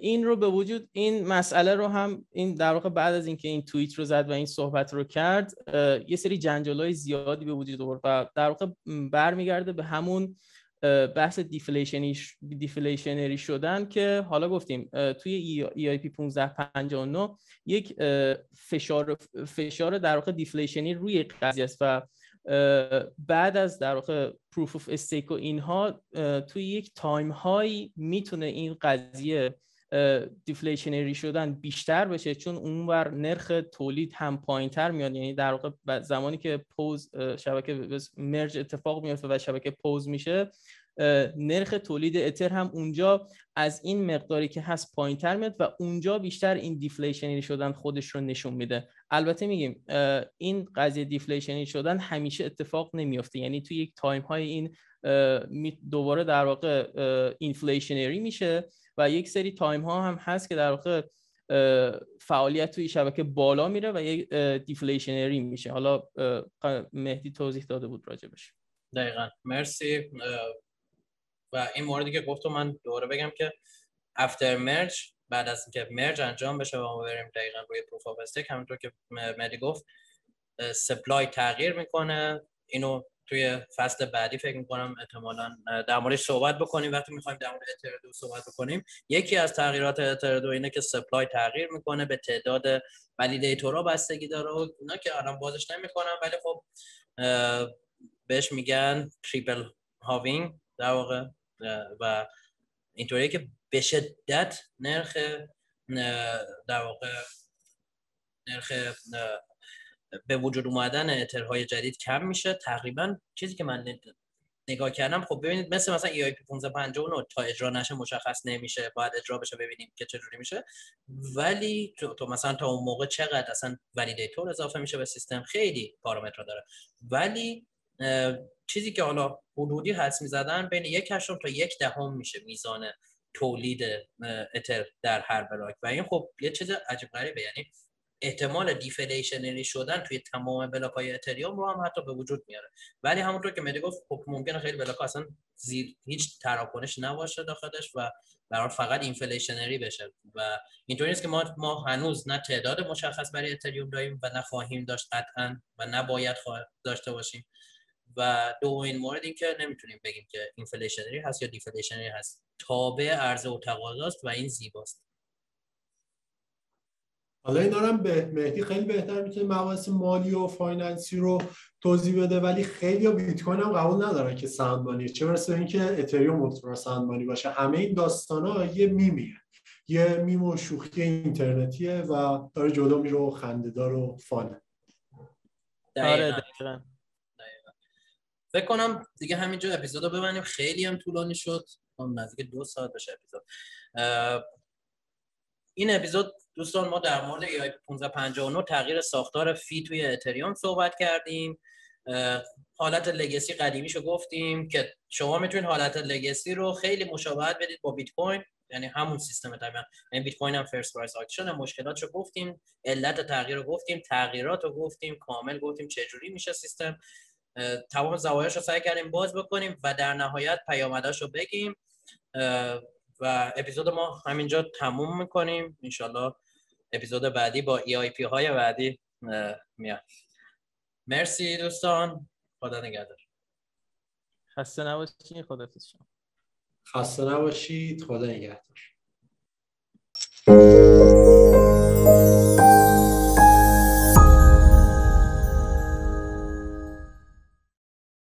این رو به وجود این مسئله رو هم این در واقع بعد از اینکه این توییت رو زد و این صحبت رو کرد یه سری های زیادی به وجود آورد و در واقع برمیگرده به همون بحث deflation ی deflationary شدن که حالا گفتیم توی EIP 1559 یک فشار فشار در واقع deflation ی روی قضیه است و بعد از در واقع proof of stake و اینها توی یک time هایی می‌تونه این قضیه deflationary شدن بیشتر بشه چون اونور نرخ تولید هم پایین تر میاد. یعنی در واقع زمانی که PoS شبکه merge اتفاق میفته و شبکه PoS میشه نرخ تولید اتر هم اونجا از این مقداری که هست پایین تر میاد و اونجا بیشتر این deflationary شدن خودش رو نشون میده. البته میگیم این قضیه deflationary شدن همیشه اتفاق نمیافته. یعنی تو یک time های این دوباره در واقع inflationary میشه و یک سری time ها هم هست که در واقع فعالیت توی شبکه بالا میره و یک deflationary میشه. حالا مهدی توضیح داده بود راجبش. دقیقا. مرسی. این موردی که گفتم من دوباره بگم که after merge بعد از اینکه merge انجام بشه و ما بریم دقیقا روی proof of stake همونطور که مهدی گفت supply تغییر می‌کنه. اینو توی فصل بعدی فکر می‌کنم احتمالا در موردش صحبت بکنیم. وقتی می‌خوایم در مورد اتر دو صحبت بکنیم یکی از تغییرات اتر دو اینه که supply تغییر می‌کنه به تعداد validator ها بستگی داره و اونا که الان بازش نمی‌کنم ولی خب بهش میگن triple halving در واقع و اینطوریه که به شدت نرخ در واقع نرخ به وجود اومدن اترهای جدید کم میشه. تقریبا چیزی که من نگاه کردم خب ببینید مثل مثلا EIP 1559 تا اجرا نشه مشخص نمیشه. باید اجرا بشه ببینیم که چجوری میشه. ولی تو, تو مثلا تا اون موقع چقدر اصلا validator اضافه میشه به سیستم خیلی پارامترها داره. ولی چیزی که حالا حدودی حدس می‌زدن بین یک هشتم تا یک دهم میشه میزان تولید اتر در هر بلاک. و این خب یه چیز عجیب غریبه یعنی احتمال deflationary شدن توی تمام بلاک های اتریوم رو هم حتی به وجود میاره. ولی همونطور که مهدی گفت خب ممکنه خیلی بلاک اصلا زیر هیچ تراکنش نباشه داخلش و برای فقط inflationary بشه. و اینطوری نیست که ما ما هنوز نه تعداد مشخص برای اتریوم داریم و نه خواهیم داشت قطعا و نباید داشته باشیم. و دومین مورد این که نمی‌تونیم بگیم که inflationary هست یا deflationary هست. تابع عرضه و تقاضاست و این زیباست. حالا اینا هم به مهدی خیلی بهتر می‌تونه مباحث مالی و finance ی رو توضیح بده ولی خیلی بیت کوین هم قبول ندارن که sound money چه برسه به اینکه اتریوم مطمئن sound money باشه. همه این داستان ها یه میمیه. یه میم و شوخی اینترنتیه و داره جلو میره و خندهدار و فانه. آره فکر کنم دیگه همینجا اپیزود رو ببینیم خیلی هم طولانی شد. نزدیک دو ساعت بشه اپیزود. این اپیزود دوستان ما در مورد ای 1559 تغییر ساختار فی توی اتریوم صحبت کردیم. حالت لگسی قدیمیشو گفتیم که شما می‌تونید حالت لگسی رو خیلی مشابهت بدید با بیت کوین یعنی همون سیستم تقریبا این بیت کوین هم first price auction مشکلاتشو گفتیم علت تغییر رو گفتیم تغییرات رو گفتیم کامل گفتیم چه جوری میشه سیستم. تمام زوایاش رو سعی کردیم باز بکنیم و در نهایت پیامداش رو بگیم. و اپیزود ما همینجا تموم می‌کنیم. انشالله اپیزود بعدی با EIP های بعدی میاد. مرسی دوستان. خدا نگهدار. خسته نباشید خدا خسته نباشید. خدا نگهدار.